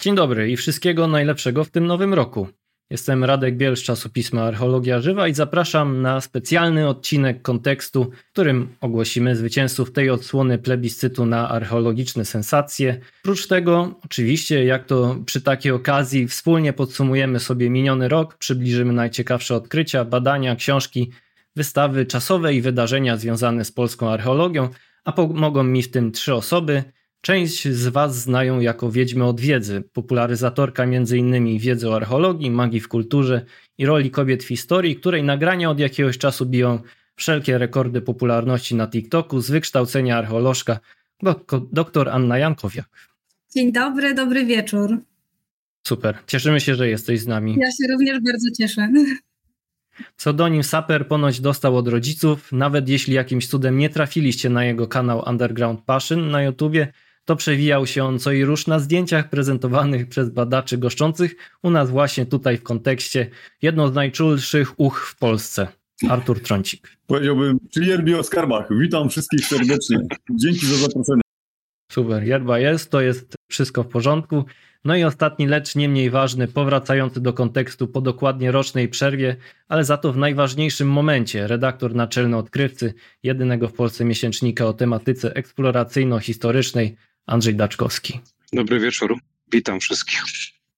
Dzień dobry i wszystkiego najlepszego w tym nowym roku. Jestem Radek Biel z czasopisma Archeologia Żywa i zapraszam na specjalny odcinek kontekstu, w którym ogłosimy zwycięzców tej odsłony plebiscytu na archeologiczne sensacje. Oprócz tego, oczywiście, jak to przy takiej okazji, wspólnie podsumujemy sobie miniony rok, przybliżymy najciekawsze odkrycia, badania, książki, wystawy czasowe i wydarzenia związane z polską archeologią, a pomogą mi w tym trzy osoby – Część z Was znają jako Wiedźmy od wiedzy, popularyzatorka m.in. wiedzy o archeologii, magii w kulturze i roli kobiet w historii, której nagrania od jakiegoś czasu biją wszelkie rekordy popularności na TikToku z wykształcenia archeolożka dr Anna Jankowiak. Dzień dobry, dobry wieczór. Super, cieszymy się, że jesteś z nami. Ja się również bardzo cieszę. Pseudonim Saper ponoć dostał od rodziców, nawet jeśli jakimś cudem nie trafiliście na jego kanał Underground Passion na YouTubie, to przewijał się on co i rusz na zdjęciach prezentowanych przez badaczy goszczących u nas właśnie tutaj w kontekście jedno z najczulszych uch w Polsce. Artur Trącik. Powiedziałbym, czyli Jerbi o skarbach. Witam wszystkich serdecznie. Dzięki za zaproszenie. Super, yerba jest, to jest wszystko w porządku. No i ostatni, lecz nie mniej ważny, powracający do kontekstu po dokładnie rocznej przerwie, ale za to w najważniejszym momencie, redaktor naczelny odkrywcy jedynego w Polsce miesięcznika o tematyce eksploracyjno-historycznej, Andrzej Daczkowski. Dobry wieczór, witam wszystkich.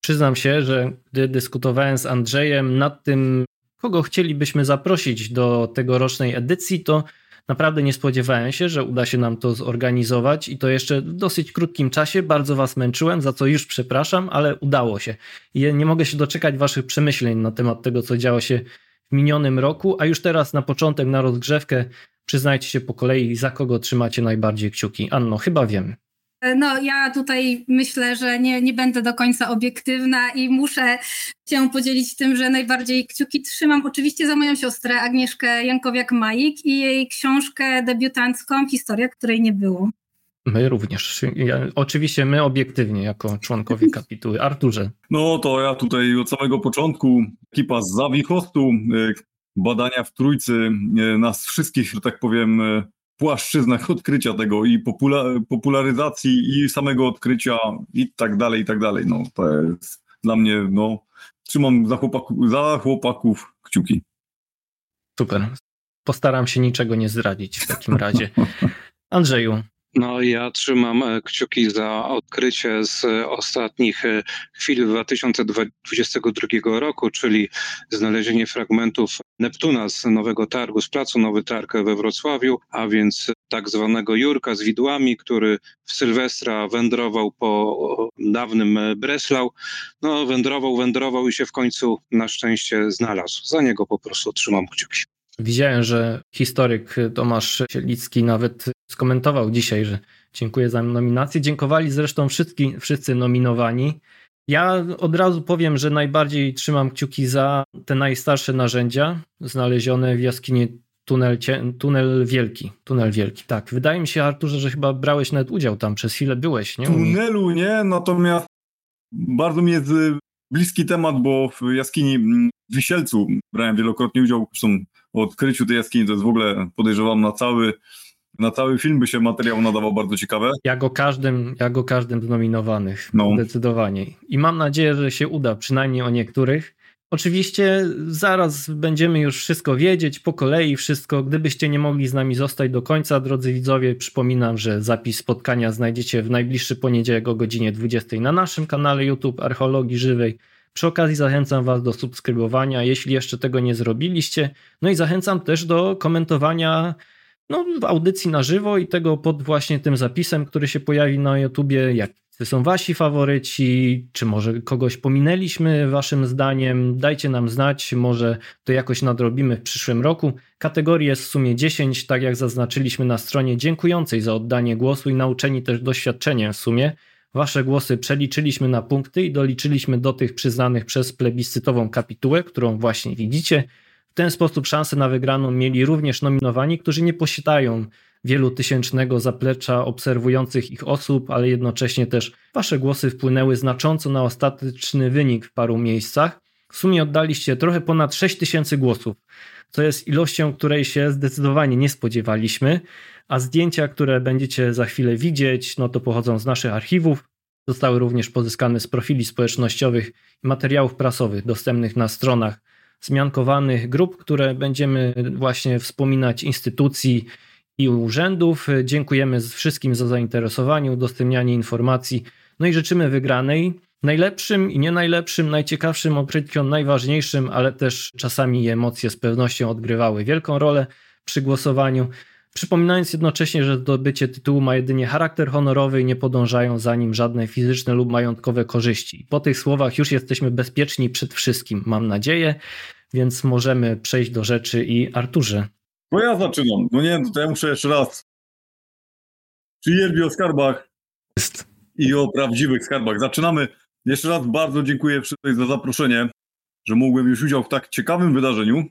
Przyznam się, że gdy dyskutowałem z Andrzejem nad tym, kogo chcielibyśmy zaprosić do tegorocznej edycji, to naprawdę nie spodziewałem się, że uda się nam to zorganizować i to jeszcze w dosyć krótkim czasie. Bardzo Was męczyłem, za co już przepraszam, ale udało się. I nie mogę się doczekać Waszych przemyśleń na temat tego, co działo się w minionym roku, a już teraz na początek, na rozgrzewkę, przyznajcie się po kolei, za kogo trzymacie najbardziej kciuki. Anno, chyba wiem. No, ja tutaj myślę, że nie, nie będę do końca obiektywna i muszę się podzielić tym, że najbardziej kciuki trzymam oczywiście za moją siostrę Agnieszkę Jankowiak-Majik i jej książkę debiutancką Historia, której nie było. My również. Ja, oczywiście my obiektywnie, jako członkowie kapituły. Arturze. No to ja tutaj od samego początku, ekipa z Zawichostu, e, badania w trójcy, e, nas wszystkich, że tak powiem, e, płaszczyznach odkrycia tego i popula popularyzacji i samego odkrycia i tak dalej, i tak dalej. No to jest dla mnie, no trzymam za, chłopaku, za chłopaków kciuki. Super. Postaram się niczego nie zdradzić w takim razie. Andrzeju, no, ja trzymam e, kciuki za odkrycie z ostatnich e, chwil 2022 roku, czyli znalezienie fragmentów Neptuna z Nowego Targu, z placu Nowy Targ we Wrocławiu, a więc tak zwanego Jurka z widłami, który w Sylwestra wędrował po dawnym Breslau. No, wędrował, wędrował i się w końcu na szczęście znalazł. Za niego po prostu trzymam kciuki. Widziałem, że historyk Tomasz Sielicki nawet skomentował dzisiaj, że dziękuję za nominację. Dziękowali zresztą wszyscy, wszyscy nominowani. Ja od razu powiem, że najbardziej trzymam kciuki za te najstarsze narzędzia znalezione w jaskini tunel, tunel Wielki. Tunel Wielki, tak. Wydaje mi się, Arturze, że chyba brałeś nawet udział tam, przez chwilę byłeś, nie? Tunelu nie, natomiast bardzo mi jest y, bliski temat, bo w jaskini mm, w Wisielcu brałem wielokrotnie udział. Zresztą o odkryciu tej jaskini to jest w ogóle, podejrzewam, na cały, na cały film by się materiał nadawał bardzo ciekawe. Jak o każdym, jak o każdym z nominowanych, no. zdecydowanie. I mam nadzieję, że się uda, przynajmniej o niektórych. Oczywiście zaraz będziemy już wszystko wiedzieć, po kolei wszystko. Gdybyście nie mogli z nami zostać do końca, drodzy widzowie, przypominam, że zapis spotkania znajdziecie w najbliższy poniedziałek o godzinie 20 na naszym kanale YouTube Archeologii Żywej. Przy okazji zachęcam Was do subskrybowania, jeśli jeszcze tego nie zrobiliście. No i zachęcam też do komentowania no, w audycji na żywo i tego pod właśnie tym zapisem, który się pojawi na YouTubie, jak są wasi faworyci, czy może kogoś pominęliśmy waszym zdaniem, dajcie nam znać, może to jakoś nadrobimy w przyszłym roku. Kategorii jest w sumie 10, tak jak zaznaczyliśmy na stronie, dziękującej za oddanie głosu i nauczeni też doświadczeniem w sumie. Wasze głosy przeliczyliśmy na punkty i doliczyliśmy do tych przyznanych przez plebiscytową kapitułę, którą właśnie widzicie. W ten sposób szansę na wygraną mieli również nominowani, którzy nie posiadają wielutysięcznego zaplecza obserwujących ich osób, ale jednocześnie też wasze głosy wpłynęły znacząco na ostateczny wynik w paru miejscach. W sumie oddaliście trochę ponad 6 tysięcy głosów, co jest ilością, której się zdecydowanie nie spodziewaliśmy, a zdjęcia, które będziecie za chwilę widzieć, no to pochodzą z naszych archiwów. Zostały również pozyskane z profili społecznościowych i materiałów prasowych dostępnych na stronach zmiankowanych grup, które będziemy właśnie wspominać instytucji i urzędów. Dziękujemy wszystkim za zainteresowanie, udostępnianie informacji. No i życzymy wygranej. Najlepszym i nie najlepszym, najciekawszym okrytkiem, najważniejszym, ale też czasami emocje z pewnością odgrywały wielką rolę przy głosowaniu. Przypominając jednocześnie, że zdobycie tytułu ma jedynie charakter honorowy i nie podążają za nim żadne fizyczne lub majątkowe korzyści. Po tych słowach już jesteśmy bezpieczni przed wszystkim, mam nadzieję, więc możemy przejść do rzeczy i Arturze. No ja zaczynam. No nie, to ja muszę jeszcze raz. Przyjemnie o skarbach Jest. i o prawdziwych skarbach. Zaczynamy. Jeszcze raz bardzo dziękuję wszystkim za zaproszenie, że mogłem już udział w tak ciekawym wydarzeniu.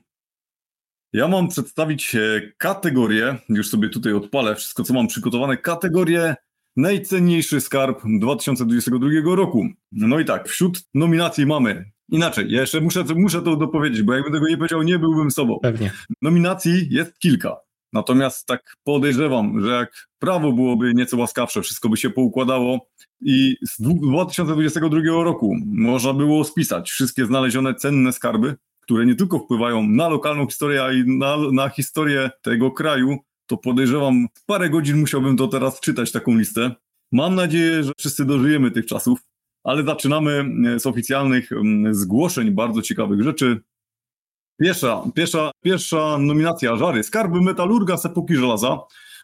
Ja mam przedstawić e, kategorię, już sobie tutaj odpalę wszystko, co mam przygotowane, kategorię najcenniejszy skarb 2022 roku. No i tak, wśród nominacji mamy, inaczej, ja jeszcze muszę, muszę to dopowiedzieć, bo jakbym tego nie powiedział, nie byłbym sobą. Pewnie. Nominacji jest kilka. Natomiast tak podejrzewam, że jak prawo byłoby nieco łaskawsze, wszystko by się poukładało i z 2022 roku można było spisać wszystkie znalezione cenne skarby, które nie tylko wpływają na lokalną historię, ale i na, na historię tego kraju, to podejrzewam, parę godzin musiałbym to teraz czytać, taką listę. Mam nadzieję, że wszyscy dożyjemy tych czasów, ale zaczynamy e, z oficjalnych zgłoszeń bardzo ciekawych rzeczy. Pierwsza, pierwsza, pierwsza nominacja Żary. Skarby metalurga z epoki żelaza.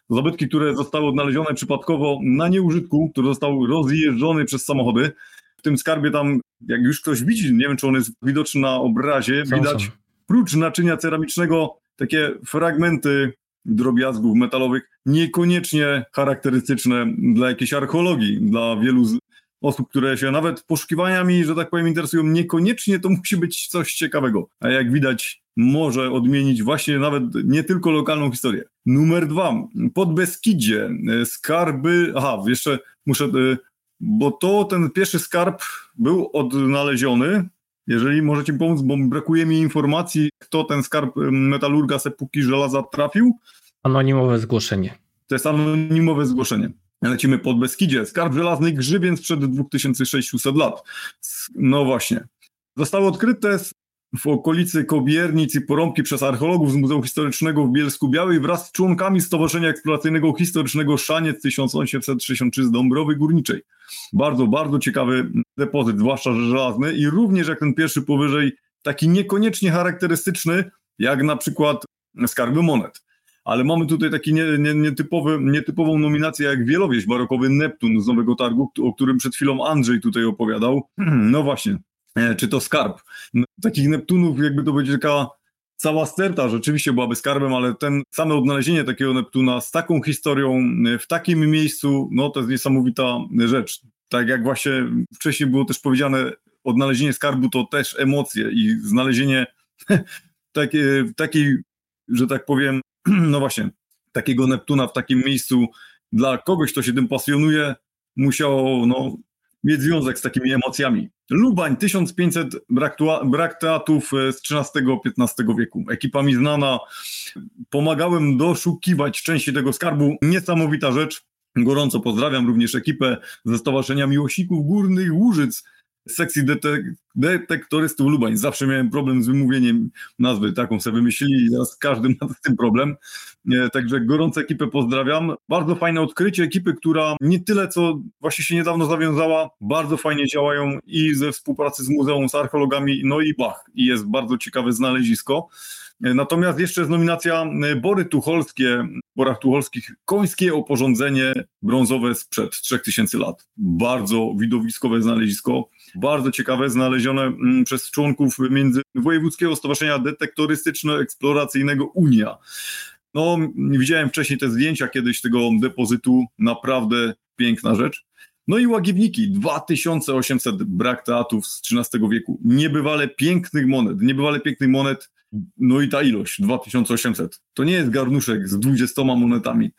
Zabytki, które zostały odnalezione przypadkowo na nieużytku, który został rozjeżdżony przez samochody. W tym skarbie tam, jak już ktoś widzi, nie wiem czy on jest widoczny na obrazie, Są, widać są. prócz naczynia ceramicznego takie fragmenty drobiazgów metalowych, niekoniecznie charakterystyczne dla jakiejś archeologii, dla wielu osób, które się nawet poszukiwaniami, że tak powiem, interesują, niekoniecznie to musi być coś ciekawego. A jak widać, może odmienić właśnie nawet nie tylko lokalną historię. Numer dwa, pod Beskidzie, e, skarby, aha, jeszcze muszę, e, bo to ten pierwszy skarb był odnaleziony, jeżeli możecie mi pomóc, bo brakuje mi informacji, kto ten skarb metalurga z epoki żelaza trafił. Anonimowe zgłoszenie. To jest anonimowe zgłoszenie. Lecimy pod Beskidzie. Skarb żelazny grzybień sprzed 2600 lat. No właśnie. Zostały odkryte w okolicy Kobiernic i Porąbki przez archeologów z Muzeum Historycznego w Bielsku Białej wraz z członkami Stowarzyszenia Eksploracyjnego Historycznego Szaniec 1863 z Dąbrowy Górniczej. Bardzo, bardzo ciekawy depozyt, zwłaszcza że żelazny i również jak ten pierwszy powyżej, taki niekoniecznie charakterystyczny, jak na przykład skarby monet ale mamy tutaj taki nie, nie, nietypowy, nietypową nominację jak Wielowieś, barokowy Neptun z Nowego Targu, o którym przed chwilą Andrzej tutaj opowiadał. No właśnie, czy to skarb. No, takich Neptunów jakby to będzie taka cała sterta rzeczywiście byłaby skarbem, ale ten same odnalezienie takiego Neptuna z taką historią e, w takim miejscu, no to jest niesamowita rzecz. Tak jak właśnie wcześniej było też powiedziane, odnalezienie skarbu to też emocje i znalezienie takiej, takiej że tak powiem, no właśnie, takiego Neptuna w takim miejscu dla kogoś, kto się tym pasjonuje, musiał no, mieć związek z takimi emocjami. Lubań, 1500 brak, brak teatrów e, z XIII-XV wieku. Ekipa mi znana. Pomagałem doszukiwać części tego skarbu. Niesamowita rzecz. Gorąco pozdrawiam również ekipę ze Stowarzyszenia Miłośników Górnych Łużyc, sekcji detek detektorystów Lubań. Zawsze miałem problem z wymówieniem nazwy, taką sobie wymyślili i teraz każdy ma z tym problem. Także gorąco ekipę pozdrawiam. Bardzo fajne odkrycie ekipy, która nie tyle co właśnie się niedawno zawiązała, bardzo fajnie działają i ze współpracy z muzeum, z archeologami, no i bach, i jest bardzo ciekawe znalezisko. Natomiast jeszcze jest nominacja Bory Tucholskie, Borach Tucholskich, końskie oporządzenie brązowe sprzed 3000 lat. Bardzo widowiskowe znalezisko, bardzo ciekawe, znalezione mm, przez członków między Wojewódzkiego Stowarzyszenia Detektorystyczno-Eksploracyjnego Unia. No, widziałem wcześniej te zdjęcia kiedyś tego depozytu, naprawdę piękna rzecz. No i łagiwniki, 2800 brak teatów z XIII wieku, niebywale pięknych monet, niebywale pięknych monet, no i ta ilość, 2800. To nie jest garnuszek z 20 monetami.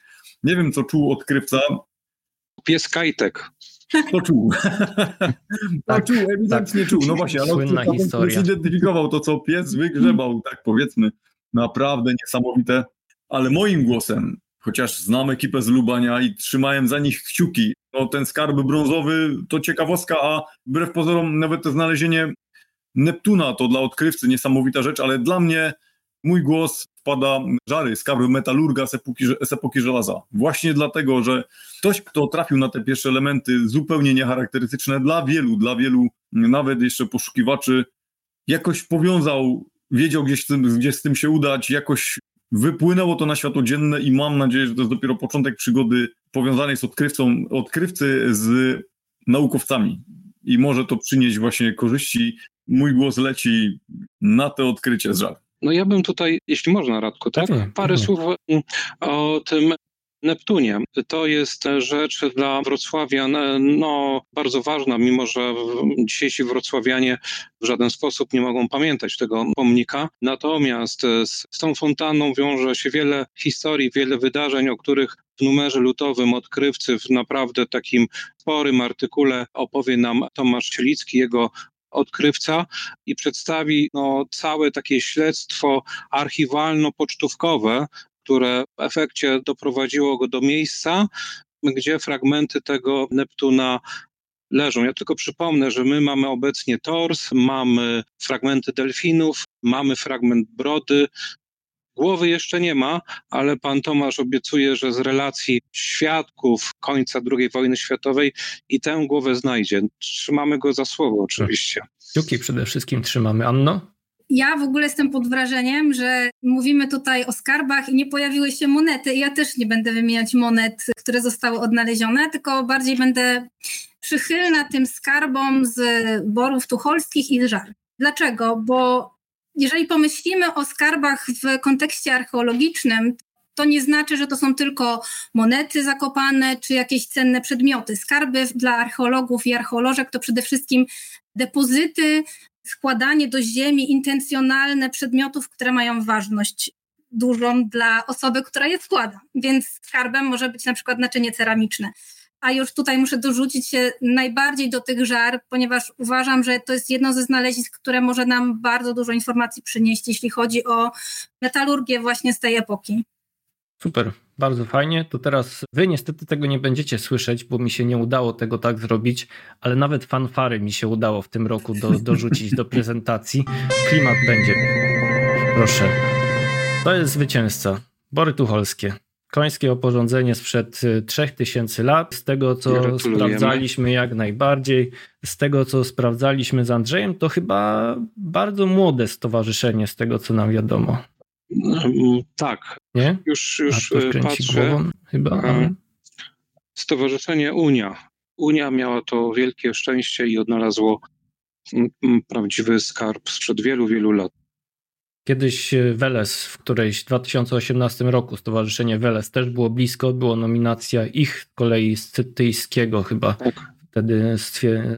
Nie wiem, co czuł odkrywca. Pies Kajtek. To czuł. to czuł, ewidentnie tak. czuł. No właśnie, ale Słynna historia. zidentyfikował to, co pies wygrzebał, tak powiedzmy. Naprawdę niesamowite. Ale moim głosem chociaż znam ekipę z Lubania i trzymałem za nich kciuki. No, ten skarb brązowy to ciekawostka, a wbrew pozorom nawet to znalezienie Neptuna to dla odkrywcy niesamowita rzecz, ale dla mnie mój głos wpada żary, skarb metalurga z epoki, z epoki żelaza. Właśnie dlatego, że ktoś, kto trafił na te pierwsze elementy zupełnie niecharakterystyczne dla wielu, dla wielu nawet jeszcze poszukiwaczy, jakoś powiązał, wiedział gdzie z tym, gdzie z tym się udać, jakoś wypłynęło to na światło dzienne i mam nadzieję, że to jest dopiero początek przygody powiązanej z odkrywcą, odkrywcy z naukowcami. I może to przynieść właśnie korzyści. Mój głos leci na to odkrycie z żal. No ja bym tutaj, jeśli można Radku, tak? Parę słów o tym Neptunie. To jest rzecz dla Wrocławian no, bardzo ważna, mimo że dzisiejsi wrocławianie w żaden sposób nie mogą pamiętać tego pomnika. Natomiast z, z tą fontanną wiąże się wiele historii, wiele wydarzeń, o których w numerze lutowym odkrywcy w naprawdę takim sporym artykule opowie nam Tomasz Cielicki, jego odkrywca i przedstawi no, całe takie śledztwo archiwalno-pocztówkowe, które w efekcie doprowadziło go do miejsca, gdzie fragmenty tego Neptuna leżą. Ja tylko przypomnę, że my mamy obecnie tors, mamy fragmenty delfinów, mamy fragment brody. Głowy jeszcze nie ma, ale pan Tomasz obiecuje, że z relacji świadków końca II wojny światowej i tę głowę znajdzie. Trzymamy go za słowo oczywiście. Kciuki przede wszystkim trzymamy. Anno? ja w ogóle jestem pod wrażeniem, że mówimy tutaj o skarbach i nie pojawiły się monety. Ja też nie będę wymieniać monet, które zostały odnalezione, tylko bardziej będę przychylna tym skarbom z borów tucholskich i z żar. Dlaczego? Bo jeżeli pomyślimy o skarbach w kontekście archeologicznym, to nie znaczy, że to są tylko monety zakopane czy jakieś cenne przedmioty. Skarby dla archeologów i archeolożek to przede wszystkim depozyty składanie do ziemi intencjonalne przedmiotów, które mają ważność dużą dla osoby, która je składa. Więc skarbem może być na przykład naczynie ceramiczne. A już tutaj muszę dorzucić się najbardziej do tych żar, ponieważ uważam, że to jest jedno ze znalezisk, które może nam bardzo dużo informacji przynieść, jeśli chodzi o metalurgię właśnie z tej epoki. Super, bardzo fajnie. To teraz wy niestety tego nie będziecie słyszeć, bo mi się nie udało tego tak zrobić, ale nawet fanfary mi się udało w tym roku do, dorzucić do prezentacji. Klimat będzie. Proszę. To jest zwycięzca. Bory Tucholskie. Końskie oporządzenie sprzed 3000 y, lat. Z tego, co sprawdzaliśmy jak najbardziej, z tego, co sprawdzaliśmy z Andrzejem, to chyba bardzo młode stowarzyszenie, z tego, co nam wiadomo. Mm, tak. Nie? Już, już e, patrzę. Głową, chyba. E, Stowarzyszenie Unia. Unia miała to wielkie szczęście i odnalazło prawdziwy skarb sprzed wielu, wielu lat. Kiedyś e, Weles, w którejś w 2018 roku Stowarzyszenie Weles też było blisko, była nominacja ich z kolei z Cytyjskiego chyba. Tak. Wtedy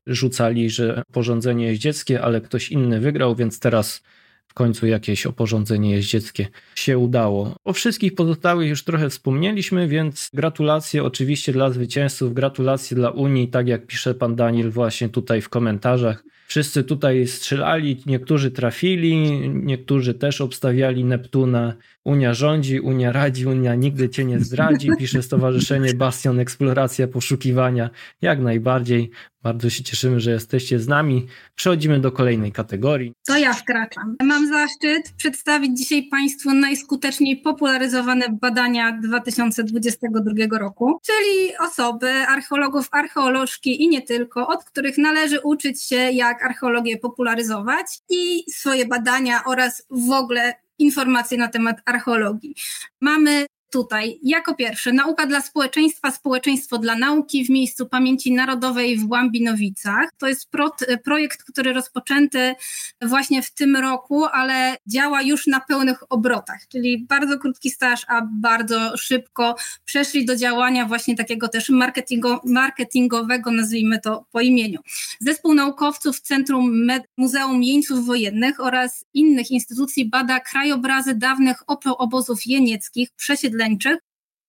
rzucali, że porządzenie jeździeckie, ale ktoś inny wygrał, więc teraz w końcu jakieś oporządzenie jeździeckie się udało. O wszystkich pozostałych już trochę wspomnieliśmy, więc gratulacje oczywiście dla zwycięzców, gratulacje dla Unii, tak jak pisze pan Daniel właśnie tutaj w komentarzach. Wszyscy tutaj strzelali, niektórzy trafili, niektórzy też obstawiali Neptuna. Unia rządzi, Unia radzi, Unia nigdy cię nie zdradzi, pisze Stowarzyszenie Bastion Eksploracja Poszukiwania. Jak najbardziej. Bardzo się cieszymy, że jesteście z nami. Przechodzimy do kolejnej kategorii. To ja wkraczam. Mam zaszczyt przedstawić dzisiaj Państwu najskuteczniej popularyzowane badania 2022 roku, czyli osoby, archeologów, archeolożki i nie tylko, od których należy uczyć się, jak archeologię popularyzować i swoje badania oraz w ogóle informacje na temat archeologii. Mamy tutaj jako pierwsze nauka dla społeczeństwa, społeczeństwo dla nauki w miejscu pamięci narodowej w Łambinowicach. To jest pro, projekt, który rozpoczęty właśnie w tym roku, ale działa już na pełnych obrotach, czyli bardzo krótki staż, a bardzo szybko przeszli do działania właśnie takiego też marketingo, marketingowego, nazwijmy to po imieniu. Zespół naukowców Centrum Med Muzeum Jeńców Wojennych oraz innych instytucji bada krajobrazy dawnych obozów jenieckich,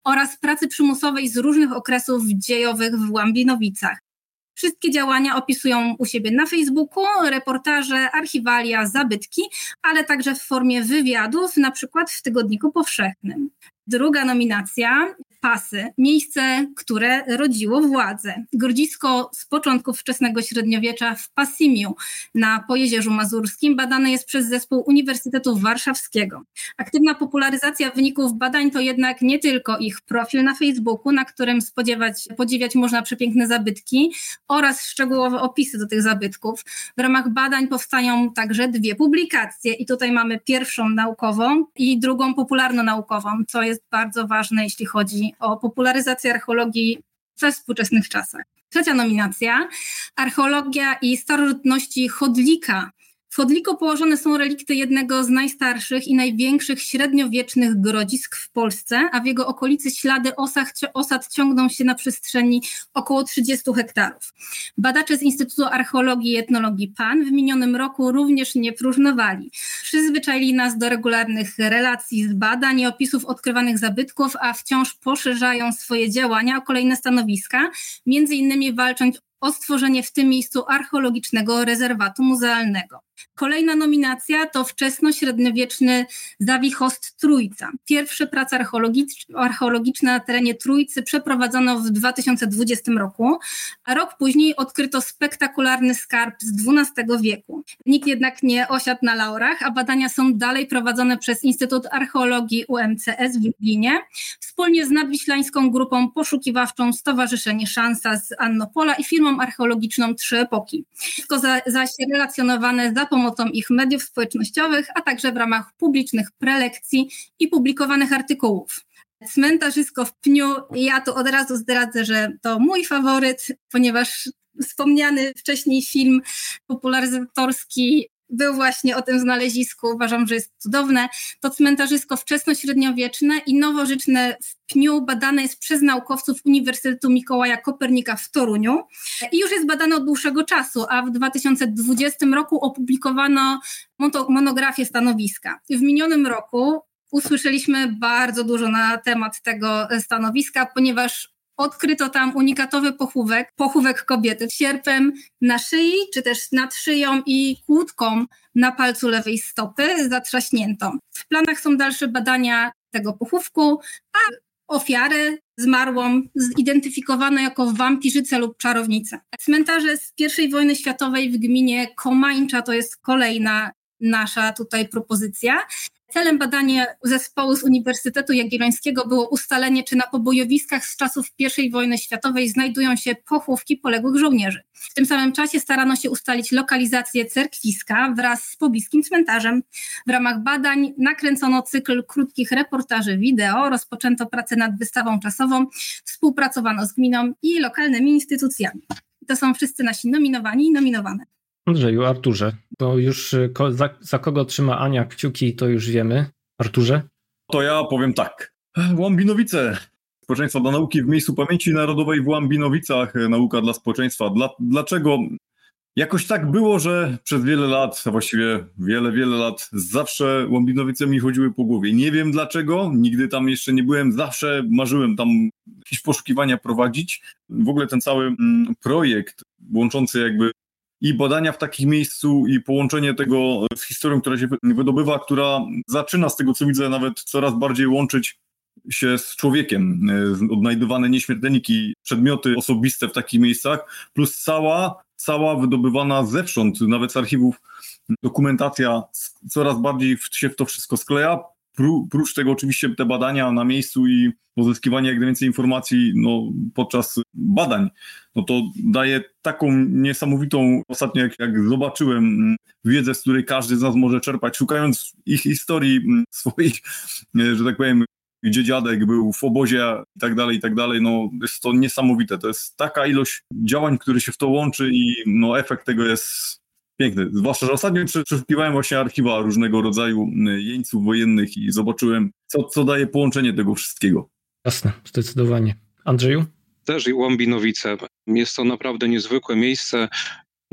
oraz pracy przymusowej z różnych okresów dziejowych w Łambinowicach. Wszystkie działania opisują u siebie na Facebooku, reportaże, archiwalia, zabytki, ale także w formie wywiadów, na przykład w Tygodniku Powszechnym. Druga nominacja Pasy, miejsce, które rodziło władzę. Grodzisko z początków wczesnego średniowiecza w Pasimiu na Pojezierzu Mazurskim badane jest przez zespół Uniwersytetu Warszawskiego. Aktywna popularyzacja wyników badań to jednak nie tylko ich profil na Facebooku, na którym spodziewać, podziwiać można przepiękne zabytki oraz szczegółowe opisy do tych zabytków. W ramach badań powstają także dwie publikacje i tutaj mamy pierwszą naukową i drugą popularno-naukową, co jest bardzo ważne, jeśli chodzi o popularyzację archeologii we współczesnych czasach. Trzecia nominacja, archeologia i starożytności Chodlika, w Chodliko położone są relikty jednego z najstarszych i największych średniowiecznych grodzisk w Polsce, a w jego okolicy ślady osad, osad ciągną się na przestrzeni około 30 hektarów. Badacze z Instytutu Archeologii i Etnologii PAN w minionym roku również nie próżnowali. Przyzwyczaili nas do regularnych relacji z badań i opisów odkrywanych zabytków, a wciąż poszerzają swoje działania o kolejne stanowiska, między innymi walcząc o stworzenie w tym miejscu archeologicznego rezerwatu muzealnego. Kolejna nominacja to wczesno-średniowieczny Zawichost Trójca. Pierwsze prace archeologiczne na terenie Trójcy przeprowadzono w 2020 roku, a rok później odkryto spektakularny skarb z XII wieku. Nikt jednak nie osiadł na laurach, a badania są dalej prowadzone przez Instytut Archeologii UMCS w Lublinie, wspólnie z nadwiślańską grupą poszukiwawczą Stowarzyszenie Szansa z Annopola i firmą archeologiczną Trzy Epoki. Wszystko zaś relacjonowane za pomocą ich mediów społecznościowych, a także w ramach publicznych prelekcji i publikowanych artykułów. Cmentarzysko w Pniu, ja tu od razu zdradzę, że to mój faworyt, ponieważ wspomniany wcześniej film popularyzatorski był właśnie o tym znalezisku, uważam, że jest cudowne. To cmentarzysko wczesnośredniowieczne i nowożytne w pniu badane jest przez naukowców Uniwersytetu Mikołaja Kopernika w Toruniu i już jest badane od dłuższego czasu, a w 2020 roku opublikowano monografię stanowiska. W minionym roku usłyszeliśmy bardzo dużo na temat tego stanowiska, ponieważ odkryto tam unikatowy pochówek, pochówek kobiety z sierpem na szyi, czy też nad szyją i kłódką na palcu lewej stopy zatrzaśniętą. W planach są dalsze badania tego pochówku, a ofiarę zmarłą zidentyfikowano jako wampirzycę lub czarownicę. Cmentarze z I wojny światowej w gminie Komańcza to jest kolejna nasza tutaj propozycja. Celem badania zespołu z Uniwersytetu Jagiellońskiego było ustalenie, czy na pobojowiskach z czasów I wojny światowej znajdują się pochówki poległych żołnierzy. W tym samym czasie starano się ustalić lokalizację cerkwiska wraz z pobliskim cmentarzem. W ramach badań nakręcono cykl krótkich reportaży wideo, rozpoczęto pracę nad wystawą czasową, współpracowano z gminą i lokalnymi instytucjami. To są wszyscy nasi nominowani i nominowane. Andrzeju, Arturze, to już y, za, za, kogo trzyma Ania kciuki, to już wiemy. Arturze? To ja powiem tak. Łambinowice. Społeczeństwa dla nauki w miejscu pamięci narodowej w Łambinowicach. Nauka dla społeczeństwa. Dla, dlaczego? Jakoś tak było, że przez wiele lat, a właściwie wiele, wiele lat, zawsze Łambinowice mi chodziły po głowie. Nie wiem dlaczego, nigdy tam jeszcze nie byłem, zawsze marzyłem tam jakieś poszukiwania prowadzić. W ogóle ten cały mm, projekt łączący jakby i badania w takim miejscu i połączenie tego z historią, która się wydobywa, która zaczyna z tego, co widzę, nawet coraz bardziej łączyć się z człowiekiem. E, odnajdywane nieśmiertelniki, przedmioty osobiste w takich miejscach, plus cała, cała wydobywana zewsząd, nawet z archiwów, dokumentacja coraz bardziej się w to wszystko skleja, Prócz tego oczywiście te badania na miejscu i pozyskiwanie jak najwięcej informacji no, podczas badań, no to daje taką niesamowitą, ostatnio jak, jak zobaczyłem mm, wiedzę, z której każdy z nas może czerpać, szukając ich historii mm, swoich, że tak powiem, gdzie dziadek był w obozie i tak dalej, i tak dalej, no jest to niesamowite. To jest taka ilość działań, które się w to łączy i no efekt tego jest piękny. Zwłaszcza, że ostatnio przeszukiwałem właśnie archiwa różnego rodzaju jeńców wojennych i zobaczyłem, co, co daje połączenie tego wszystkiego. Jasne, zdecydowanie. Andrzeju? Też i Łambinowice. Jest to naprawdę niezwykłe miejsce.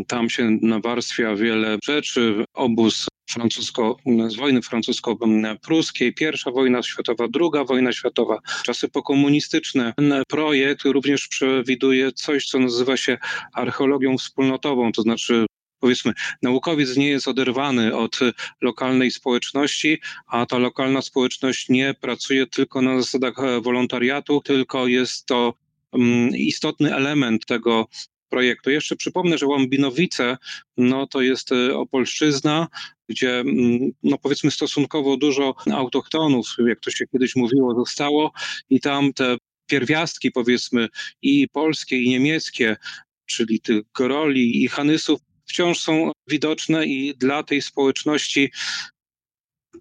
Tam się nawarstwia wiele rzeczy. Obóz francusko, z wojny francusko-pruskiej, pierwsza wojna światowa, druga wojna światowa, czasy pokomunistyczne. Ten projekt również przewiduje coś, co nazywa się archeologią wspólnotową, to znaczy powiedzmy, naukowiec nie jest oderwany od lokalnej społeczności, a ta lokalna społeczność nie pracuje tylko na zasadach wolontariatu, tylko jest to mm, istotny element tego projektu. Jeszcze przypomnę, że Łambinowice no, to jest e, Opolszczyzna, gdzie mm, no, powiedzmy stosunkowo dużo autochtonów, jak to się kiedyś mówiło, zostało i tam te pierwiastki powiedzmy i polskie i niemieckie, czyli tych goroli i hanysów wciąż są widoczne i dla tej społeczności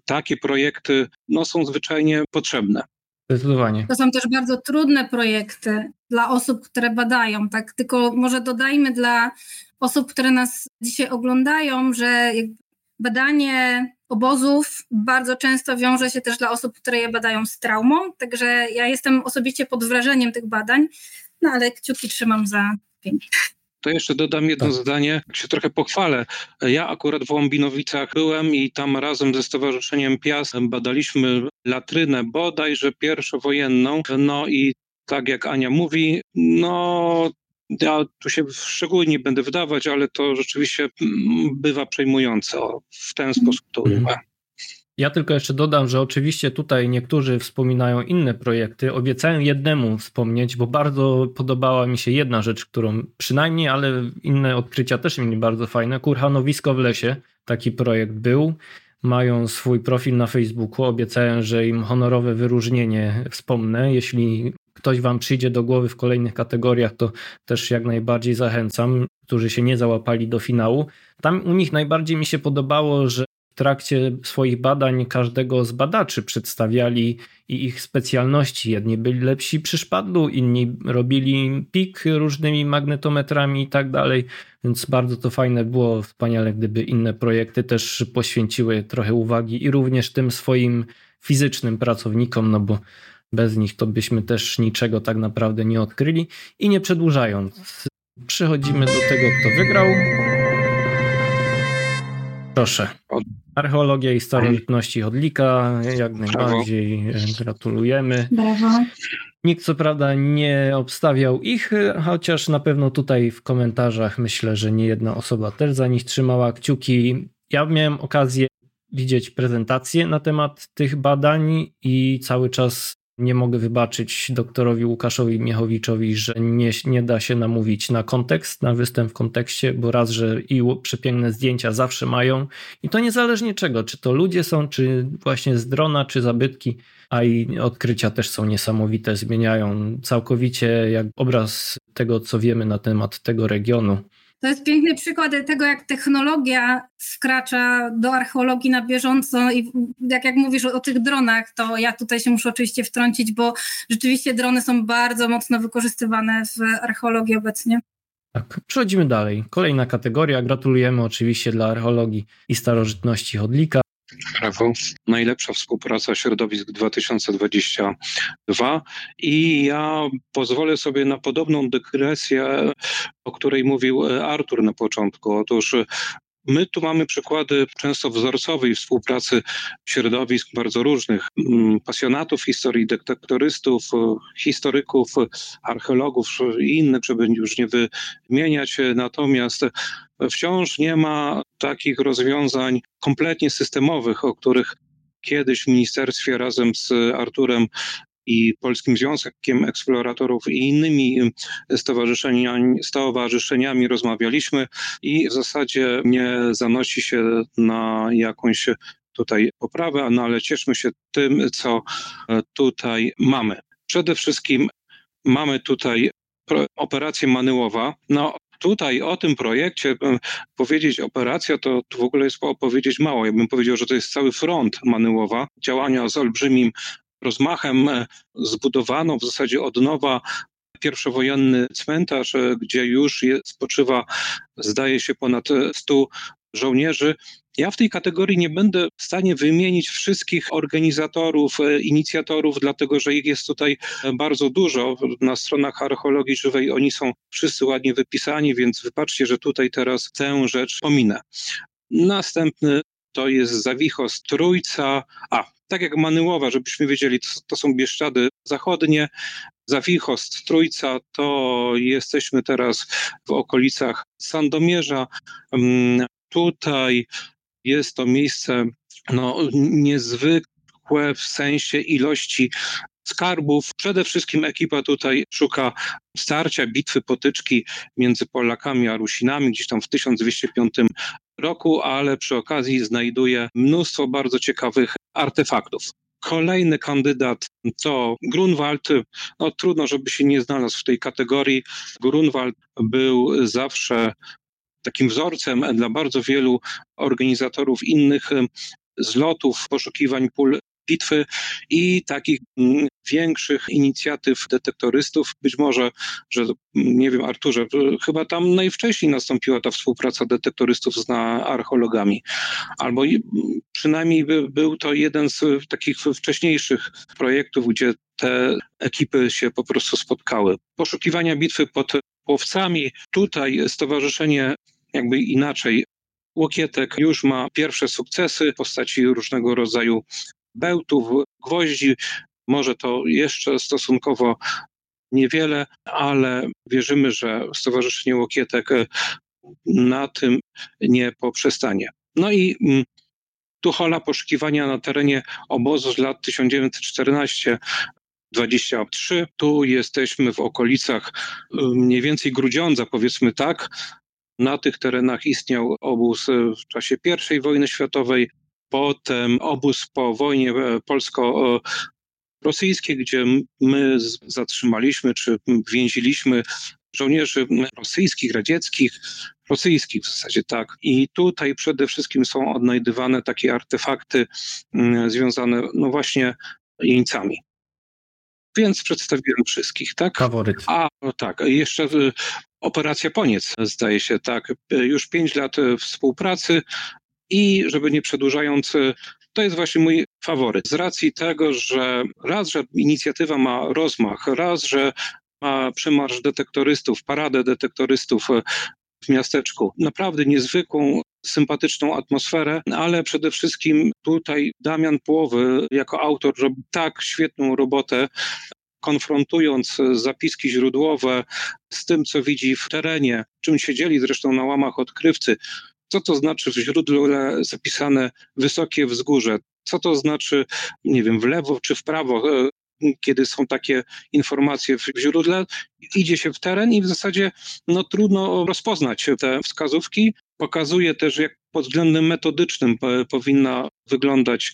takie projekty no, są zwyczajnie potrzebne. Zdecydowanie. To są też bardzo trudne projekty dla osób, które badają. Tak, tylko może dodajmy dla osób, które nas dzisiaj oglądają, że badanie obozów bardzo często wiąże się też dla osób, które je badają z traumą. Także ja jestem osobiście pod wrażeniem tych badań, no ale kciuki trzymam za pięknie. To jeszcze dodam jedno tak. zdanie, się trochę pochwalę. Ja akurat w Łambinowicach byłem i tam razem ze Stowarzyszeniem Piast badaliśmy latrynę bodajże pierwszowojenną. No i tak jak Ania mówi, no ja tu się szczególnie będę wdawać, ale to rzeczywiście bywa przejmujące. W ten sposób to mhm. ujmę. Ja tylko jeszcze dodam, że oczywiście tutaj niektórzy wspominają inne projekty. Obiecałem jednemu wspomnieć, bo bardzo podobała mi się jedna rzecz, którą przynajmniej, ale inne odkrycia też mieli bardzo fajne. Kurhanowisko w lesie, taki projekt był. Mają swój profil na Facebooku. Obiecałem, że im honorowe wyróżnienie wspomnę. Jeśli ktoś Wam przyjdzie do głowy w kolejnych kategoriach, to też jak najbardziej zachęcam, którzy się nie załapali do finału. Tam u nich najbardziej mi się podobało, że trakcie swoich badań każdego z badaczy przedstawiali i ich specjalności. Jedni byli lepsi przy szpadlu, inni robili pik różnymi magnetometrami i tak dalej, więc bardzo to fajne było. Wspaniale, gdyby inne projekty też poświęciły trochę uwagi i również tym swoim fizycznym pracownikom, no bo bez nich to byśmy też niczego tak naprawdę nie odkryli. I nie przedłużając, przechodzimy do tego, kto wygrał. Proszę. Archeologia i starożytności Chodlika, jak najbardziej Brawo. gratulujemy. Brawo. Nikt co prawda nie obstawiał ich, chociaż na pewno tutaj w komentarzach myślę, że nie jedna osoba też za nich trzymała kciuki. Ja miałem okazję widzieć prezentację na temat tych badań i cały czas nie mogę wybaczyć doktorowi Łukaszowi Miechowiczowi, że nie, nie da się namówić na kontekst, na występ w kontekście, bo raz, że i przepiękne zdjęcia zawsze mają i to niezależnie czego, czy to ludzie są, czy właśnie z drona, czy zabytki, a i odkrycia też są niesamowite, zmieniają całkowicie jak obraz tego, co wiemy na temat tego regionu. To jest piękny przykład tego, jak technologia wkracza do archeologii na bieżąco i jak, jak mówisz o, o, tych dronach, to ja tutaj się muszę oczywiście wtrącić, bo rzeczywiście drony są bardzo mocno wykorzystywane w archeologii obecnie. Tak, przechodzimy dalej. Kolejna kategoria. Gratulujemy oczywiście dla archeologii i starożytności Chodlika. Brawo. Najlepsza współpraca środowisk 2022 i ja pozwolę sobie na podobną dygresję, o której mówił Artur na początku. Otóż My tu mamy przykłady często wzorcowej współpracy środowisk bardzo różnych, mm, pasjonatów historii, detektorystów, historyków, archeologów i innych, żeby już nie wymieniać. Natomiast wciąż nie ma takich rozwiązań kompletnie systemowych, o których kiedyś w ministerstwie razem z Arturem i Polskim Związkiem Eksploratorów i innymi stowarzyszeniami, stowarzyszeniami rozmawialiśmy i w zasadzie nie zanosi się na jakąś tutaj poprawę, no ale cieszmy się tym, co tutaj mamy. Przede wszystkim mamy tutaj operację Manyłowa. No, tutaj o tym projekcie powiedzieć operacja, to, w ogóle jest powiedzieć mało. Ja bym powiedział, że to jest cały front Manyłowa, działania z olbrzymim rozmachem e, zbudowano w zasadzie od nowa pierwszowojenny cmentarz, e, gdzie już jest, spoczywa, zdaje się, ponad 100 żołnierzy. Ja w tej kategorii nie będę w stanie wymienić wszystkich organizatorów, e, inicjatorów, dlatego że ich jest tutaj bardzo dużo. Na stronach archeologii żywej oni są wszyscy ładnie wypisani, więc wybaczcie, że tutaj teraz tę rzecz pominę. Następny to jest Zawichos Trójca. A, tak jak Manyłowa, żebyśmy wiedzieli, to, to są Bieszczady zachodnie. Zawichost, Trójca, to jesteśmy teraz w okolicach Sandomierza. Tutaj jest to miejsce no, niezwykłe w sensie ilości skarbów. Przede wszystkim ekipa tutaj szuka starcia, bitwy, potyczki między Polakami a Rusinami gdzieś tam w 1205 roku, ale przy okazji znajduje mnóstwo bardzo ciekawych artefaktów. Kolejny kandydat to Grunwald. No, trudno, żeby się nie znalazł w tej kategorii. Grunwald był zawsze takim wzorcem dla bardzo wielu organizatorów innych zlotów, poszukiwań pól bitwy i takich mm, większych inicjatyw detektorystów. Być może, że nie wiem, Arturze, chyba tam najwcześniej nastąpiła ta współpraca detektorystów z archeologami, albo przynajmniej był to jeden z takich wcześniejszych projektów, gdzie te ekipy się po prostu spotkały. Poszukiwania bitwy pod łowcami. Tutaj stowarzyszenie jakby inaczej Łokietek już ma pierwsze sukcesy w postaci różnego rodzaju bełtów, gwoździ. Może to jeszcze stosunkowo niewiele, ale wierzymy, że Stowarzyszenie Łokietek na tym nie poprzestanie. No i mm, Tuchola poszukiwania na terenie obozu z lat 1914 23. Tu jesteśmy w okolicach mniej więcej Grudziądza, powiedzmy tak. Na tych terenach istniał obóz w czasie I wojny światowej, potem obóz po wojnie e, polsko-rosyjskiej, gdzie my zatrzymaliśmy czy więziliśmy żołnierzy rosyjskich, radzieckich, rosyjskich w zasadzie tak. I tutaj przede wszystkim są odnajdywane takie artefakty związane no właśnie jeńcami. Więc przedstawiłem wszystkich, tak? Faworyt. A, no tak, jeszcze e, Operacja Poniec, zdaje się, tak. E, już pięć lat współpracy i żeby nie przedłużając, to jest właśnie mój faworyt. Z racji tego, że raz, że inicjatywa ma rozmach, raz, że ma przemarsz detektorystów, paradę detektorystów w miasteczku. Naprawdę niezwykłą, sympatyczną atmosferę, ale przede wszystkim tutaj Damian Połowy jako autor robi tak świetną robotę, konfrontując zapiski źródłowe z tym, co widzi w terenie, czym się dzieli zresztą na łamach odkrywcy, co to znaczy w źródle zapisane wysokie wzgórze? Co to znaczy, nie wiem, w lewo czy w prawo? E, kiedy są takie informacje w źródle, idzie się w teren i w zasadzie no, trudno rozpoznać te wskazówki. Pokazuje też, jak pod względem metodycznym powinna wyglądać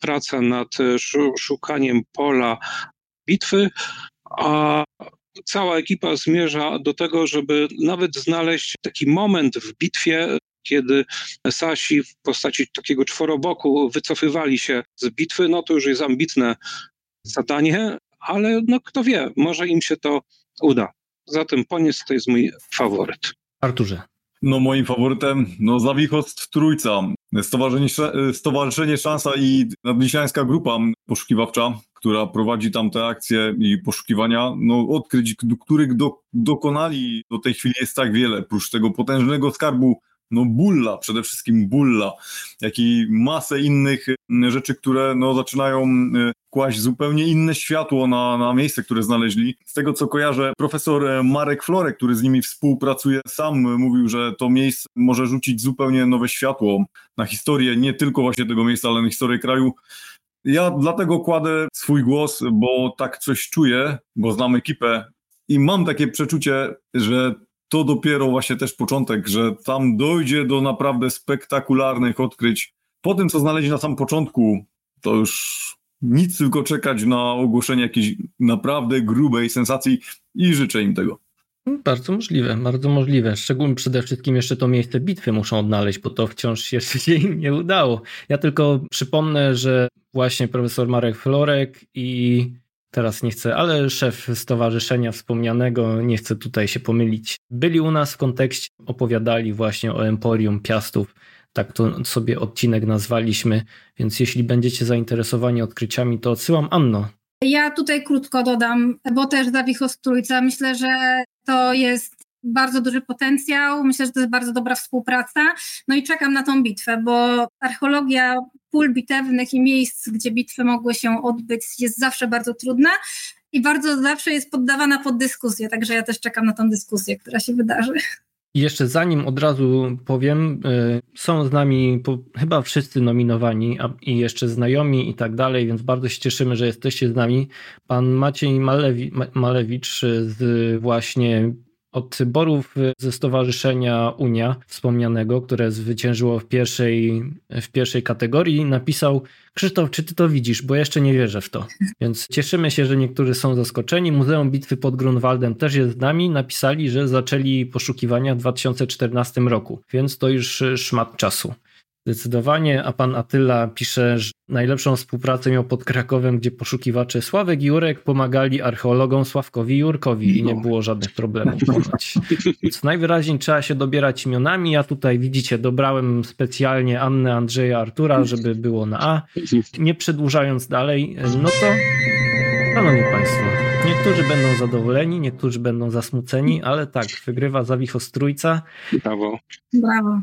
praca nad szukaniem pola bitwy, a cała ekipa zmierza do tego, żeby nawet znaleźć taki moment w bitwie, kiedy Sasi w postaci takiego czworoboku wycofywali się z bitwy, no to już jest ambitne zadanie, ale no kto wie, może im się to uda. Zatem Poniec to jest mój faworyt. Arturze. No moim faworytem, no Zawichost Trójca, Stowarzyszenie, Stowarzyszenie Szansa i Nadliśniańska Grupa Poszukiwawcza, która prowadzi tam te akcje i poszukiwania, no odkryć, których do, dokonali do tej chwili jest tak wiele, prócz tego potężnego skarbu no bulla, przede wszystkim bulla, jak i masę innych mm, rzeczy, które no zaczynają y, kłaść zupełnie inne światło na, na miejsce, które znaleźli. Z tego co kojarzę, profesor e, Marek Florek, który z nimi współpracuje, sam mówił, że to miejsce może rzucić zupełnie nowe światło na historię, nie tylko właśnie tego miejsca, ale na historię kraju. Ja dlatego kładę swój głos, bo tak coś czuję, bo znam ekipę i mam takie przeczucie, że to dopiero właśnie też początek, że tam dojdzie do naprawdę spektakularnych odkryć. Po tym, co znaleźli na samym początku, to już nic, tylko czekać na ogłoszenie jakiejś naprawdę grubej sensacji i życzę im tego. Bardzo możliwe, bardzo możliwe. Szczególnie przede wszystkim jeszcze to miejsce bitwy muszą odnaleźć, bo to wciąż jeszcze się im nie udało. Ja tylko przypomnę, że właśnie profesor Marek Florek i teraz nie chcę, ale szef stowarzyszenia wspomnianego, nie chcę tutaj się pomylić, byli u nas w kontekście, opowiadali właśnie o Emporium Piastów. Tak to sobie odcinek nazwaliśmy, więc jeśli będziecie zainteresowani odkryciami, to odsyłam Anno. Ja tutaj krótko dodam, bo też Zawichos Trójca. Myślę, że to jest bardzo duży potencjał. Myślę, że to jest bardzo dobra współpraca. No i czekam na tą bitwę, bo archeologia pól bitewnych i miejsc, gdzie bitwy mogły się odbyć, jest zawsze bardzo trudna i bardzo zawsze jest poddawana pod dyskusję, także ja też czekam na tą dyskusję, która się wydarzy. I jeszcze zanim od razu powiem, y, są z nami chyba wszyscy nominowani i jeszcze znajomi i tak dalej, więc bardzo się cieszymy, że jesteście z nami. Pan Maciej Malewi, Malewicz z właśnie od borów ze Stowarzyszenia Unia wspomnianego, które zwyciężyło w pierwszej, w pierwszej kategorii, napisał Krzysztof, czy ty to widzisz? Bo jeszcze nie wierzę w to. Więc cieszymy się, że niektórzy są zaskoczeni. Muzeum Bitwy pod Grunwaldem też jest z nami. Napisali, że zaczęli poszukiwania w 2014 roku, więc to już szmat czasu. Zdecydowanie, a pan Atyla pisze, że najlepszą współpracę miał pod Krakowem, gdzie poszukiwacze Sławek i Jurek pomagali archeologom Sławkowi i Jurkowi i nie no. było żadnych problemów ponoć. Więc najwyraźniej trzeba się dobierać imionami. Ja tutaj widzicie, dobrałem specjalnie Annę, Andrzeja, Artura, żeby było na A. Nie przedłużając dalej, no to szanowni państwo, niektórzy będą zadowoleni, niektórzy będą zasmuceni, ale tak, wygrywa Zawichostrójca. Brawo. Brawo.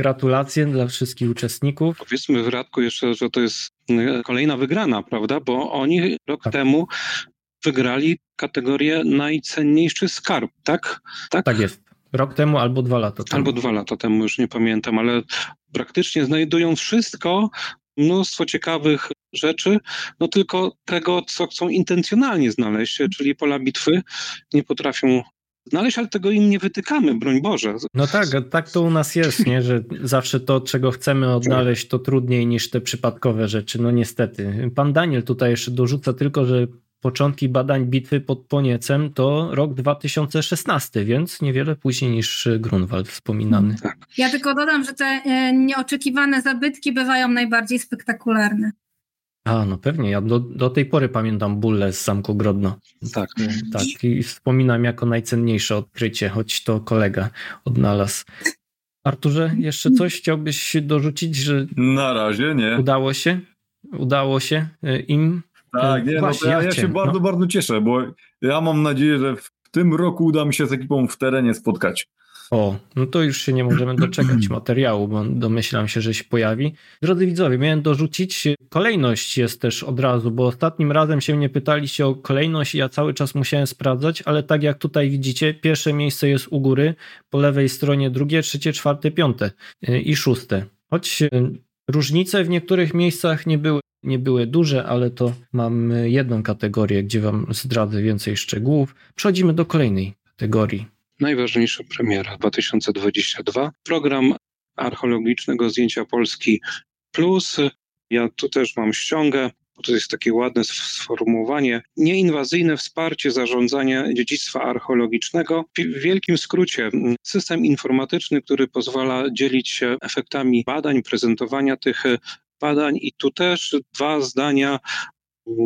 Gratulacje dla wszystkich uczestników. Powiedzmy w Radku jeszcze, że to jest e, kolejna wygrana, prawda? Bo oni rok tak. temu wygrali kategorię najcenniejszy skarb, tak? tak? Tak jest. Rok temu albo dwa lata temu. Albo dwa lata temu, już nie pamiętam, ale praktycznie znajdują wszystko, mnóstwo ciekawych rzeczy, no tylko tego, co chcą intencjonalnie znaleźć, czyli pola bitwy, nie potrafią znaleźć, ale tego im nie wytykamy, broń Boże. No tak, tak to u nas jest, nie? że zawsze to, czego chcemy odnaleźć, to trudniej niż te przypadkowe rzeczy, no niestety. Pan Daniel tutaj jeszcze dorzuca tylko, że początki badań bitwy pod Poniecem to rok 2016, więc niewiele później niż Grunwald wspominany. Tak. Ja tylko dodam, że te e, nieoczekiwane zabytki bywają najbardziej spektakularne. A, no pewnie. Ja do, do tej pory pamiętam bulle z Zamku Grodno. Tak. Tak. I wspominam jako najcenniejsze odkrycie, choć to kolega odnalazł. Arturze, jeszcze coś chciałbyś dorzucić, że. Na razie nie. Udało się? Udało się e, im. Tak, nie, Właśnie, no ja, ja, się bardzo, no. bardzo cieszę, bo ja mam nadzieję, że w tym roku uda mi się z ekipą w terenie spotkać. O, no to już się nie możemy doczekać materiału, bo domyślam się, że się pojawi. Drodzy widzowie, miałem dorzucić, kolejność jest też od razu, bo ostatnim razem się mnie pytaliście o kolejność i ja cały czas musiałem sprawdzać, ale tak jak tutaj widzicie, pierwsze miejsce jest u góry, po lewej stronie drugie, trzecie, czwarte, piąte y, i szóste. Choć y, różnice w niektórych miejscach nie były nie były duże, ale to mam jedną kategorię, gdzie Wam zdradzę więcej szczegółów. Przechodzimy do kolejnej kategorii najważniejsza premiera 2022. Program archeologicznego zdjęcia Polski Plus. Ja tu też mam ściągę, bo to jest takie ładne sformułowanie. Nieinwazyjne wsparcie zarządzania dziedzictwa archeologicznego. W wielkim skrócie, system informatyczny, który pozwala dzielić się efektami badań, prezentowania tych badań i tu też dwa zdania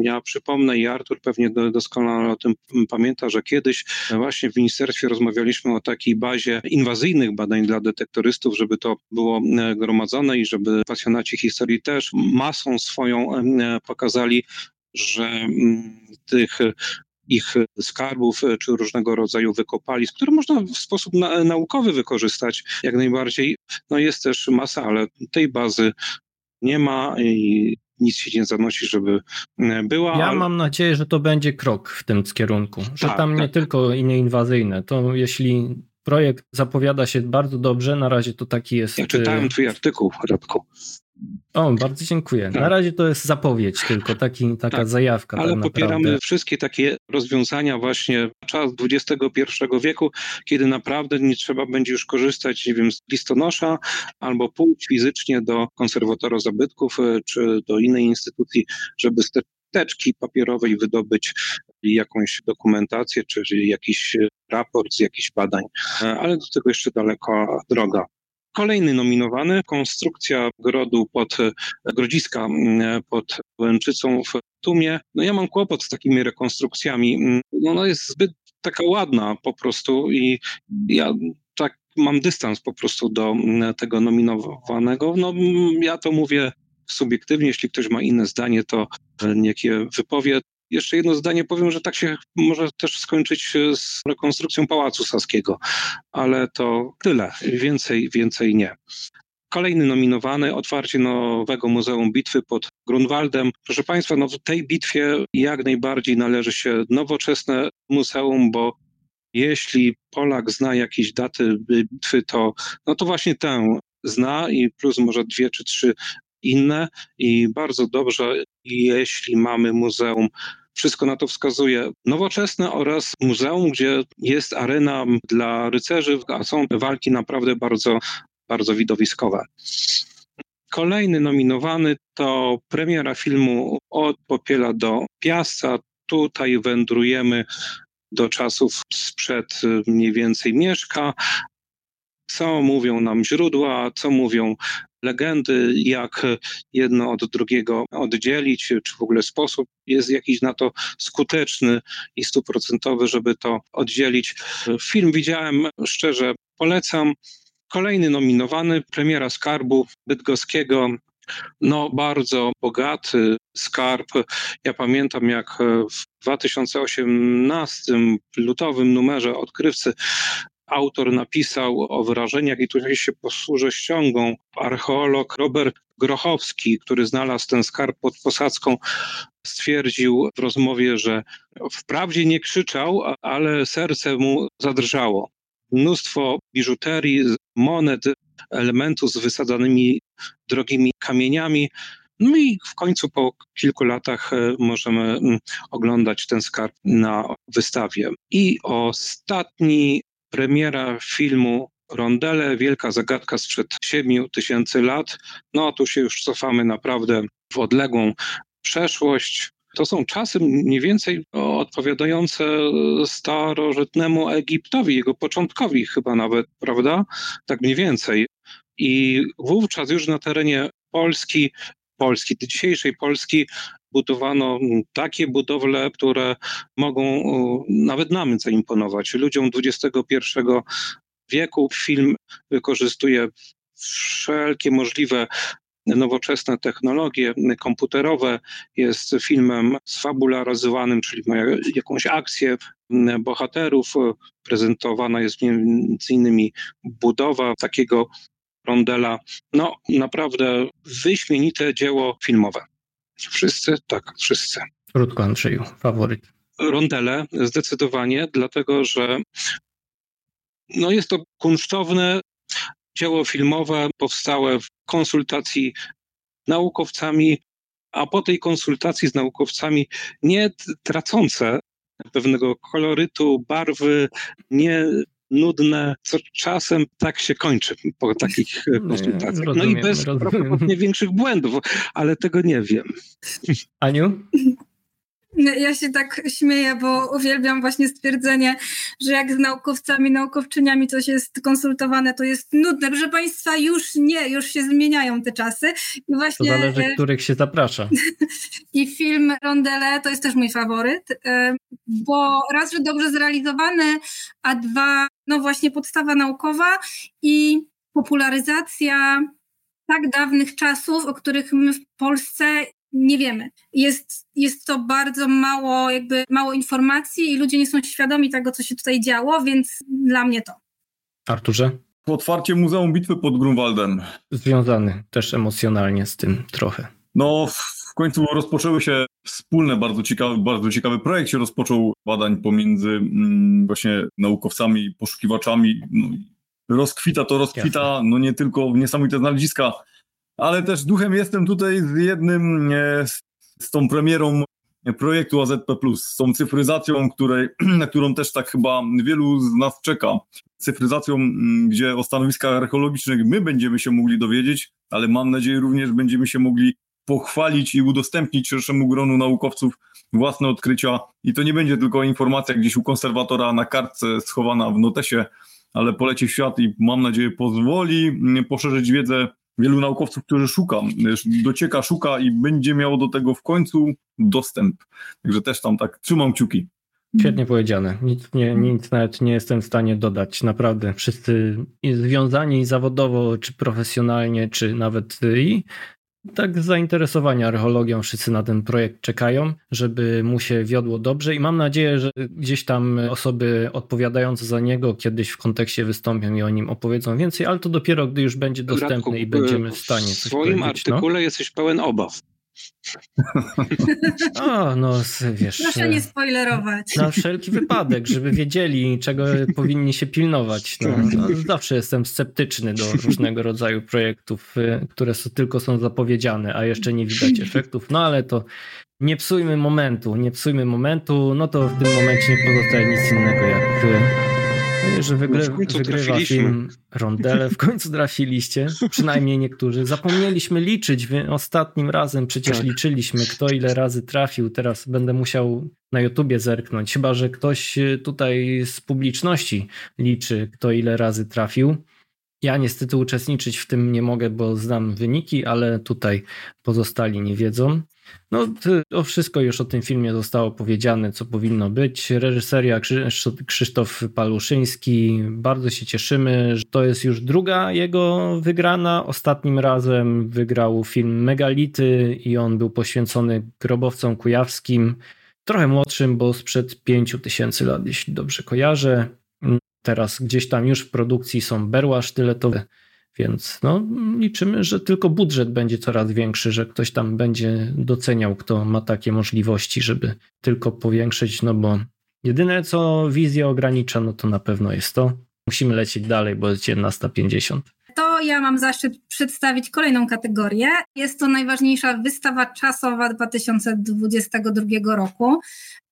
ja przypomnę i Artur pewnie doskonale o tym pamięta, że kiedyś właśnie w ministerstwie rozmawialiśmy o takiej bazie inwazyjnych badań dla detektorystów, żeby to było e, gromadzone i żeby pasjonaci historii też masą swoją e, pokazali, że mm, tych ich skarbów e, czy różnego rodzaju wykopalisk, które można w sposób na, naukowy wykorzystać jak najbardziej. No jest też masa, ale tej bazy nie ma i nic się nie zanosi, żeby e, była. Ja ale... mam nadzieję, że to będzie krok w tym kierunku, że tak, tam tak. nie tylko inwazyjne. To jeśli projekt zapowiada się bardzo dobrze, na razie to taki jest. Ja czytałem e, twój artykuł, Radku. O, bardzo dziękuję. Tak. Na razie to jest zapowiedź tylko, taki, taka tak, zajawka. Ale tak popieramy wszystkie takie rozwiązania właśnie czas XXI wieku, kiedy naprawdę nie trzeba będzie już korzystać, nie wiem, z listonosza albo pójść fizycznie do konserwatora zabytków e, czy do innej instytucji, żeby z teczki papierowej wydobyć jakąś dokumentację, czy jakiś raport z jakichś badań. E, ale do tego jeszcze daleko droga. Kolejny nominowany, konstrukcja grodu pod, grodziska mm, pod Łęczycą w Tumie. No ja mam kłopot z takimi rekonstrukcjami. No ona jest zbyt taka ładna po prostu i ja tak mam dystans po prostu do tego nominowanego. No ja to mówię subiektywnie, jeśli ktoś ma inne zdanie, to niech je wypowie. Jeszcze jedno zdanie powiem, że tak się może też skończyć z rekonstrukcją Pałacu Saskiego, ale to tyle, więcej, więcej nie. Kolejny nominowany, otwarcie nowego Muzeum Bitwy pod Grunwaldem. Proszę Państwa, no w tej bitwie jak najbardziej należy się nowoczesne muzeum, bo jeśli Polak zna jakieś daty bitwy, to, no to właśnie tę zna i plus może dwie czy trzy inne i bardzo dobrze, jeśli mamy muzeum wszystko na to wskazuje. Nowoczesne oraz muzeum, gdzie jest arena dla rycerzy, a są walki naprawdę bardzo, bardzo widowiskowe. Kolejny nominowany to premiera filmu Od Popiela do Piasta. Tutaj wędrujemy do czasów sprzed mniej więcej Mieszka. Co mówią nam źródła, co mówią legendy, jak jedno od drugiego oddzielić, czy w ogóle sposób jest jakiś na to skuteczny i stuprocentowy, żeby to oddzielić. Film widziałem, szczerze polecam. Kolejny nominowany, premiera Skarbu Bydgoskiego, no, bardzo bogaty skarb. Ja pamiętam, jak w 2018 lutowym numerze odkrywcy autor napisał o wrażeniach i tutaj się posłużę ściągą. Archeolog Robert Grochowski, który znalazł ten skarb pod posadzką, stwierdził w rozmowie, że wprawdzie nie krzyczał, ale serce mu zadrżało. Mnóstwo biżuterii, monet, elementów z wysadzanymi drogimi kamieniami. No i w końcu po kilku latach e, możemy mm, oglądać ten skarb na wystawie. I ostatni premiera filmu Rondele, wielka zagadka sprzed 7 tysięcy lat. No tu się już cofamy naprawdę w odległą przeszłość. To są czasy mniej więcej odpowiadające starożytnemu Egiptowi, jego początkowi chyba nawet, prawda? Tak mniej więcej. I wówczas już na terenie Polski, Polski, dzisiejszej Polski, budowano takie budowle, które mogą nawet nam zaimponować. Ludziom XXI wieku film wykorzystuje wszelkie możliwe nowoczesne technologie komputerowe, jest filmem sfabularyzowanym, czyli ma jakąś akcję bohaterów. Prezentowana jest między innymi budowa takiego rondela. No, naprawdę wyśmienite dzieło filmowe. Wszyscy? Tak, wszyscy. Krótko, Andrzeju, faworyt. Rondele zdecydowanie, dlatego że no jest to kunsztowne dzieło filmowe powstałe w konsultacji naukowcami, a po tej konsultacji z naukowcami nie tracące pewnego kolorytu, barwy, nie nudne, co czasem tak się kończy po takich konsultacjach. rozumiem, no i bez rozumiem. prawdopodobnie większych błędów, ale tego nie wiem. Aniu? Ja się tak śmieję, bo uwielbiam właśnie stwierdzenie, że jak z naukowcami, naukowczyniami coś jest konsultowane, to jest nudne. Proszę Państwa, już nie, już się zmieniają te czasy. I właśnie, To zależy, e, których się zaprasza. I film Rondele to jest też mój faworyt, e, bo raz, że dobrze zrealizowany, a dwa, no właśnie podstawa naukowa i popularyzacja tak dawnych czasów, o których my w Polsce nie wiemy. Jest, jest to bardzo mało, jakby mało informacji i ludzie nie są świadomi tego, co się tutaj działo, więc dla mnie to. Arturze? Otwarcie Muzeum Bitwy pod Grunwaldem. Związany też emocjonalnie z tym trochę. No, w końcu rozpoczęły się wspólne, bardzo ciekawy, bardzo ciekawy projekt się rozpoczął badań pomiędzy mm, właśnie naukowcami, poszukiwaczami. No, rozkwita to, rozkwita, no nie tylko niesamowite znaleziska, ale też duchem jestem tutaj z jednym, e, z, z tą premierą projektu AZP+, z tą cyfryzacją, której, na którą też tak chyba wielu z nas czeka. Cyfryzacją, mm, gdzie o stanowiskach archeologicznych my będziemy się mogli dowiedzieć, ale mam nadzieję również będziemy się mogli pochwalić i udostępnić szerszemu gronu naukowców własne odkrycia. I to nie będzie tylko informacja gdzieś u konserwatora na kartce schowana w notesie, ale poleci w świat i mam nadzieję pozwoli mm, poszerzyć wiedzę wielu naukowców, którzy szuka, docieka, szuka i będzie miało do tego w końcu dostęp. Także też tam tak trzymam kciuki. Świetnie powiedziane. Nic, nie, nic nawet nie jestem w stanie dodać. Naprawdę wszyscy związani zawodowo, czy profesjonalnie, czy nawet i tak zainteresowani archeologią wszyscy na ten projekt czekają, żeby mu się wiodło dobrze i mam nadzieję, że gdzieś tam osoby odpowiadające za niego kiedyś w kontekście wystąpią i o nim opowiedzą więcej, ale to dopiero gdy już będzie dostępny Radku, i będziemy w stanie coś W swoim no. artykule no? jesteś pełen obaw. O, no wiesz. Proszę nie spoilerować. Na wszelki wypadek, żeby wiedzieli, czego powinni się pilnować. No, no, zawsze jestem sceptyczny do różnego rodzaju projektów, y, które tylko są zapowiedziane, a jeszcze nie widać efektów. No ale to nie psujmy momentu, nie psujmy momentu, no to w tym momencie nie pozostaje nic innego jak y, że wygry, wygrywa film Rondele. W końcu trafiliście, przynajmniej niektórzy. Zapomnieliśmy liczyć ostatnim razem, przecież tak. liczyliśmy, kto ile razy trafił. Teraz będę musiał na YouTubie zerknąć, chyba że ktoś tutaj z publiczności liczy, kto ile razy trafił. Ja niestety uczestniczyć w tym nie mogę, bo znam wyniki, ale tutaj pozostali nie wiedzą. No, to wszystko już o tym filmie zostało powiedziane, co powinno być. Reżyseria Krzysztof Paluszyński. Bardzo się cieszymy, że to jest już druga jego wygrana. Ostatnim razem wygrał film Megality i on był poświęcony grobowcom kujawskim. Trochę młodszym, bo sprzed pięciu tysięcy lat, jeśli dobrze kojarzę. Teraz gdzieś tam już w produkcji są berła sztyletowe więc no, liczymy, że tylko budżet będzie coraz większy, że ktoś tam będzie doceniał, kto ma takie możliwości, żeby tylko powiększyć, no bo jedyne co wizję ogranicza, no to na pewno jest to. Musimy lecieć dalej, bo jest 11.50 to ja mam zaszczyt przedstawić kolejną kategorię. Jest to najważniejsza wystawa czasowa 2022 roku.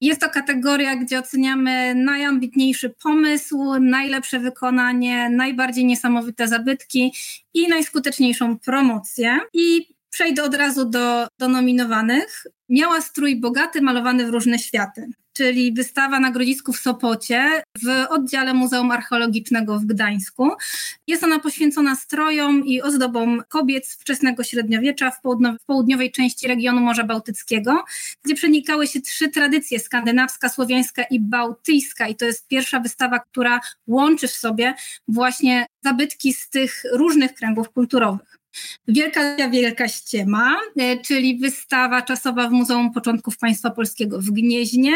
Jest to kategoria, gdzie oceniamy najambitniejszy pomysł, najlepsze wykonanie, najbardziej niesamowite zabytki i najskuteczniejszą promocję. I przejdę od razu do, do nominowanych. Miała strój bogaty, malowany w różne światy czyli wystawa na Grodzisku w Sopocie w oddziale Muzeum Archeologicznego w Gdańsku. Jest ona poświęcona strojom i ozdobom kobiet z wczesnego średniowiecza w, w południowej części regionu Morza Bałtyckiego, gdzie przenikały się trzy tradycje, skandynawska, słowiańska i bałtyjska i to jest pierwsza wystawa, która łączy w sobie właśnie zabytki z tych różnych kręgów kulturowych. Wielka Wielka Ściema, e, czyli wystawa czasowa w Muzeum Początków Państwa Polskiego w Gnieźnie.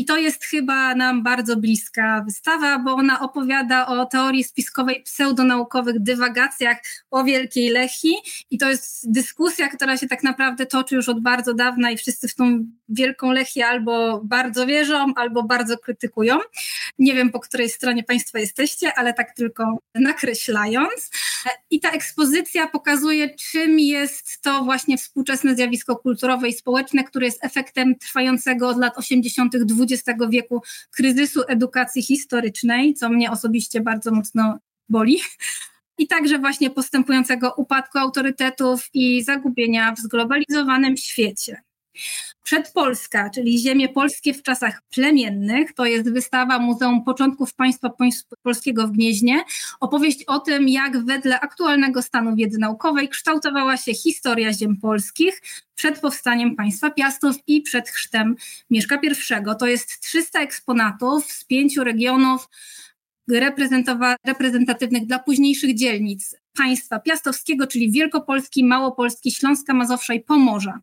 I to jest chyba nam bardzo bliska wystawa, bo ona opowiada o teorii spiskowej, pseudonaukowych dywagacjach o Wielkiej Lechii. I to jest dyskusja, która się tak naprawdę toczy już od bardzo dawna i wszyscy w tą Wielką Lechię albo bardzo wierzą, albo bardzo krytykują. Nie wiem, po której stronie Państwo jesteście, ale tak tylko nakreślając. I ta ekspozycja pokazuje, czym jest to właśnie współczesne zjawisko kulturowe i społeczne, które jest efektem trwającego od lat 80. XX wieku kryzysu edukacji historycznej, co mnie osobiście bardzo mocno boli i także właśnie postępującego upadku autorytetów i zagubienia w zglobalizowanym świecie. Przedpolska, czyli ziemie polskie w czasach plemiennych, to jest wystawa Muzeum Początków Państwa Polskiego w Gnieźnie. Opowieść o tym, jak wedle aktualnego stanu wiedzy naukowej kształtowała się historia ziem polskich przed powstaniem państwa Piastów i przed chrztem Mieszka I. To jest 300 eksponatów z pięciu regionów reprezentatywnych dla późniejszych dzielnic państwa piastowskiego, czyli Wielkopolski, Małopolski, Śląska, Mazowsza i Pomorza.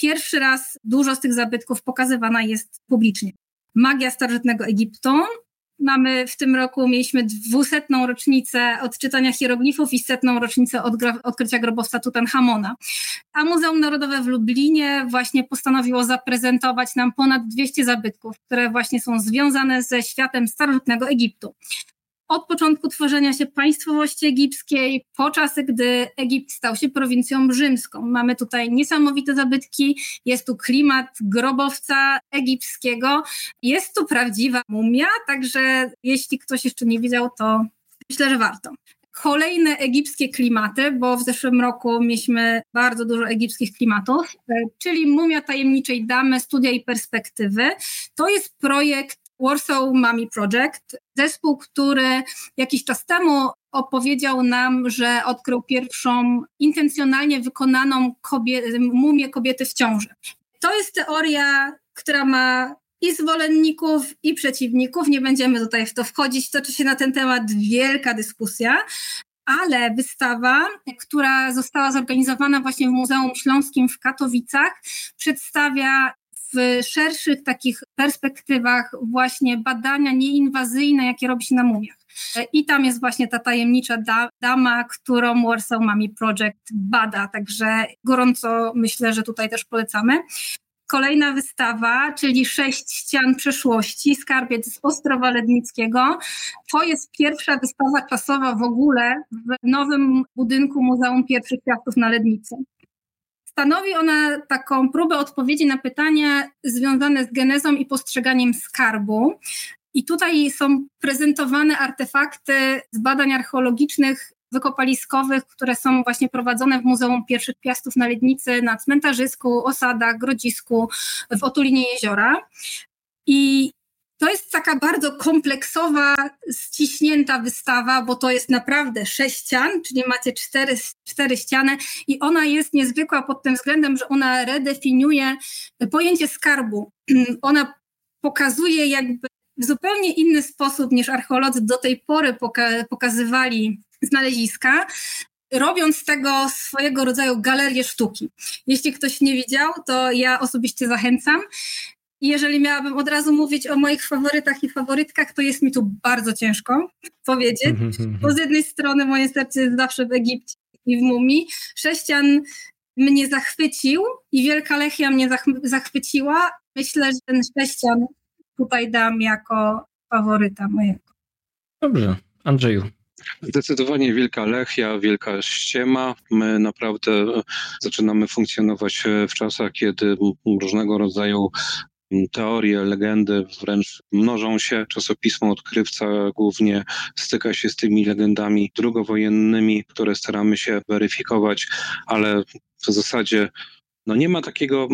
Pierwszy raz dużo z tych zabytków pokazywana jest publicznie. Magia starożytnego Egiptu, Mamy w tym roku, mieliśmy dwusetną rocznicę odczytania hieroglifów i setną rocznicę odkrycia grobowca Tutanchamona. A Muzeum Narodowe w Lublinie właśnie postanowiło zaprezentować nam ponad 200 zabytków, które właśnie są związane ze światem starożytnego Egiptu od początku tworzenia się państwowości egipskiej, po czasy, gdy Egipt stał się prowincją rzymską. Mamy tutaj niesamowite zabytki, jest tu klimat grobowca egipskiego, jest tu prawdziwa mumia, także jeśli ktoś jeszcze nie widział, to myślę, że warto kolejne egipskie klimaty, bo w zeszłym roku mieliśmy bardzo dużo egipskich klimatów, czyli Mumia Tajemniczej Damy, Studia i Perspektywy. To jest projekt Warsaw Mummy Project, zespół, który jakiś czas temu opowiedział nam, że odkrył pierwszą intencjonalnie wykonaną kobiet, mumię kobiety w ciąży. To jest teoria, która ma i zwolenników, i przeciwników. Nie będziemy tutaj w to wchodzić. Toczy się na ten temat wielka dyskusja. ale wystawa, która została zorganizowana właśnie w Muzeum Śląskim w Katowicach, przedstawia w szerszych takich perspektywach właśnie badania nieinwazyjne, jakie robi się na mumiach. I tam jest właśnie ta tajemnicza da dama, którą Warsaw Mummy Project bada, także gorąco myślę, że tutaj też polecamy. Kolejna wystawa, czyli Sześć ścian przeszłości, skarbiec z Ostrowa Lednickiego. To jest pierwsza wystawa czasowa w ogóle w nowym budynku Muzeum Pierwszych Kwiatów na Lednicy. Stanowi ona taką próbę odpowiedzi na pytania związane z genezą i postrzeganiem skarbu. I tutaj są prezentowane artefakty z badań archeologicznych wykopaliskowych, które są właśnie prowadzone w Muzeum Pierwszych Piastów na Lednicy, na cmentarzysku, osadach, grodzisku, w otulinie jeziora. I to jest taka bardzo kompleksowa, ściśnięta wystawa, bo to jest naprawdę sześć ścian, czyli macie cztery, cztery ściany i ona jest niezwykła pod tym względem, że ona redefiniuje pojęcie skarbu. Ona pokazuje jakby w zupełnie inny sposób niż archeolodzy do tej pory poka pokazywali znaleziska, robiąc tego swojego rodzaju galerię sztuki. Jeśli ktoś nie widział, to ja osobiście zachęcam. Jeżeli miałabym od razu mówić o moich faworytach i faworytkach, to jest mi tu bardzo ciężko powiedzieć, bo z jednej strony moje serce jest zawsze w Egipcie i w Mumii. Sześcian mnie zachwycił i Wielka Lechia mnie zachwyciła. Myślę, że ten sześcian tutaj dam jako faworyta mojego. Dobrze. Andrzeju. Zdecydowanie Wielka Lechia, Wielka Ściema. My naprawdę zaczynamy funkcjonować w czasach, kiedy różnego rodzaju teorie, legendy wręcz mnożą się. Czasopismo Odkrywca głównie styka się z tymi legendami drugowojennymi, które staramy się weryfikować, ale w zasadzie no nie ma takiego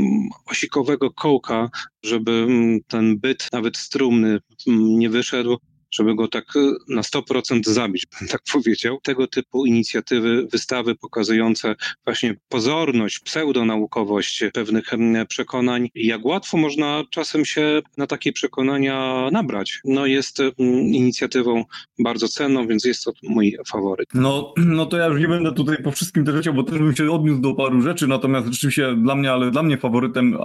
osikowego kołka, żeby ten byt, nawet strumny, nie wyszedł żeby go tak e, na 100% zabić, bym tak powiedział. Tego typu inicjatywy, wystawy pokazujące właśnie pozorność, pseudonaukowość pewnych przekonań, jak łatwo można czasem się na takie przekonania nabrać. No jest inicjatywą bardzo cenną, więc jest to mój faworyt. No, no to ja już nie będę tutaj po wszystkim też leciał, bo też bym się odniósł do paru rzeczy, natomiast rzeczywiście dla mnie, ale dla mnie faworytem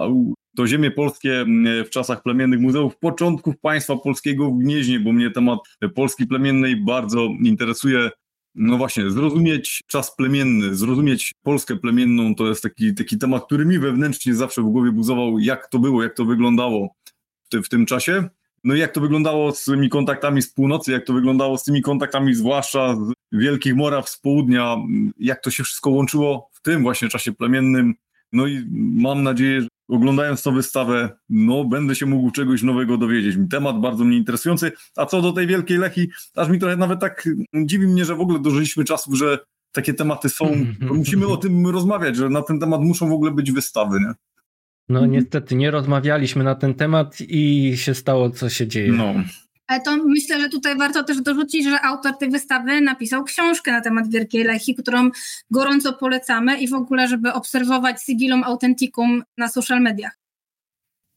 to ziemie polskie w czasach plemiennych muzeów, początków państwa polskiego w Gnieźnie, bo mnie temat Polski plemiennej bardzo interesuje. No właśnie, zrozumieć czas plemienny, zrozumieć Polskę plemienną, to jest taki, taki temat, który mi wewnętrznie zawsze w głowie buzował, jak to było, jak to wyglądało w, w tym czasie. No i jak to wyglądało z tymi kontaktami z północy, jak to wyglądało z tymi kontaktami zwłaszcza z Wielkich Moraw z południa, jak to się wszystko łączyło w tym właśnie czasie plemiennym. No i mam nadzieję, oglądając tą wystawę, no będę się mógł czegoś nowego dowiedzieć. Temat bardzo mnie interesujący. A co do tej Wielkiej Lechi, aż mi trochę nawet tak dziwi mnie, że w ogóle dożyliśmy czasów, że takie tematy są. Musimy o tym rozmawiać, że na ten temat muszą w ogóle być wystawy, nie? No niestety nie rozmawialiśmy na ten temat i się stało, co się dzieje. No. To myślę, że tutaj warto też dorzucić, że autor tej wystawy napisał książkę na temat Wielkiej Lechii, którą gorąco polecamy i w ogóle, żeby obserwować Sigilum Authenticum na social mediach.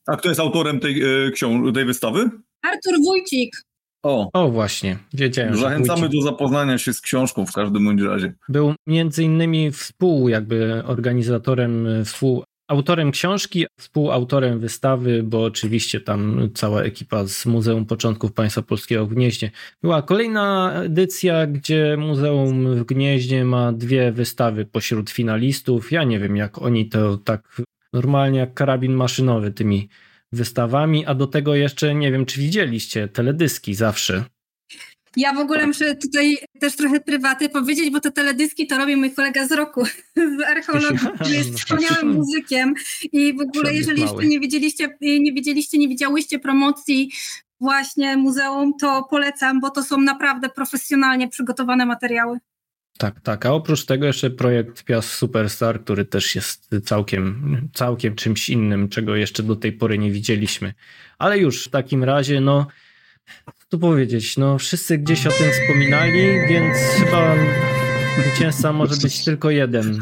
A kto jest autorem tej, e, książ- tej wystawy? Artur Wójcik. O, o właśnie, wiedziałem. Zachęcamy do zapoznania się z książką w każdym bądź razie. Był między innymi współ jakby organizatorem, współ autorem książki, współautorem wystawy, bo oczywiście tam cała ekipa z Muzeum Początków Państwa Polskiego w Gnieźnie. Była kolejna edycja, gdzie Muzeum w Gnieźnie ma dwie wystawy pośród finalistów. Ja nie wiem, jak oni to tak normalnie jak karabin maszynowy tymi wystawami, a do tego jeszcze nie wiem, czy widzieliście teledyski zawsze. Ja w ogóle muszę tutaj też trochę prywaty powiedzieć, bo te teledyski to robi mój kolega z roku, z archeologii, który jest wspaniałym muzykiem i w ogóle jeżeli jeszcze nie widzieliście, nie widzieliście, nie widziałyście promocji właśnie muzeum, to polecam, bo to są naprawdę profesjonalnie przygotowane materiały. Tak, tak. A oprócz tego jeszcze projekt Piast Superstar, który też jest całkiem, całkiem czymś innym, czego jeszcze do tej pory nie widzieliśmy. Ale już w takim razie, no tu powiedzieć? No, wszyscy gdzieś o tym wspominali, więc chyba Zwycięzca może być tylko jeden.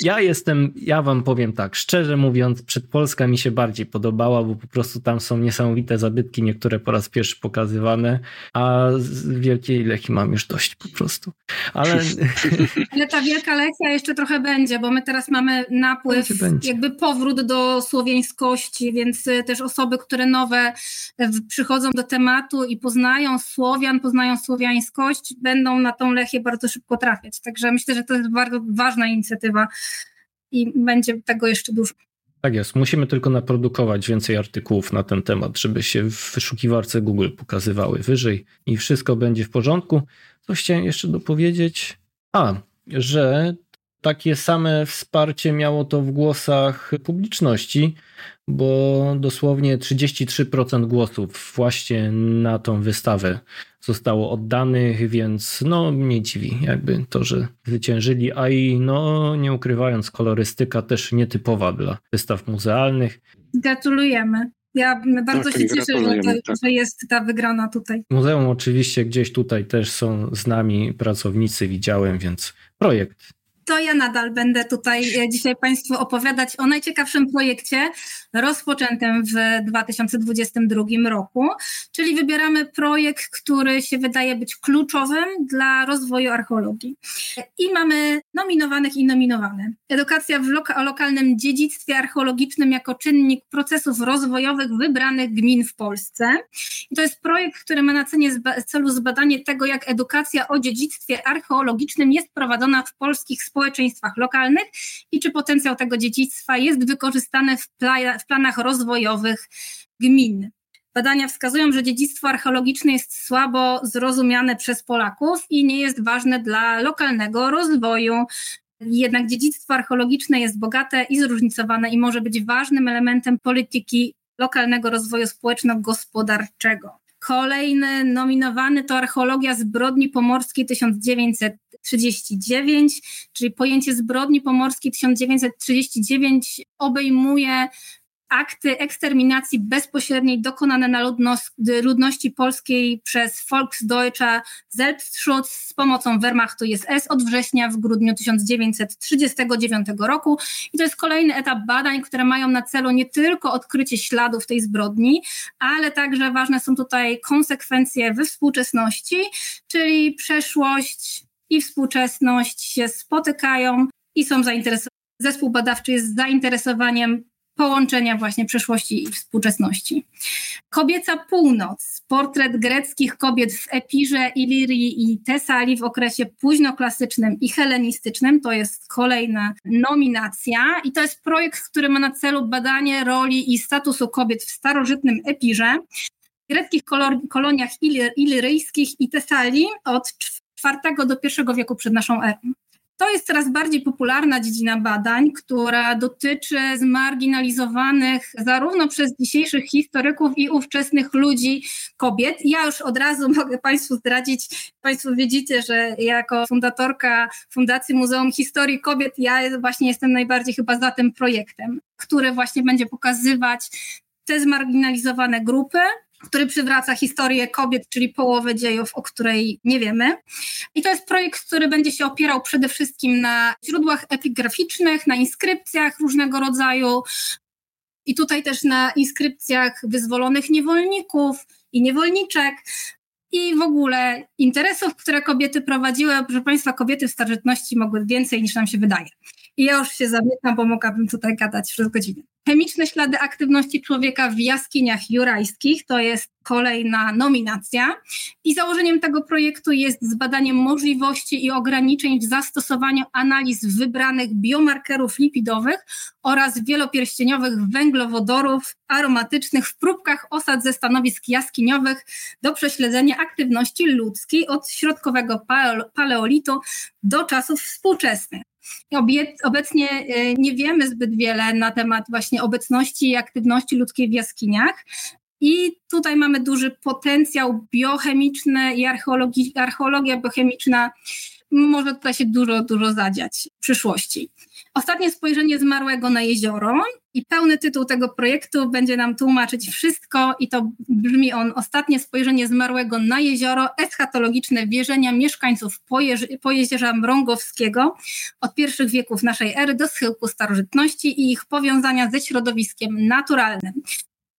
Ja jestem, ja wam powiem tak, szczerze mówiąc, Przedpolska mi się bardziej podobała, bo po prostu tam są niesamowite zabytki, niektóre po raz pierwszy pokazywane, a z Wielkiej Lechii mam już dość po prostu. Ale... Ale ta Wielka Lechia jeszcze trochę będzie, bo my teraz mamy napływ, jakby powrót do słowiańskości, więc y, też osoby, które nowe y, przychodzą do tematu i poznają Słowian, poznają słowiańskość, będą na tą Lechię bardzo szybko trafiać. Także myślę, że to jest bardzo ważna inicjatywa i będzie tego jeszcze dużo. Tak jest. Musimy tylko naprodukować więcej artykułów na ten temat, żeby się w wyszukiwarce Google pokazywały wyżej i wszystko będzie w porządku. Coś chciałem jeszcze dopowiedzieć. A, że takie same wsparcie miało to w głosach publiczności, bo dosłownie 33% głosów właśnie na tą wystawę zostało oddanych, więc no mnie dziwi jakby to, że zwyciężyli, a i no nie ukrywając kolorystyka też nietypowa dla wystaw muzealnych. Gratulujemy. Ja bardzo tak, się cieszę, że, to, tak. że, jest ta wygrana tutaj. Muzeum oczywiście gdzieś tutaj też są z nami pracownicy, widziałem, więc projekt to ja nadal będę tutaj e, dzisiaj Państwu opowiadać o najciekawszym projekcie rozpoczętym w 2022 roku, czyli wybieramy projekt, który się wydaje być kluczowym dla rozwoju archeologii. I mamy nominowanych i nominowane. Edukacja w loka lokalnym dziedzictwie archeologicznym jako czynnik procesów rozwojowych wybranych gmin w Polsce. I to jest projekt, który ma na celu zbadanie tego, jak edukacja o dziedzictwie archeologicznym jest prowadzona w polskich społeczeństwach lokalnych i czy potencjał tego dziedzictwa jest wykorzystany w, pla w planach rozwojowych gmin. Badania wskazują, że dziedzictwo archeologiczne jest słabo zrozumiane przez Polaków i nie jest ważne dla lokalnego rozwoju. Jednak dziedzictwo archeologiczne jest bogate i zróżnicowane i może być ważnym elementem polityki lokalnego rozwoju społeczno-gospodarczego. Kolejny nominowany to archeologia zbrodni pomorskiej 1939, czyli pojęcie zbrodni pomorskiej 1939 obejmuje akty eksterminacji bezpośredniej dokonane na ludności polskiej przez Volksdeutscher Selbstschutz z pomocą Wehrmachtu SS od września w grudniu 1939 roku. I to jest kolejny etap badań, które mają na celu nie tylko odkrycie śladów tej zbrodni, ale także ważne są tutaj konsekwencje we współczesności, czyli przeszłość i współczesność się spotykają i są zainteresowani. Zespół badawczy jest zainteresowaniem połączenia właśnie przeszłości i współczesności. Kobieca Północ, portret greckich kobiet w Epirze, Ilirii i Tesalii w okresie późnoklasycznym i helenistycznym, to jest kolejna nominacja i to jest projekt, który ma na celu badanie roli i statusu kobiet w starożytnym Epirze, greckich koloniach iliryjskich i Tesalii od IV do I wieku przed naszą erą. To jest coraz bardziej popularna dziedzina badań, która dotyczy zmarginalizowanych zarówno przez dzisiejszych historyków i ówczesnych ludzi kobiet. Ja już od razu mogę Państwu zdradzić, Państwo widzicie, że jako fundatorka Fundacji Muzeum Historii Kobiet, ja właśnie jestem najbardziej chyba za tym projektem, który właśnie będzie pokazywać te zmarginalizowane grupy, który przywraca historię kobiet, czyli połowę dziejów, o której nie wiemy. I to jest projekt, który będzie się opierał przede wszystkim na źródłach epigraficznych, na inskrypcjach różnego rodzaju. I tutaj też na inskrypcjach wyzwolonych niewolników i niewolniczek, i w ogóle interesów, które kobiety prowadziły. Proszę Państwa, kobiety w starożytności mogły więcej niż nam się wydaje. I ja już się zamykam, bo mogłabym tutaj gadać przez godzinę. Chemiczne ślady aktywności człowieka w jaskiniach jurajskich to jest kolejna nominacja. I założeniem tego projektu jest zbadanie możliwości i ograniczeń w zastosowaniu analiz wybranych biomarkerów lipidowych oraz wielopierścieniowych węglowodorów aromatycznych w próbkach osad ze stanowisk jaskiniowych do prześledzenia aktywności ludzkiej od środkowego paleolitu do czasów współczesnych. Obecnie e, nie wiemy zbyt wiele na temat właśnie obecności i aktywności ludzkiej w jaskiniach. I tutaj mamy duży potencjał biochemiczny i archeologia biochemiczna może tutaj się dużo, dużo zadziać w przyszłości. Ostatnie spojrzenie zmarłego na jezioro i pełny tytuł tego projektu będzie nam tłumaczyć wszystko i to brzmi on Ostatnie spojrzenie zmarłego na jezioro, eschatologiczne wierzenia mieszkańców Pojezierza Mrągowskiego od pierwszych wieków naszej ery do schyłku starożytności i ich powiązania ze środowiskiem naturalnym.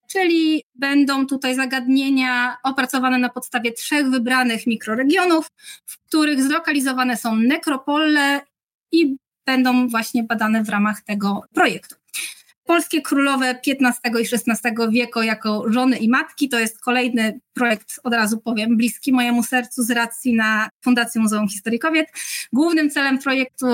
Czyli będą tutaj zagadnienia opracowane na podstawie trzech wybranych mikroregionów, w których zlokalizowane są nekropole i będą właśnie badane w ramach tego projektu. Polskie królowe XV i XVI wieku jako żony i matki to jest kolejny projekt, od razu powiem, bliski mojemu sercu z racji na Fundację Muzeum Historii Kobiet. Głównym celem projektu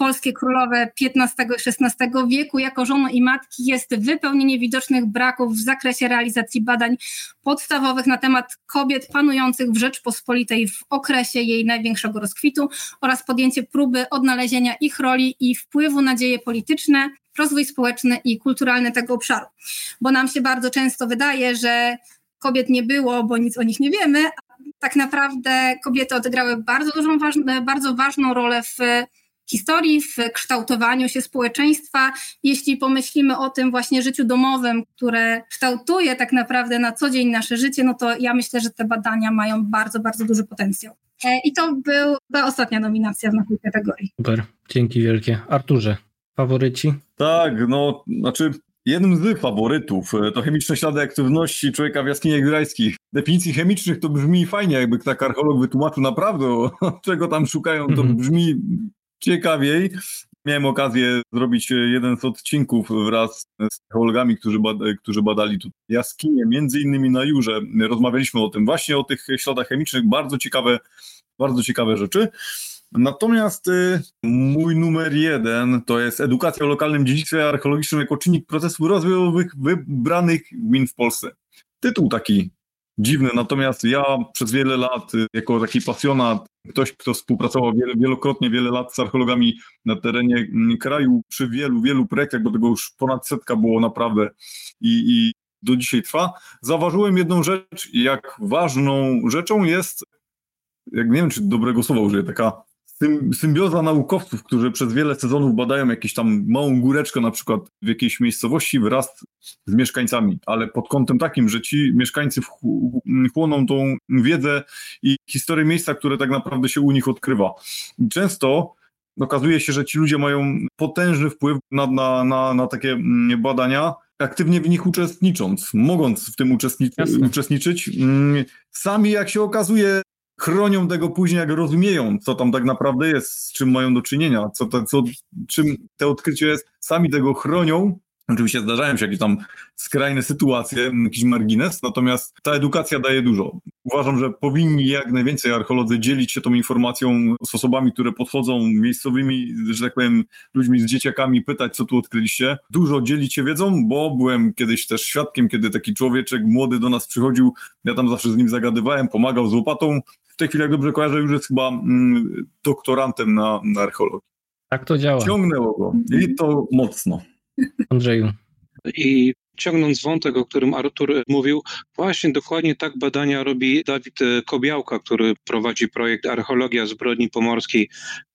polskie królowe XV i XVI wieku jako żony i matki jest wypełnienie widocznych braków w zakresie realizacji badań podstawowych na temat kobiet panujących w Rzeczpospolitej w okresie jej największego rozkwitu oraz podjęcie próby odnalezienia ich roli i wpływu na dzieje polityczne, rozwój społeczny i kulturalny tego obszaru. Bo nam się bardzo często wydaje, że kobiet nie było, bo nic o nich nie wiemy, tak naprawdę kobiety odegrały bardzo dużą, bardzo ważną rolę w historii, w kształtowaniu się społeczeństwa. Jeśli pomyślimy o tym właśnie życiu domowym, które kształtuje tak naprawdę na co dzień nasze życie, no to ja myślę, że te badania mają bardzo, bardzo duży potencjał. E, I to był, była ostatnia nominacja w naszej kategorii. Super, dzięki wielkie. Arturze, faworyci? Tak, no, znaczy Jednym z faworytów e, to chemiczne ślady aktywności człowieka w jaskiniach grajskich. Definicji chemicznych to brzmi fajnie, jakby tak archeolog wytłumaczył naprawdę, czego tam szukają, to -hmm. brzmi ciekawiej. Miałem okazję zrobić jeden z odcinków wraz z archeologami, którzy, którzy badali tu jaskinie, między innymi na Jurze. Rozmawialiśmy o tym, właśnie o tych śladach chemicznych. Bardzo ciekawe, bardzo ciekawe rzeczy. Natomiast y, mój numer jeden to jest edukacja o lokalnym dziedzictwie archeologicznym jako czynnik procesów rozwojowych wybranych gmin w Polsce. Tytuł taki dziwny, natomiast ja przez wiele lat, y, jako taki pasjonat, ktoś, kto współpracował wielokrotnie, wiele lat z archeologami na terenie mm, kraju, przy wielu, wielu projektach, bo tego już ponad setka było naprawdę i, i do dzisiaj trwa, zauważyłem jedną rzecz, jak ważną rzeczą jest, jak nie wiem, czy dobrego słowa użyję, taka symbioza naukowców, którzy przez wiele sezonów badają jakąś tam małą góreczkę na przykład w jakiejś miejscowości wraz z mieszkańcami, ale pod kątem takim, że ci mieszkańcy wchłoną tą wiedzę i historię miejsca, które tak naprawdę się u nich odkrywa. I często okazuje się, że ci ludzie mają potężny wpływ na, na, na, na takie mm, badania, aktywnie w nich uczestnicząc, mogąc w tym uczestniczyć. Mm, sami, jak się okazuje, chronią tego później, jak rozumieją, co tam tak naprawdę jest, z czym mają do czynienia, co, to, co, czym te odkrycie jest, sami tego chronią. Oczywiście zdarzają się jakieś tam skrajne sytuacje, jakiś margines, natomiast ta edukacja daje dużo. Uważam, że powinni jak najwięcej archeolodzy dzielić się tą informacją z osobami, które podchodzą miejscowymi, że tak powiem, ludźmi z dzieciakami, pytać, co tu odkryliście. Dużo dzielić się wiedzą, bo byłem kiedyś też świadkiem, kiedy taki człowieczek młody do nas przychodził, ja tam zawsze z nim zagadywałem, pomagał z łopatą, tej chwili, jak dobrze kojarzę, już jest chyba mm, doktorantem na, na archeologii. Tak to działa. Ciągnęło go i to mocno. Andrzeju. I ciągnąc wątek, o którym Artur mówił, właśnie dokładnie tak badania robi Dawid Kobiałka, który prowadzi projekt Archeologia Zbrodni Pomorskiej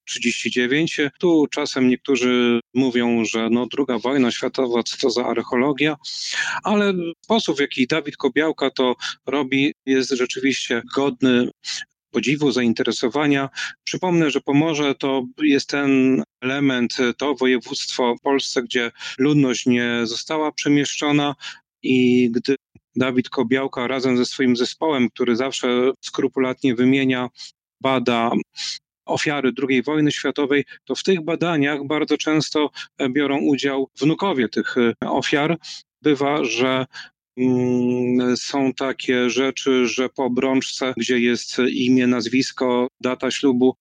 39. Tu czasem niektórzy mówią, że no druga wojna światowa, co to za archeologia, ale sposób, w jaki Dawid Kobiałka to robi, jest rzeczywiście godny podziwu, zainteresowania. Przypomnę, że Pomorze to jest ten element, to województwo w Polsce, gdzie ludność nie została przemieszczona i gdy Dawid Kobiałka razem ze swoim zespołem, który zawsze skrupulatnie wymienia, bada ofiary II wojny światowej, to w tych badaniach bardzo często biorą udział wnukowie tych ofiar. Bywa, że są takie rzeczy, że po obrączce, gdzie jest imię, nazwisko, data ślubu,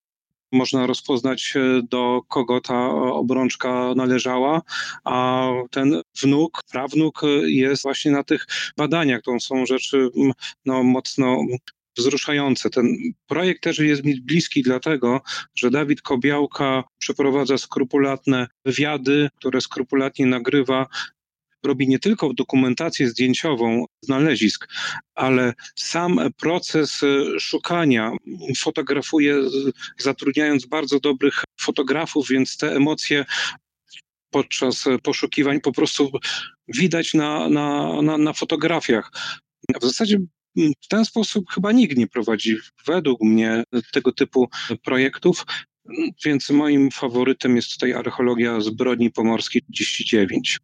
można rozpoznać, e, do kogo ta obrączka należała, a ten wnuk, prawnuk jest właśnie na tych badaniach. To są rzeczy mm, no, mocno wzruszające. Ten projekt też jest mi bliski dlatego, że Dawid Kobiałka przeprowadza skrupulatne wywiady, które skrupulatnie nagrywa robi nie tylko dokumentację zdjęciową znalezisk, ale sam proces e, szukania fotografuje, zatrudniając bardzo dobrych fotografów, więc te emocje podczas poszukiwań po prostu widać na, na, na, na fotografiach. W zasadzie w ten sposób chyba nikt nie prowadzi, według mnie, tego typu projektów. Więc moim faworytem jest tutaj archeologia zbrodni pomorskiej 39.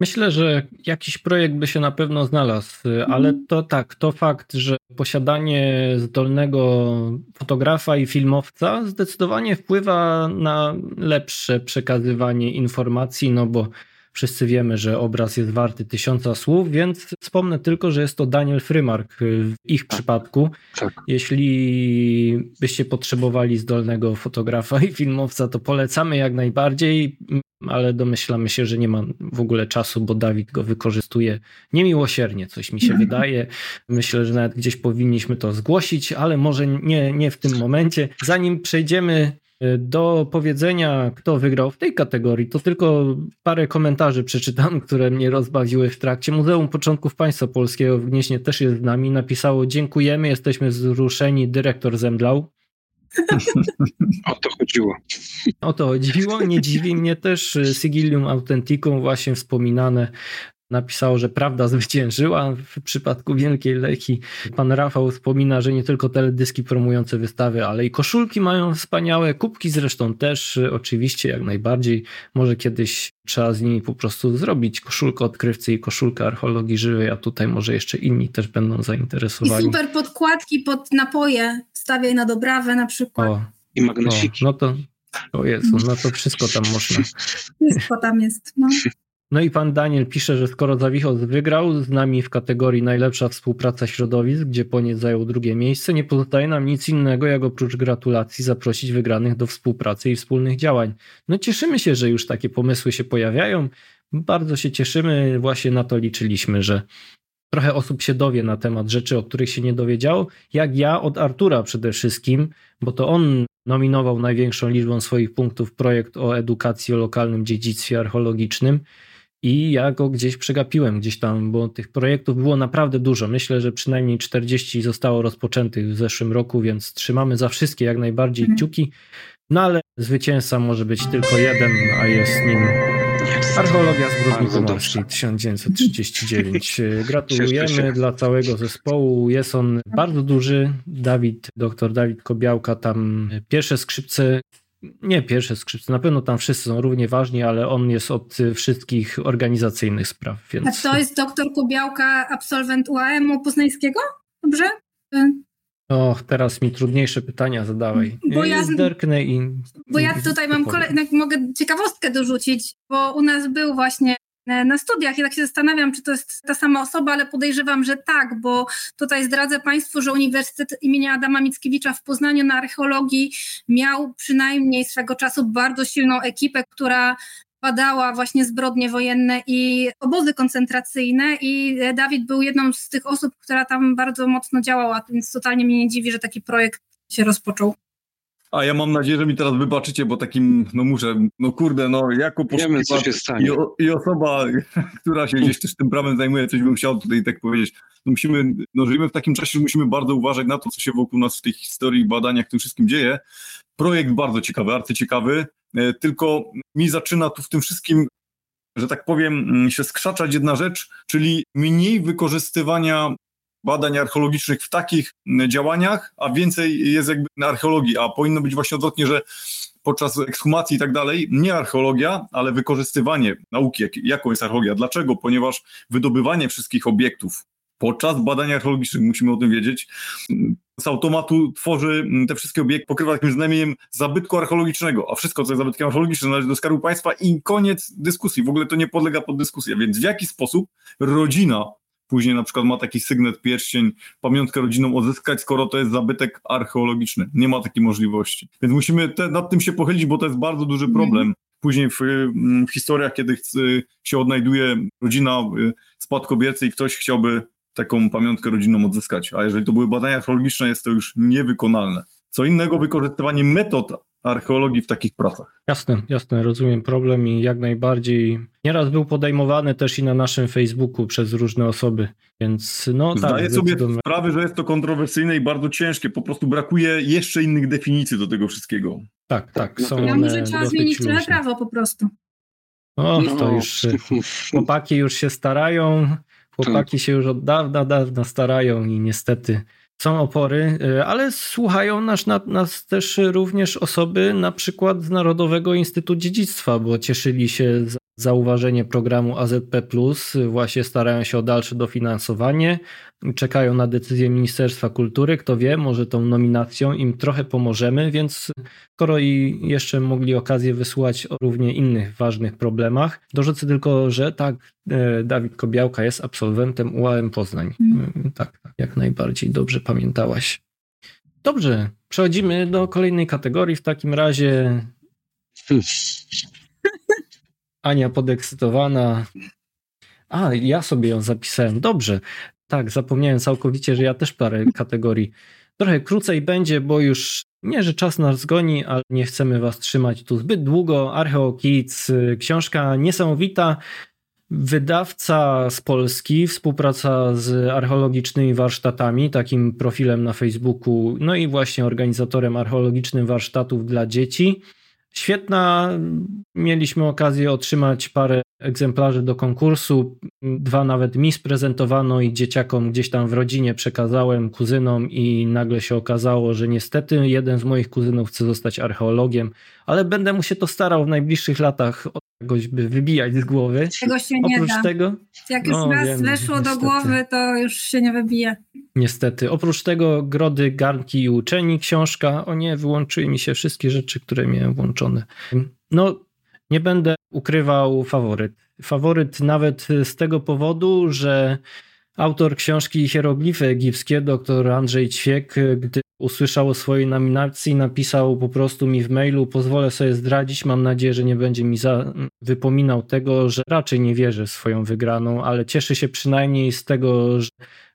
Myślę, że jakiś projekt by się na pewno znalazł, ale mhm. to tak, to fakt, że posiadanie zdolnego fotografa i filmowca zdecydowanie wpływa na lepsze przekazywanie informacji, no bo Wszyscy wiemy, że obraz jest warty tysiąca słów, więc wspomnę tylko, że jest to Daniel Frymark w ich tak. przypadku. Tak. Jeśli byście potrzebowali zdolnego fotografa i filmowca, to polecamy jak najbardziej, ale domyślamy się, że nie ma w ogóle czasu, bo Dawid go wykorzystuje niemiłosiernie, coś mi się wydaje. Myślę, że nawet gdzieś powinniśmy to zgłosić, ale może nie, nie w tym momencie. Zanim przejdziemy do powiedzenia, kto wygrał w tej kategorii, to tylko parę komentarzy przeczytam, które mnie rozbawiły w trakcie. Muzeum Początków Państwa Polskiego w Gnieźnie też jest z nami. Napisało: Dziękujemy, jesteśmy wzruszeni, dyrektor zemdlał. O to chodziło. O to chodziło. Nie dziwi mnie też Sigilium Authenticum, właśnie wspominane napisało, że prawda zwyciężyła w przypadku Wielkiej Leki. Pan Rafał wspomina, że nie tylko teledyski promujące wystawy, ale i koszulki mają wspaniałe, kubki zresztą też, oczywiście jak najbardziej. Może kiedyś trzeba z nimi po prostu zrobić koszulkę odkrywcy i koszulkę archeologii żywej, a tutaj może jeszcze inni też będą zainteresowani. I super podkładki pod napoje, stawiaj na dobrawę na przykład. O, I magnesiki. O, no to, o Jezu, no to wszystko tam można. Wszystko tam jest, no. No i pan Daniel pisze, że skoro Zawichos wygrał z nami w kategorii najlepsza współpraca środowisk, gdzie Poniec zajął drugie miejsce, nie pozostaje nam nic innego, jak oprócz gratulacji zaprosić wygranych do współpracy i wspólnych działań. No cieszymy się, że już takie pomysły się pojawiają. Bardzo się cieszymy, właśnie na to liczyliśmy, że trochę osób się dowie na temat rzeczy, o których się nie dowiedziało, jak ja od Artura przede wszystkim, bo to on nominował największą liczbą swoich punktów projekt o edukacji o lokalnym dziedzictwie archeologicznym i ja go gdzieś przegapiłem gdzieś tam, bo tych projektów było naprawdę dużo. Myślę, że przynajmniej 40 zostało rozpoczętych w zeszłym roku, więc trzymamy za wszystkie jak najbardziej mhm. kciuki. No ale zwycięzca może być tylko jeden, a jest nim Archeologia Zbrodni Pomorskiej 1939. Gratulujemy dla całego zespołu. Jest on bardzo duży. Dawid, doktor Dawid Kobiałka, tam pierwsze skrzypce nie pierwsze skrzypce, na pewno tam wszyscy są równie ważni, ale on jest od wszystkich organizacyjnych spraw. Więc... A to jest doktor Kubiałka, absolwent UAM-u poznańskiego? Dobrze? Och, teraz mi trudniejsze pytania zadawaj. Bo ja, Zderknę i... Bo ja tutaj mam kolejną, mogę ciekawostkę dorzucić, bo u nas był właśnie na studiach. Ja tak się zastanawiam, czy to jest ta sama osoba, ale podejrzewam, że tak, bo tutaj zdradzę Państwu, że Uniwersytet imienia Adama Mickiewicza w Poznaniu na archeologii miał przynajmniej swego czasu bardzo silną ekipę, która badała właśnie zbrodnie wojenne i obozy koncentracyjne i Dawid był jedną z tych osób, która tam bardzo mocno działała, więc totalnie mnie nie dziwi, że taki projekt się rozpoczął. A ja mam nadzieję, że mi teraz wybaczycie, bo takim, no muszę, no kurde, no jako poszukiwacz i, i, osoba, która się gdzieś też tym prawem zajmuje, coś bym chciał tutaj tak powiedzieć. No musimy, no żyjemy w takim czasie, że musimy bardzo uważać na to, co się wokół nas w tej historii, badaniach, tym wszystkim dzieje. Projekt bardzo ciekawy, arcyciekawy, e, tylko mi zaczyna tu w tym wszystkim że tak powiem, mm, się skrzaczać jedna rzecz, czyli mniej wykorzystywania badań archeologicznych w takich działaniach, a więcej jest jakby na archeologii, a powinno być właśnie odwrotnie, że podczas ekshumacji i tak dalej, nie archeologia, ale wykorzystywanie nauki, jak, jaką jest archeologia. Dlaczego? Ponieważ wydobywanie wszystkich obiektów podczas badań archeologicznych, musimy o tym wiedzieć, z automatu tworzy te wszystkie obiekty, pokrywa takim znamieniem zabytku archeologicznego, a wszystko, co jest zabytkiem archeologicznym, należy do Skarbu Państwa i koniec dyskusji. W ogóle to nie podlega pod dyskusję. Więc w jaki sposób rodzina później na przykład ma taki sygnet, pierścień, pamiątkę rodzinną odzyskać, skoro to jest zabytek archeologiczny. Nie ma takiej możliwości. Więc musimy te, nad tym się pochylić, bo to jest bardzo duży mhm. problem. Później w, w historiach, kiedy się odnajduje rodzina y, spadkobiercy i ktoś chciałby taką pamiątkę rodzinną odzyskać. A jeżeli to były badania archeologiczne, jest to już niewykonalne. Co innego wykorzystywanie metod archeologii w takich pracach. Jasne, jasne, rozumiem problem i jak najbardziej. Nieraz był podejmowany też i na naszym Facebooku przez różne osoby, więc no tak. Zdaję sobie sprawę, że jest to kontrowersyjne i bardzo ciężkie, po prostu brakuje jeszcze innych definicji do tego wszystkiego. Tak, tak. Są ja może trzeba zmienić trochę prawo po prostu. O, no. to już chłopaki już się starają, chłopaki się już od dawna, dawna starają i niestety są opory, y, ale słuchają nas, nas też również osoby na przykład z Narodowego Instytutu Dziedzictwa, bo cieszyli się z zauważenie programu AZP, właśnie starają się o dalsze dofinansowanie, czekają na decyzję Ministerstwa Kultury. Kto wie, może tą nominacją im trochę pomożemy, więc skoro i jeszcze mogli okazję wysłuchać o równie innych ważnych problemach, dorzucę tylko, że tak, e, Dawid Kobiałka jest absolwentem UAM Poznań. Mm. Tak, tak, jak najbardziej dobrze pamiętałaś. Dobrze, przechodzimy do kolejnej kategorii. W takim razie Ania podekscytowana. A, ja sobie ją zapisałem. Dobrze. Tak, zapomniałem całkowicie, że ja też parę kategorii. Trochę krócej będzie, bo już nie, że czas nas zgoni, ale nie chcemy was trzymać tu zbyt długo. Archeo Kids, książka niesamowita. Wydawca z Polski, współpraca z archeologicznymi warsztatami, takim profilem na Facebooku, no i właśnie organizatorem archeologicznych warsztatów dla dzieci. Świetna. Mieliśmy okazję otrzymać parę egzemplarzy do konkursu. Dwa nawet mi sprezentowano i dzieciakom gdzieś tam w rodzinie przekazałem kuzynom i nagle się okazało, że niestety jeden z moich kuzynów chce zostać archeologiem, ale będę mu się to starał w najbliższych latach czegoś by wybijać z głowy. Tego się nie Oprócz da. tego, Jak już no, raz wiem, weszło niestety. do głowy, to już się nie wybije. Niestety. Oprócz tego Grody, Garnki i Uczeni książka. O nie, wyłączyły mi się wszystkie rzeczy, które miałem włączone. No, nie będę ukrywał faworyt. Faworyt nawet z tego powodu, że autor książki Hieroglify egipskie, dr Andrzej Ćwiek, gdy usłyszał o swojej nominacji, napisał po prostu mi w mailu, pozwolę sobie zdradzić, mam nadzieję, że nie będzie mi za, wypominał tego, że raczej nie wierzy w swoją wygraną, ale cieszy się przynajmniej z tego, że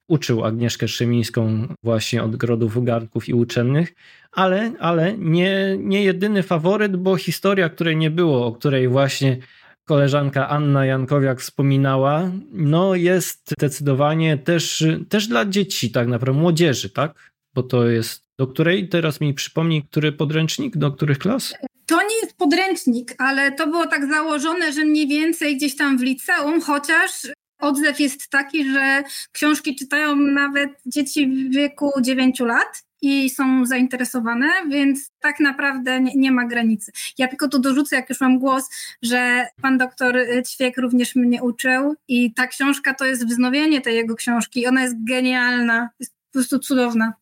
uczył Agnieszkę Szymińską właśnie od grodów, garnków i uczennych, ale, ale nie, nie jedyny faworyt, bo historia, której nie było, o której właśnie koleżanka Anna Jankowiak wspominała, no jest zdecydowanie też, też dla dzieci, tak naprawdę, młodzieży, tak? Bo to jest, do której, teraz mi przypomnij, który podręcznik, do których klas? To nie jest podręcznik, ale to było tak założone, że mniej więcej gdzieś tam w liceum, chociaż odzew jest taki, że książki czytają nawet dzieci w wieku 9 lat i są zainteresowane, więc tak naprawdę nie, nie, ma granicy. Ja tylko tu dorzucę, jak już mam głos, że pan doktor Ćwiek również mnie uczył i ta książka to jest wznowienie tej jego książki. Ona jest genialna, jest po prostu cudowna.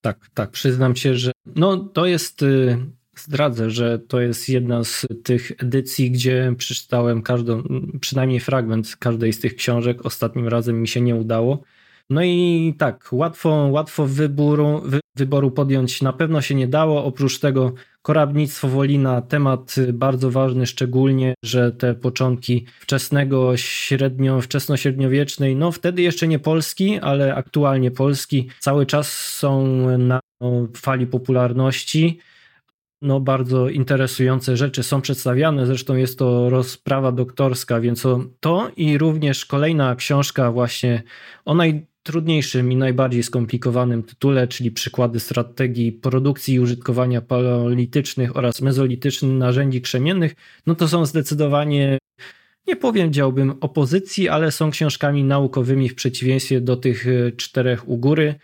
Tak, tak, przyznam się, że no to jest y, zdradzę, że to jest jedna z tych edycji, gdzie przeczytałem każdą, przynajmniej fragment każdej z tych książek. Ostatnim razem mi się nie udało. No i tak, łatwo, łatwo wyboru, wy, wyboru podjąć na pewno się nie dało. Oprócz tego korabnictwo Wolina, temat bardzo ważny, szczególnie, że te początki wczesnego, średnio, wczesno-średniowiecznej, no wtedy jeszcze nie Polski, ale aktualnie Polski, cały czas są na fali popularności no, bardzo interesujące rzeczy są przedstawiane. Zresztą jest to rozprawa doktorska, więc to i również kolejna książka właśnie o najtrudniejszym i najbardziej skomplikowanym tytule, czyli przykłady strategii produkcji i użytkowania paleolitycznych oraz mezolitycznych narzędzi krzemiennych, no to są zdecydowanie nie powiedziałbym opozycji, ale są książkami naukowymi w przeciwieństwie do tych czterech u góry.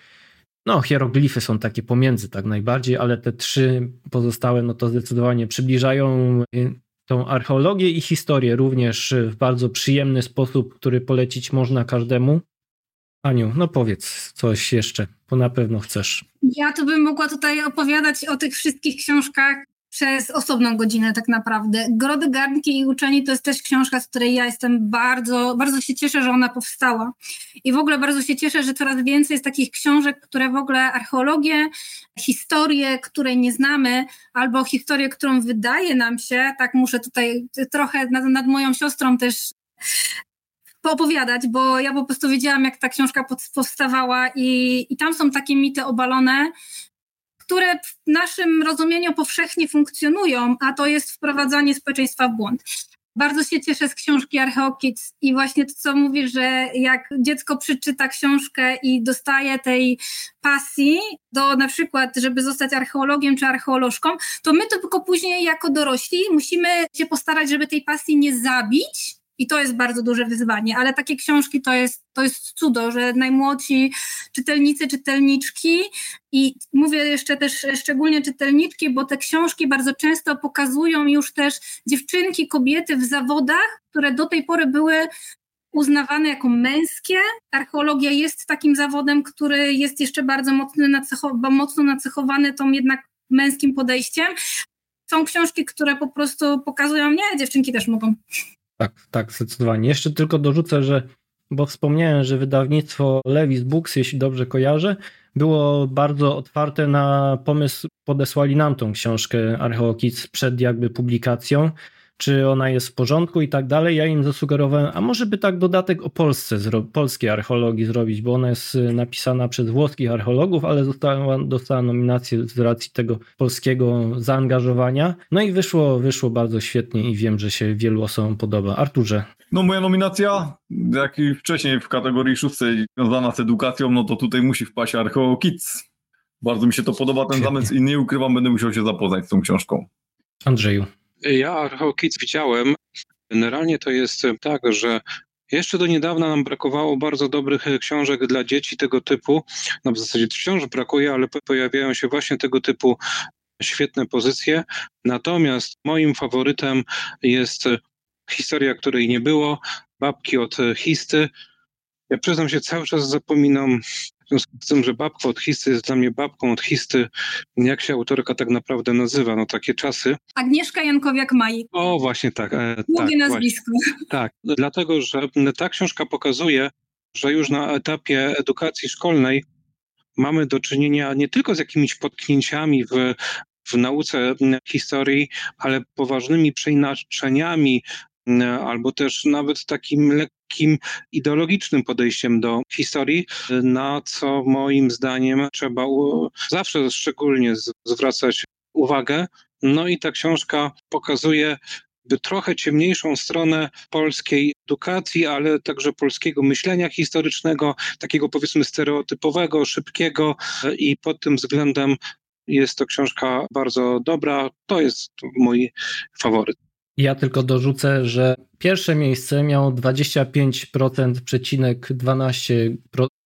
No, hieroglify są takie pomiędzy tak najbardziej, ale te trzy pozostałe, no to zdecydowanie przybliżają y, tą archeologię i historię również w bardzo przyjemny sposób, który polecić można każdemu. Aniu, no powiedz coś jeszcze, bo na pewno chcesz. Ja to bym mogła tutaj opowiadać o tych wszystkich książkach przez osobną godzinę tak naprawdę. Grody, garnki i uczeni to jest też książka, z której ja jestem bardzo, bardzo się cieszę, że ona powstała. I w ogóle bardzo się cieszę, że coraz więcej jest takich książek, które w ogóle archeologię, historię, której nie znamy, albo historię, którą wydaje nam się, tak muszę tutaj trochę nad, nad moją siostrą też poopowiadać, bo ja po prostu wiedziałam, jak ta książka powstawała i, i tam są takie mity obalone, które w naszym rozumieniu powszechnie funkcjonują, a to jest wprowadzanie społeczeństwa w błąd. Bardzo się cieszę z książki Archeokids i właśnie to, co mówisz, że jak dziecko przeczyta książkę i dostaje tej pasji do na przykład, żeby zostać archeologiem czy archeolożką, to my to tylko później jako dorośli musimy się postarać, żeby tej pasji nie zabić, i to jest bardzo duże wyzwanie, ale takie książki to jest, to jest cudo, że najmłodsi czytelnicy, czytelniczki i mówię jeszcze też szczególnie czytelniczki, bo te książki bardzo często pokazują już też dziewczynki, kobiety w zawodach, które do tej pory były uznawane jako męskie. Archeologia jest takim zawodem, który jest jeszcze bardzo mocno, nacecho- mocno nacechowany tą jednak męskim podejściem. Są książki, które po prostu pokazują, nie, dziewczynki też mogą. Tak, tak, zdecydowanie. Jeszcze tylko dorzucę, że, bo wspomniałem, że wydawnictwo Levis Books, jeśli dobrze kojarzę, było bardzo otwarte na pomysł, podesłali nam tą książkę Archeokids przed jakby publikacją czy ona jest w porządku i tak dalej. Ja im zasugerowałem, a może by tak dodatek o Polsce, polskiej archeologii zrobić, bo ona jest y, napisana przez włoskich archeologów, ale dostała, dostała nominację z racji tego polskiego zaangażowania. No i wyszło, wyszło bardzo świetnie i wiem, że się wielu osobom podoba. Arturze. No moja nominacja, jak i wcześniej w kategorii szóstej związana z edukacją, no to tutaj musi wpaść Archeo Kids. Bardzo mi się to podoba ten zamysł i nie ukrywam, będę musiał się zapoznać z tą książką. Andrzeju. Ja Archeokids widziałem. Generalnie to jest tak, że jeszcze do niedawna nam brakowało bardzo dobrych książek dla dzieci tego typu. No w zasadzie wciąż brakuje, ale pojawiają się właśnie tego typu świetne pozycje. Natomiast moim faworytem jest historia, której nie było, babki od Histy. Ja przyznam się, cały czas zapominam w związku z tym, że babka od histy jest dla mnie babką od histy, jak się autorka tak naprawdę nazywa, no takie czasy. Agnieszka Jankowiak-Majik. O, właśnie tak. E, Długie tak, nazwisko. Właśnie, tak, dlatego, że ta książka pokazuje, że już na etapie edukacji szkolnej mamy do czynienia nie tylko z jakimiś potknięciami w, w nauce historii, ale poważnymi przeinaczeniami albo też nawet takim lekkim ideologicznym podejściem do historii, na co moim zdaniem trzeba zawsze szczególnie zwracać uwagę. No i ta książka pokazuje trochę ciemniejszą stronę polskiej edukacji, ale także polskiego myślenia historycznego, takiego powiedzmy stereotypowego, szybkiego i pod tym względem jest to książka bardzo dobra. To jest mój faworyt. Ja tylko dorzucę, że pierwsze miejsce miało 25% przecinek 12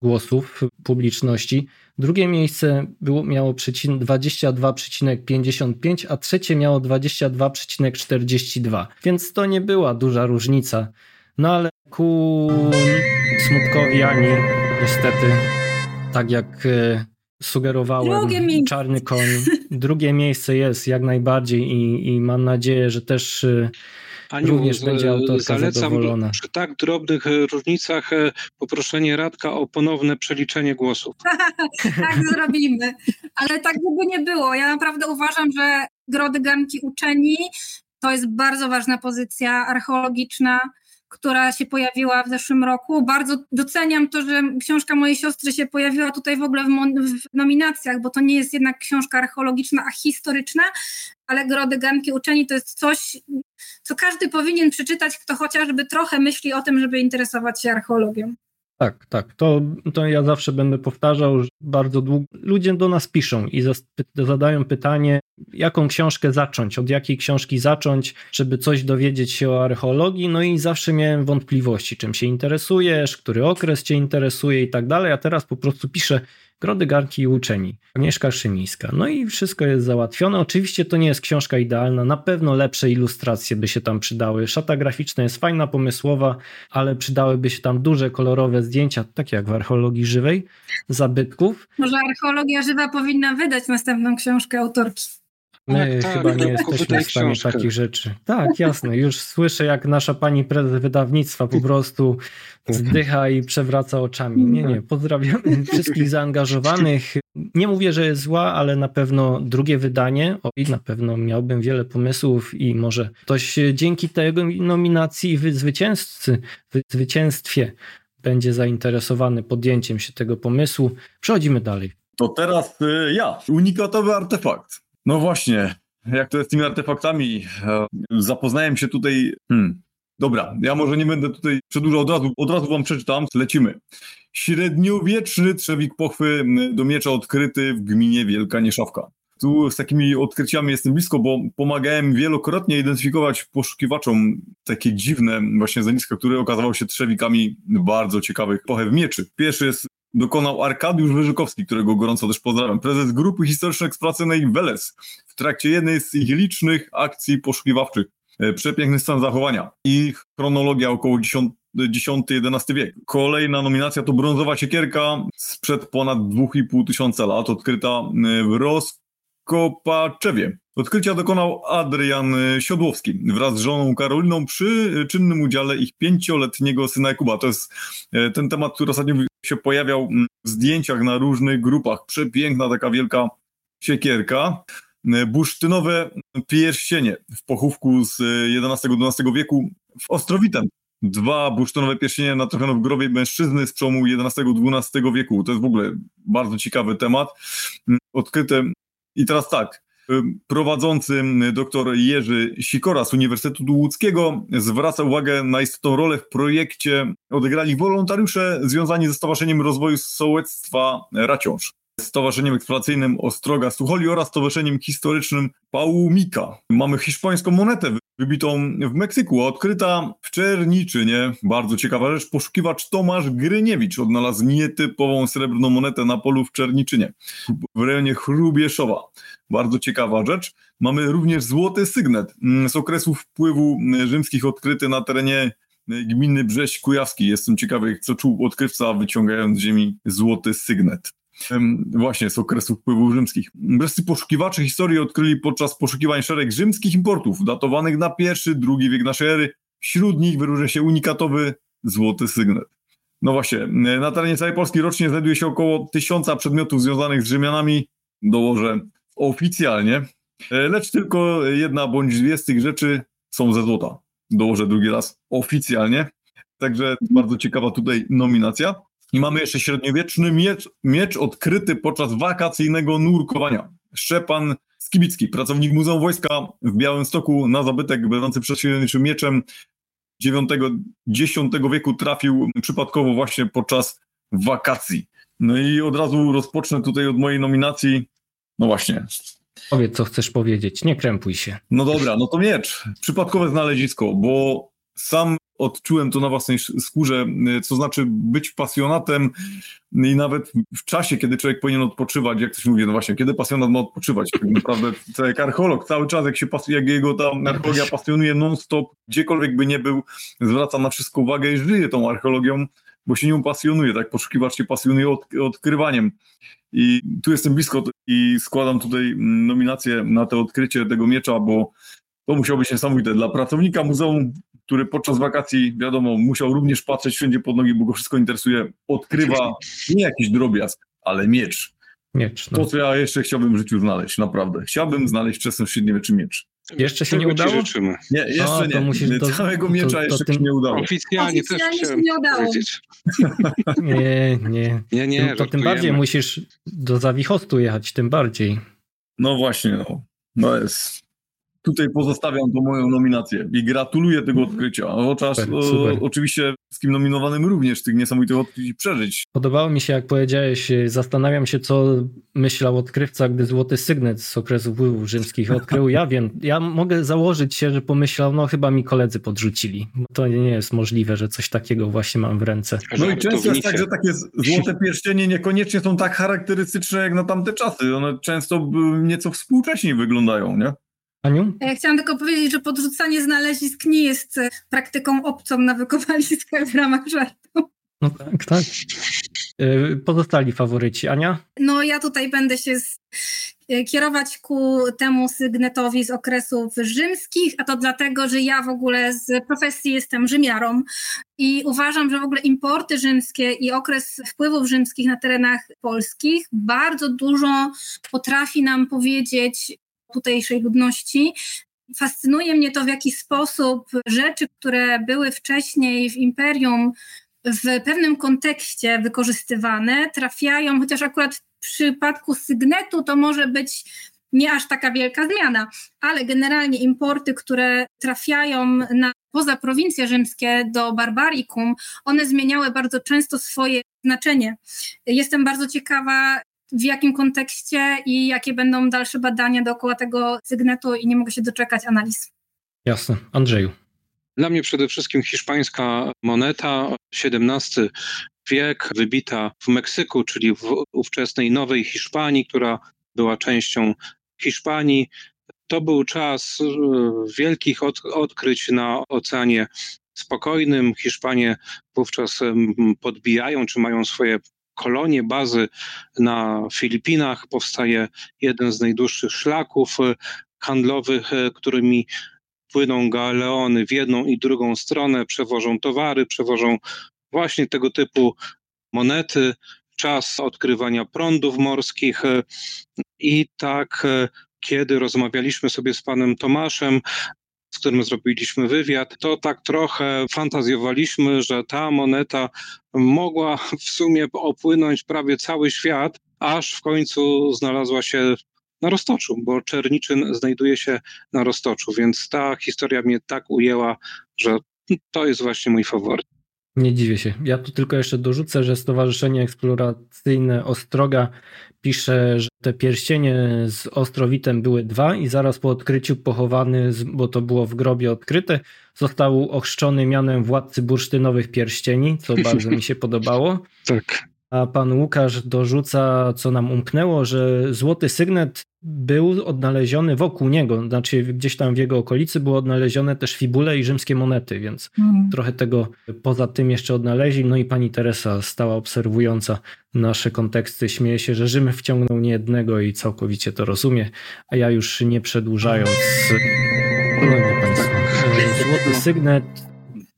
głosów publiczności. Drugie miejsce było, miało 22,55, a trzecie miało 22,42. Więc to nie była duża różnica. No ale ku smutkowi Ani niestety, tak jak sugerowałem, czarny koń. Drugie miejsce jest jak najbardziej i, i mam nadzieję, że też y, Aniu, również będzie autorka zalecam zadowolona. Przy tak drobnych y, różnicach y, poproszenie Radka o ponowne przeliczenie głosów. tak zrobimy. Ale tak by nie było. Ja naprawdę uważam, że grody ganki uczeni to jest bardzo ważna pozycja archeologiczna która się pojawiła w zeszłym roku. Bardzo doceniam to, że książka mojej siostry się pojawiła tutaj w ogóle w, w nominacjach, bo to nie jest jednak książka archeologiczna, a historyczna, ale Grody Ganki Uczeni to jest coś, co każdy powinien przeczytać, kto chociażby trochę myśli o tym, żeby interesować się archeologią. Tak, tak. To, to ja zawsze będę powtarzał, że bardzo długo ludzie do nas piszą i zadają pytanie, jaką książkę zacząć, od jakiej książki zacząć, żeby coś dowiedzieć się o archeologii. No i zawsze miałem wątpliwości, czym się interesujesz, który okres cię interesuje i tak dalej, a teraz po prostu piszę Grody, Garki i Uczeni, Agnieszka Szymińska. No i wszystko jest załatwione. Oczywiście to nie jest książka idealna, na pewno lepsze ilustracje by się tam przydały. Szata graficzna jest fajna, pomysłowa, ale przydałyby się tam duże, kolorowe zdjęcia, takie jak w archeologii żywej, zabytków. Może archeologia żywa powinna wydać następną książkę autorki. My tak, chyba tak, nie jesteśmy w stanie takich rzeczy. Tak, jasne. Już słyszę, jak nasza pani prezes wydawnictwa po prostu zdycha i przewraca oczami. Nie, nie. Pozdrawiam wszystkich zaangażowanych. Nie mówię, że jest zła, ale na pewno drugie wydanie, o i na pewno miałbym wiele pomysłów i może ktoś dzięki tej nominacji w zwycięzcy, w zwycięstwie będzie zainteresowany podjęciem się tego pomysłu. Przechodzimy dalej. To teraz y, ja. Unikatowy artefakt. No właśnie, jak to jest z tymi artefaktami. E, zapoznałem się tutaj. Hmm. Dobra, ja może nie będę tutaj przedłużał, od razu, od razu wam przeczytam, lecimy. Średniowieczny trzewik pochwy do miecza odkryty w gminie Wielka Nieszawka. Tu z takimi odkryciami jestem blisko, bo pomagałem wielokrotnie identyfikować poszukiwaczom takie dziwne właśnie zeniska, które okazały się trzewikami bardzo ciekawych pochew mieczy. Pierwszy jest dokonał Arkadiusz Wyżykowski, którego gorąco też pozdrawiam, prezes grupy historyczno-eksploracyjnej Weles w trakcie jednej z ich licznych akcji poszukiwawczych. E, przepiękny stan zachowania i chronologia około 10-11 wiek. Kolejna nominacja to brązowa siekierka sprzed ponad 2,5 tysiąca lat, odkryta e, w Roskopaczewie. Odkrycia dokonał Adrian Siodłowski wraz z żoną Karoliną przy czynnym udziale ich pięcioletniego syna Jakuba. To jest e, ten temat, który ostatnio się pojawiał w zdjęciach na różnych grupach. Przepiękna taka wielka siekierka. E, bursztynowe pierścienie w pochówku z XI-XII wieku w Ostrowitem. Dwa bursztynowe pierścienie natrafione w grobie mężczyzny z przełomu XI-XII wieku. To jest w ogóle bardzo ciekawy temat. Odkryte i teraz tak, prowadzący dr Jerzy Sikora z Uniwersytetu Łódzkiego zwraca uwagę na istotną rolę w projekcie odegrali wolontariusze związani ze Stowarzyszeniem Rozwoju Sołectwa Raciąż. Stowarzyszeniem Eksploracyjnym Ostroga Sucholi oraz Stowarzyszeniem Historycznym Paumika. Mamy hiszpańską monetę wybitą w Meksyku, odkryta w Czerniczynie. Bardzo ciekawa rzecz. Poszukiwacz Tomasz Gryniewicz odnalazł nietypową srebrną monetę na polu w Czerniczynie w rejonie Chrubieszowa. Bardzo ciekawa rzecz. Mamy również złoty sygnet mm, z okresu wpływu mm, rzymskich odkryty na terenie mm, gminy Brześć Kujawski. Jestem ciekawy, co czuł odkrywca wyciągając z ziemi złoty sygnet. Właśnie z okresu wpływów rzymskich. Brescy poszukiwacze historii odkryli podczas poszukiwań szereg rzymskich importów datowanych na pierwszy, drugi wiek naszej ery. Wśród nich wyróżnia się unikatowy złoty sygnet. No właśnie, na terenie całej Polski rocznie znajduje się około tysiąca przedmiotów związanych z Rzymianami. Dołożę oficjalnie, e, lecz tylko jedna bądź dwie z tych rzeczy są ze złota. Dołożę drugi raz oficjalnie. Także bardzo ciekawa tutaj nominacja. I mamy jeszcze średniowieczny miecz, miecz odkryty podczas wakacyjnego nurkowania. Szczepan Skibicki, pracownik Muzeum Wojska w Białymstoku na zabytek będący przedsięwziętym mieczem IX wieku trafił przypadkowo właśnie podczas wakacji. No i od razu rozpocznę tutaj od mojej nominacji. No właśnie. Powiedz, co chcesz powiedzieć, nie krępuj się. No dobra, no to miecz. Przypadkowe znalezisko, bo sam odczułem to na własnej skórze, y, co znaczy być pasjonatem i nawet w czasie, kiedy człowiek powinien odpoczywać, jak ktoś mówi, no właśnie, kiedy pasjonat ma odpoczywać? Tak naprawdę to jak archeolog, cały czas jak się jak jego ta archeologia pasjonuje non-stop, gdziekolwiek by nie był, zwraca na wszystko uwagę i żyje tą archeologią, bo się nią pasjonuje, tak? Poszukiwacz się pasjonuje od, odkrywaniem. I tu jestem blisko i składam tutaj nominację na to odkrycie tego miecza, bo to musiało być niesamowite. Dla pracownika muzeum który podczas wakacji, wiadomo, musiał również patrzeć wszędzie pod nogi, bo go wszystko interesuje, odkrywa nie jakiś drobiazg, ale miecz. Miecz. No. To, co ja jeszcze chciałbym w życiu znaleźć, naprawdę. Chciałbym znaleźć wczesny średniowieczy miecz. Jeszcze się nie udało? Nie, jeszcze nie. Musisz do, Całego miecza to, jeszcze tym... się nie udało. Oficjalnie, Oficjalnie też się nie udało. Nie, nie. nie, nie to tym bardziej musisz do Zawichostu jechać, tym bardziej. No właśnie, no. No jest tutaj pozostawiam tą moją nominację i gratuluję tego odkrycia. Chociaż super, super. oczywiście wszystkim nominowanym również tych niesamowitych odkryć przeżyć. Podobało mi się, jak powiedziałeś, zastanawiam się, co myślał odkrywca, gdy złoty sygnet z okresu wpływów rzymskich odkrył. Ja wiem, ja mogę założyć się, że pomyślał, no chyba mi koledzy podrzucili. To nie jest możliwe, że coś takiego właśnie mam w ręce. No i często jest tak, że takie złote pierścienie niekoniecznie są tak charakterystyczne jak na tamte czasy. One często nieco współcześniej wyglądają, nie? Aniu? Ja chciałam tylko powiedzieć, że podrzucanie znalezisk nie jest e, praktyką obcą na wykopaliskach w ramach żartu. No tak, tak. E, pozostali faworyci. Ania? No ja tutaj będę się e, kierować ku temu sygnetowi z okresów rzymskich, a to dlatego, że ja w ogóle z profesji jestem Rzymiarą i uważam, że w ogóle importy rzymskie i okres wpływów rzymskich na terenach polskich bardzo dużo potrafi nam powiedzieć tutejszej ludności. Fascynuje mnie to, w jaki sposób rzeczy, które były wcześniej w imperium w pewnym kontekście wykorzystywane, trafiają, chociaż akurat w przypadku sygnetu to może być nie aż taka wielka zmiana, ale generalnie importy, które trafiają na poza prowincje rzymskie do Barbarikum, one zmieniały bardzo często swoje znaczenie. Jestem bardzo ciekawa, w jakim kontekście i jakie będą dalsze badania dookoła tego sygnetu i nie mogę się doczekać analiz. Jasne. Andrzeju. Dla mnie przede wszystkim hiszpańska moneta, XVII wiek, wybita w Meksyku, czyli w ówczesnej Nowej Hiszpanii, która była częścią Hiszpanii. To był czas e, wielkich od, odkryć na Oceanie Spokojnym. Hiszpanie wówczas podbijają, czy mają swoje kolonie, bazy na Filipinach. Powstaje jeden z najdłuższych szlaków e, handlowych, e, którymi płyną galeony w jedną i drugą stronę, przewożą towary, przewożą właśnie tego typu monety, czas odkrywania prądów morskich i tak kiedy rozmawialiśmy sobie z panem Tomaszem, z którym zrobiliśmy wywiad, to tak trochę fantazjowaliśmy, że ta moneta mogła w sumie opłynąć prawie cały świat, aż w końcu znalazła się na Roztoczu, bo Czerniczyn znajduje się na Roztoczu, więc ta historia mnie tak ujęła, że to jest właśnie mój faworyt. Nie dziwię się. Ja tu tylko jeszcze dorzucę, że Stowarzyszenie Eksploracyjne Ostroga pisze, że te pierścienie z Ostrowitem były dwa i zaraz po odkryciu pochowany, bo to było w grobie odkryte, został ochrzczony mianem władcy bursztynowych pierścieni, co bardzo mi się podobało. Tak. A pan Łukasz dorzuca, co nam umknęło, że złoty sygnet był odnaleziony wokół niego, znaczy gdzieś tam w jego okolicy były odnalezione też fibule i rzymskie monety, więc mm. trochę tego poza tym jeszcze odnaleźli. No i pani Teresa, stała obserwująca nasze konteksty, śmieje się, że Rzym wciągnął niejednego i całkowicie to rozumie, a ja już nie przedłużając, szanowni państwo, złoty sygnet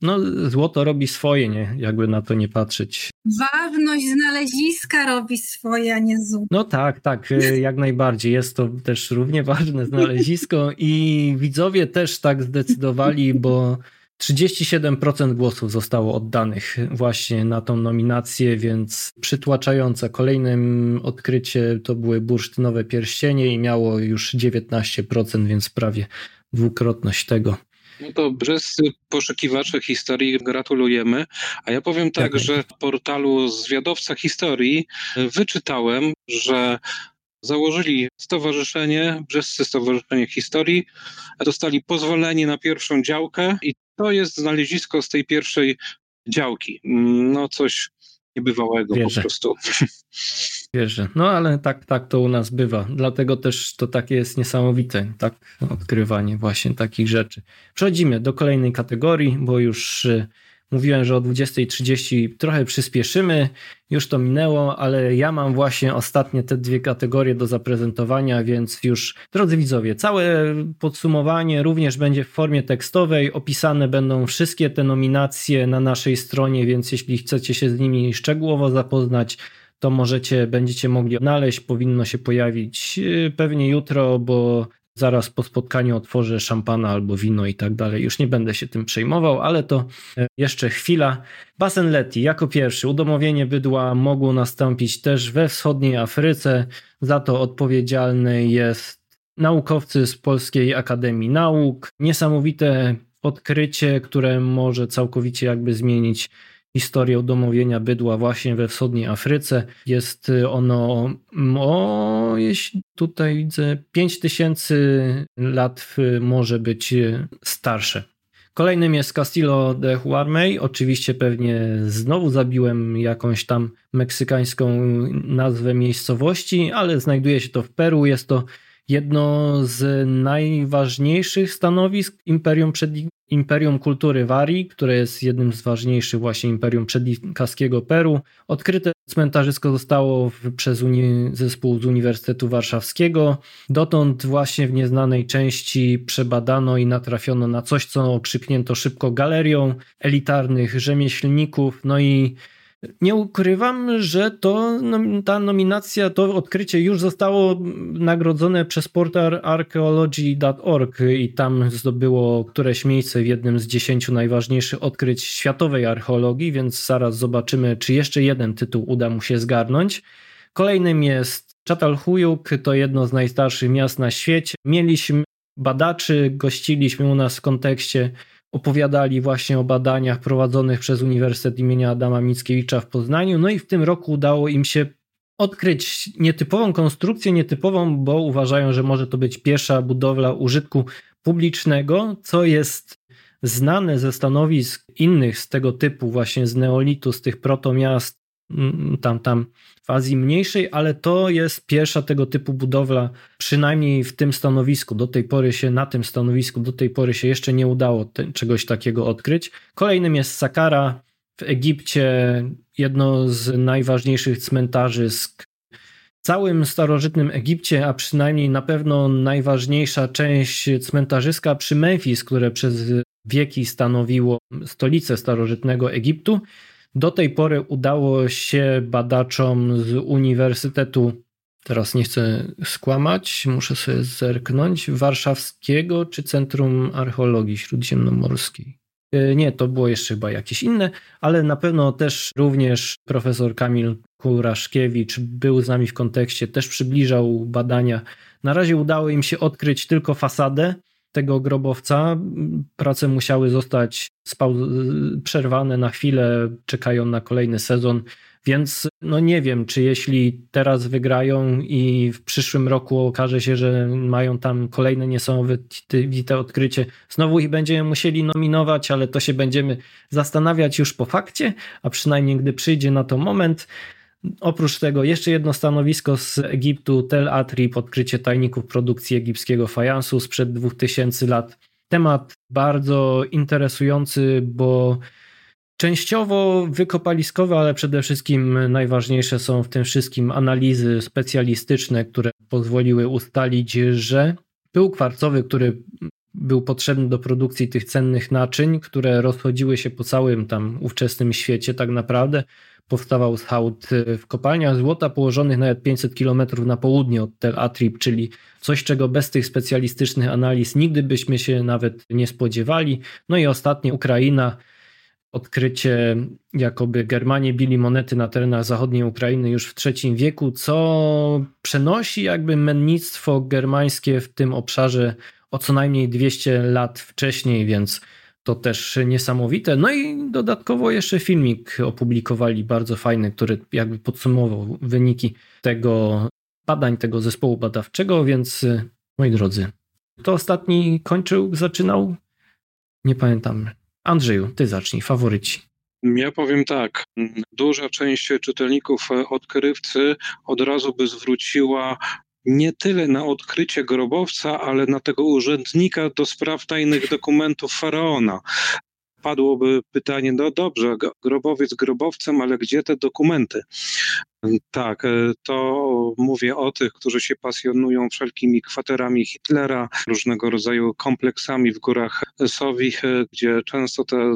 no, złoto robi swoje, nie? Jakby na to nie patrzeć. Ważność znaleziska robi swoje, a nie złoto. No tak, tak, y, jak najbardziej. Jest to też równie ważne znalezisko i widzowie też tak zdecydowali, bo 37% głosów zostało oddanych właśnie na tą nominację, więc przytłaczające. Kolejnym odkrycie to były bursztynowe pierścienie i miało już 19%, więc prawie dwukrotność tego. No to brzescy poszukiwacze historii gratulujemy. A ja powiem tak, że w portalu Zwiadowca Historii wyczytałem, że założyli stowarzyszenie, Brzescy Stowarzyszenie Historii, dostali pozwolenie na pierwszą działkę i to jest znalezisko z tej pierwszej działki. No coś niebywałego Wierzę. po prostu. Wierzę. No ale tak, tak to u nas bywa. Dlatego też to takie jest niesamowite, tak, odkrywanie właśnie takich rzeczy. Przechodzimy do kolejnej kategorii, bo już y, Mówiłem, że o 20.30 trochę przyspieszymy, już to minęło, ale ja mam właśnie ostatnie te dwie kategorie do zaprezentowania, więc już, drodzy widzowie, całe podsumowanie również będzie w formie tekstowej. Opisane będą wszystkie te nominacje na naszej stronie, więc jeśli chcecie się z nimi szczegółowo zapoznać, to możecie, będziecie mogli znaleźć. Powinno się pojawić y, pewnie jutro, bo zaraz po spotkaniu otworzę szampana albo wino i tak dalej. Już nie będę się tym przejmował, ale to e, jeszcze chwila. Basen Leti jako pierwszy. Udomowienie bydła mogło nastąpić też we wschodniej Afryce. Za to odpowiedzialny jest naukowcy z Polskiej Akademii Nauk. Niesamowite odkrycie, które może całkowicie jakby zmienić historię udomowienia bydła właśnie we wschodniej Afryce. Jest ono, o, jeśli tutaj widzę, 5000 lat może być starsze. Kolejnym jest Castillo de Huarmey. Oczywiście pewnie znowu zabiłem jakąś tam meksykańską nazwę miejscowości, ale znajduje się to w Peru. Jest to jedno z najważniejszych stanowisk Imperium przed Imperium Kultury Warii, które jest jednym z ważniejszych właśnie imperium przedinkaskiego Peru. Odkryte cmentarzysko zostało przez uni, zespół z Uniwersytetu Warszawskiego. Dotąd właśnie w nieznanej części przebadano i natrafiono na coś, co okrzyknięto szybko galerią elitarnych rzemieślników. No i nie ukrywam, że to, ta nominacja, to odkrycie już zostało nagrodzone przez portal archaeology.org i tam zdobyło któreś miejsce w jednym z dziesięciu najważniejszych odkryć światowej archeologii, więc zaraz zobaczymy, czy jeszcze jeden tytuł uda mu się zgarnąć. Kolejnym jest Czatalhujuk to jedno z najstarszych miast na świecie. Mieliśmy badaczy, gościliśmy u nas w kontekście, opowiadali właśnie o badaniach prowadzonych przez Uniwersytet imienia Adama Mickiewicza w Poznaniu. No i w tym roku udało im się odkryć nietypową konstrukcję, nietypową, bo uważają, że może to być pierwsza budowla użytku publicznego, co jest znane ze stanowisk innych z tego typu, właśnie z neolitu, z tych protomiast, tam, tam w Azji Mniejszej, ale to jest pierwsza tego typu budowla, przynajmniej w tym stanowisku. Do tej pory się, na tym stanowisku, do tej pory się jeszcze nie udało te, czegoś takiego odkryć. Kolejnym jest Sakara w Egipcie, jedno z najważniejszych cmentarzysk w całym starożytnym Egipcie, a przynajmniej na pewno najważniejsza część cmentarzyska przy Memphis, które przez wieki stanowiło stolicę starożytnego Egiptu. Do tej pory udało się badaczom z Uniwersytetu, teraz nie chcę skłamać, muszę sobie zerknąć, warszawskiego czy Centrum Archeologii Śródziemnomorskiej. E, nie, to było jeszcze chyba jakieś inne, ale na pewno też również profesor Kamil Kuraszkiewicz był z nami w kontekście, też przybliżał badania. Na razie udało im się odkryć tylko fasadę, tego grobowca. Prace musiały zostać przerwane na chwilę, czekają na kolejny sezon, więc no nie wiem, czy jeśli teraz wygrają i w przyszłym roku okaże się, że mają tam kolejne niesamowite odkrycie, znowu ich będziemy musieli nominować, ale to się będziemy zastanawiać już po fakcie, a przynajmniej gdy przyjdzie na to moment. Oprócz tego jeszcze jedno stanowisko z Egiptu, Tel Atrip, odkrycie tajników produkcji egipskiego fajansu sprzed 2000 lat. Temat bardzo interesujący, bo częściowo wykopaliskowe, ale przede wszystkim najważniejsze są w tym wszystkim analizy specjalistyczne, które pozwoliły ustalić, że pył kwarcowy, który był potrzebny do produkcji tych cennych naczyń, które rozchodziły się po całym tam ówczesnym świecie tak naprawdę, powstawał hałd w kopalniach złota położonych nawet 500 km na południe od Tel Atrip, czyli coś, czego bez tych specjalistycznych analiz nigdy byśmy się nawet nie spodziewali. No i ostatnie Ukraina, odkrycie, jakoby Germanie bili monety na terenach zachodniej Ukrainy już w III wieku, co przenosi jakby mennictwo germańskie w tym obszarze o co najmniej 200 lat wcześniej, więc to też niesamowite. No i dodatkowo jeszcze filmik opublikowali bardzo fajny, który jakby podsumował wyniki tego badań tego zespołu badawczego, więc moi drodzy, to ostatni kończył, zaczynał? Nie pamiętam. Andrzeju, ty zacznij, faworyci. Ja powiem tak, duża część czytelników odkrywcy od razu by zwróciła nie tyle na odkrycie grobowca, ale na tego urzędnika do spraw tajnych dokumentów faraona. Padłoby pytanie, no dobrze, grobowiec grobowcem, ale gdzie te dokumenty? Tak, e, to mówię o tych, którzy się pasjonują wszelkimi kwaterami Hitlera, różnego rodzaju kompleksami w górach Sowich, e, gdzie często te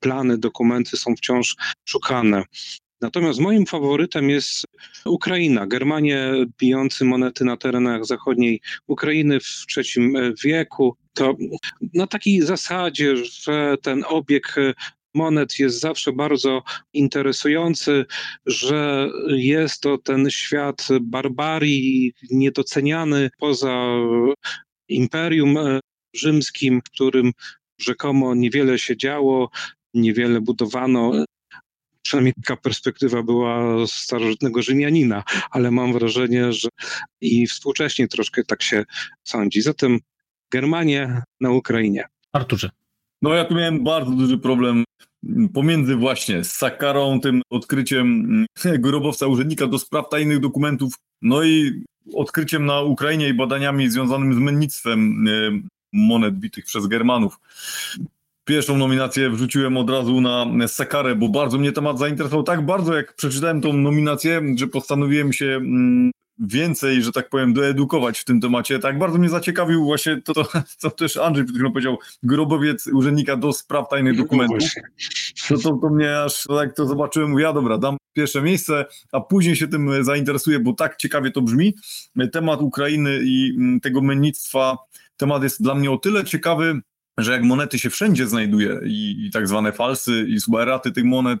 plany, dokumenty są wciąż szukane. Natomiast moim faworytem jest Ukraina. Germanie bijący monety na terenach zachodniej Ukrainy w III wieku. To na takiej zasadzie, że ten obieg monet jest zawsze bardzo interesujący, że jest to ten świat barbarii niedoceniany poza imperium rzymskim, w którym rzekomo niewiele się działo, niewiele budowano przynajmniej taka perspektywa była starożytnego Rzymianina, ale mam wrażenie, że i współcześnie troszkę tak się sądzi. Zatem Germanie na Ukrainie. Arturze. No ja tu miałem bardzo duży problem pomiędzy właśnie Sakarą, tym odkryciem grobowca urzędnika do spraw tajnych dokumentów, no i odkryciem na Ukrainie i badaniami związanymi z mennictwem e, monet bitych przez Germanów. Pierwszą nominację wrzuciłem od razu na Sakarę, bo bardzo mnie temat zainteresował. Tak bardzo, jak przeczytałem tą nominację, że postanowiłem się mm, więcej, że tak powiem, doedukować w tym temacie. Tak bardzo mnie zaciekawił właśnie to, to co też Andrzej przed chwilą powiedział, grobowiec urzędnika do spraw tajnych dokumentów. To, to, to mnie aż tak to zobaczyłem, mówię, ja dobra, dam pierwsze miejsce, a później się tym zainteresuję, bo tak ciekawie to brzmi. Temat Ukrainy i mm, tego mennictwa, temat jest dla mnie o tyle ciekawy, że jak monety się wszędzie znajduje i, i tak zwane falsy i suberaty tych monet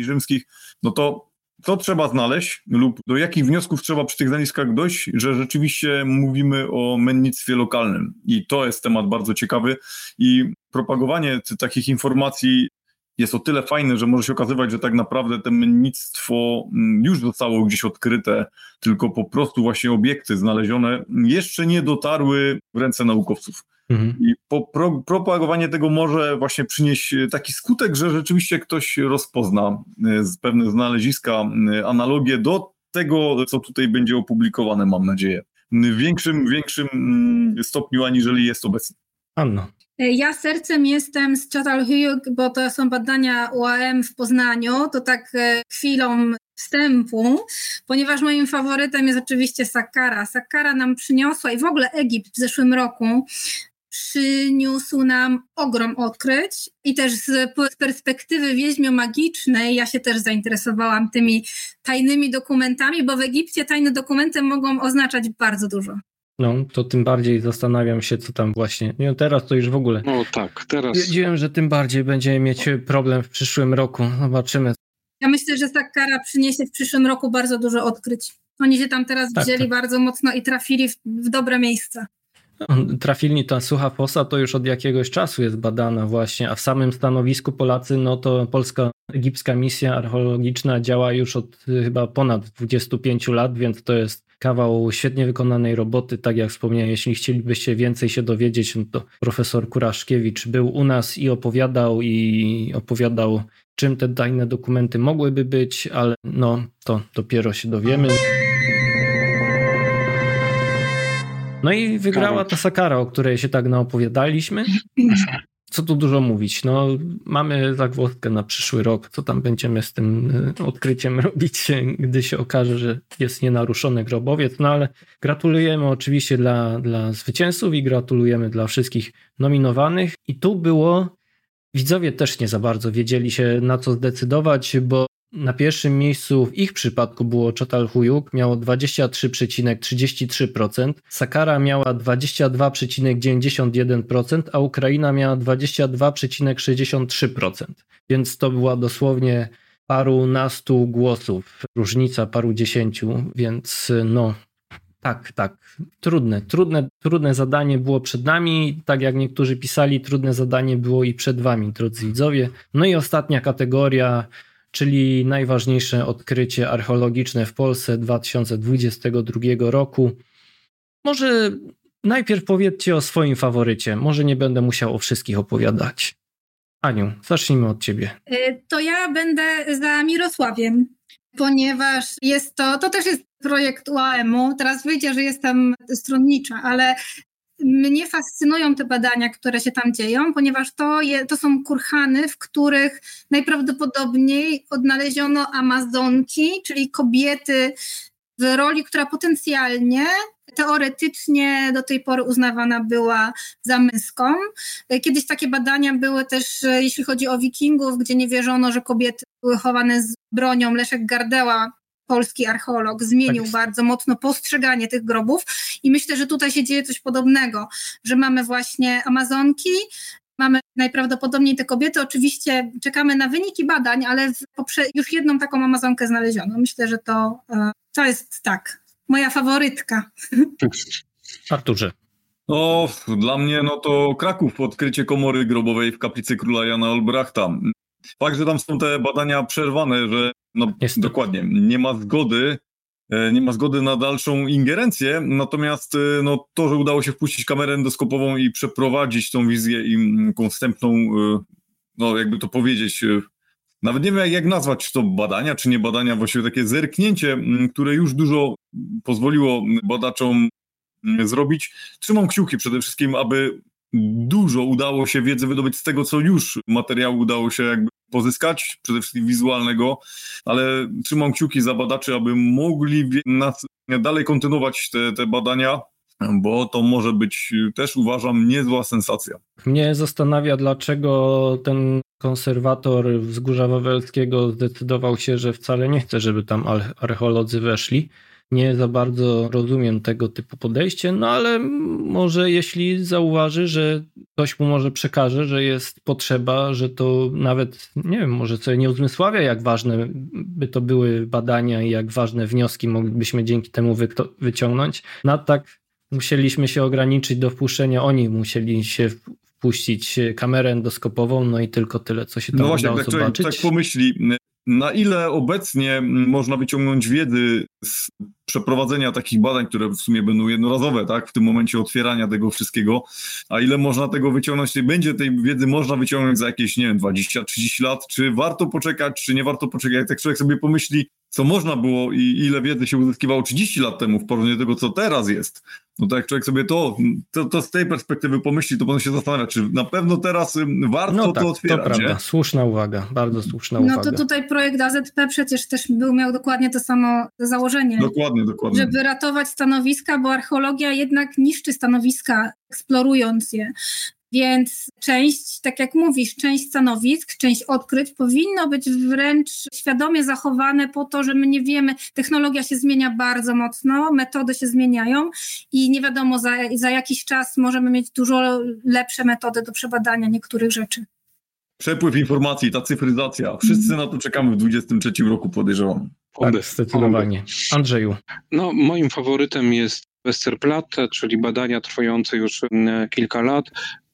rzymskich, no to co trzeba znaleźć lub do jakich wniosków trzeba przy tych zaniskach dojść, że rzeczywiście mówimy o mennictwie lokalnym. I to jest temat bardzo ciekawy i propagowanie takich informacji jest o tyle fajne, że może się okazywać, że tak naprawdę to mennictwo mm, już zostało gdzieś odkryte, tylko po prostu właśnie obiekty znalezione jeszcze nie dotarły w ręce naukowców. Mhm. I po, pro, propagowanie tego może właśnie przynieść taki skutek, że rzeczywiście ktoś rozpozna e, z pewne znaleziska, e, analogie do tego, co tutaj będzie opublikowane, mam nadzieję. W większym, większym mm, stopniu, aniżeli jest obecnie. Anno. E, ja sercem jestem z Chatalhuyuk, bo to są badania UAM w Poznaniu, to tak chwilą wstępu, ponieważ moim faworytem jest oczywiście Sakkara. Sakkara nam przyniosła i w ogóle Egipt w zeszłym roku przyniósł nam ogrom odkryć i też z perspektywy wieźmio-magicznej ja się też zainteresowałam tymi tajnymi dokumentami, bo w Egipcie tajne dokumenty mogą oznaczać bardzo dużo. No, to tym bardziej zastanawiam się, co tam właśnie. Nie, teraz to już w ogóle. No tak, teraz. Wiedziałem, że tym bardziej będziemy mieć problem w przyszłym roku. Zobaczymy. Ja myślę, że Sakkara przyniesie w przyszłym roku bardzo dużo odkryć. Oni się tam teraz tak, wzięli tak. bardzo mocno i trafili w, w dobre miejsca. Trafilni ta sucha fosa to już od jakiegoś czasu jest badana właśnie, a w samym stanowisku Polacy, no to polska egipska misja archeologiczna działa już od y, chyba ponad 25 lat, więc to jest kawał świetnie wykonanej roboty. Tak jak wspomniałem, jeśli chcielibyście więcej się dowiedzieć, no to profesor Kuraszkiewicz był u nas i opowiadał i opowiadał, czym te tajne dokumenty mogłyby być, ale no to dopiero się dowiemy. No i wygrała ta Sakara, o której się tak naopowiadaliśmy. Co tu dużo mówić? No, mamy zagwozdkę na przyszły rok. Co tam będziemy z tym y, odkryciem robić, gdy się okaże, że jest nienaruszony grobowiec? No ale gratulujemy oczywiście dla, dla zwycięzców i gratulujemy dla wszystkich nominowanych. I tu było Widzowie też nie za bardzo wiedzieli się na co zdecydować, bo na pierwszym miejscu w ich przypadku było Chatalhuyuk, miało 23,33%, Sakara miała 22,91%, a Ukraina miała 22,63%. Więc to była dosłownie paru nastu głosów, różnica paru dziesięciu, więc no tak, tak. Trudne, trudne, trudne zadanie było przed nami. Tak jak niektórzy pisali, trudne zadanie było i przed wami, drodzy widzowie. No i ostatnia kategoria czyli najważniejsze odkrycie archeologiczne w Polsce 2022 roku. Może najpierw powiedzcie o swoim faworycie. Może nie będę musiał o wszystkich opowiadać. Aniu, zacznijmy od ciebie. Y, to ja będę za Mirosławiem, ponieważ jest to, to też jest projekt UAM-u. Teraz wyjdzie, że jestem stronnicza, ale mnie fascynują te badania, które się tam dzieją, ponieważ to, je, to są kurhany, w których najprawdopodobniej odnaleziono Amazonki, czyli kobiety w roli, która potencjalnie, teoretycznie do tej pory uznawana była za męską. Kiedyś takie badania były też, jeśli chodzi o wikingów, gdzie nie wierzono, że kobiety były chowane z bronią. Leszek Gardeła polski archeolog zmienił tak bardzo mocno postrzeganie tych grobów i myślę, że tutaj się dzieje coś podobnego, że mamy właśnie Amazonki, mamy najprawdopodobniej te kobiety. Oczywiście czekamy na wyniki badań, ale już jedną taką Amazonkę znaleziono. Myślę, że to, e, to jest tak, moja faworytka. Arturze. No, dla mnie no to Kraków, odkrycie komory grobowej w kaplicy króla Jana Olbrachta. Fakt, że tam są te badania przerwane, że no dokładnie, nie ma zgody, e, nie ma zgody na dalszą ingerencję, natomiast e, no, to, że udało się wpuścić kamerę endoskopową i przeprowadzić tą wizję i mm, tą wstępną, e, no jakby to powiedzieć, nawet nie wiem jak nazwać, to badania, czy nie badania, właściwie takie zerknięcie, mm, które już dużo pozwoliło badaczom mm, zrobić. Trzymam kciuki przede wszystkim, aby dużo udało się wiedzy wydobyć z tego, co już materiału udało się jakby pozyskać, przede wszystkim wizualnego, ale trzymam kciuki za badaczy, aby mogli dalej kontynuować te, te badania, bo to może być też uważam niezła sensacja. Mnie zastanawia, dlaczego ten konserwator Wzgórza Wawelskiego zdecydował się, że wcale nie chce, żeby tam archeolodzy weszli nie za bardzo rozumiem tego typu podejście, no ale może jeśli zauważy, że ktoś mu może przekaże, że jest potrzeba, że to nawet, nie wiem, może sobie nie uzmysławia, jak ważne by to były badania i jak ważne wnioski moglibyśmy dzięki temu wyciągnąć. No tak musieliśmy się ograniczyć do wpuszczenia, oni musieli się wpuścić kamerę endoskopową, no i tylko tyle, co się tam no właśnie, udało tak, zobaczyć. Tak pomyśli, na ile obecnie można wyciągnąć wiedzy z przeprowadzenia takich badań, które w sumie będą jednorazowe, tak, w tym momencie otwierania tego wszystkiego, a ile można tego wyciągnąć, będzie tej wiedzy można wyciągnąć za jakieś, nie wiem, 20-30 lat, czy warto poczekać, czy nie warto poczekać, tak człowiek sobie pomyśli, co można było i ile wiedzy się uzyskiwało 30 lat temu w porównaniu do tego, co teraz jest, no to jak człowiek sobie to, to, to z tej perspektywy pomyśli, to powinien się zastanawiać, czy na pewno teraz warto no tak, to otwierać. To prawda, nie? słuszna uwaga, bardzo słuszna no uwaga. No to tutaj projekt AZP przecież też był, miał dokładnie to samo założenie. Dokładnie, dokładnie. Żeby ratować stanowiska, bo archeologia jednak niszczy stanowiska, eksplorując je. Więc część, tak jak mówisz, część stanowisk, część odkryć powinno być wręcz świadomie zachowane po to, że my nie wiemy, technologia się zmienia bardzo mocno, metody się zmieniają i nie wiadomo, za, za jakiś czas możemy mieć dużo lepsze metody do przebadania niektórych rzeczy. Przepływ informacji, ta cyfryzacja. Wszyscy na to czekamy w 2023 roku, podejrzewam. Tak, zdecydowanie. Andrzeju. No, moim faworytem jest Westerplatte, czyli badania trwające już mm, kilka lat.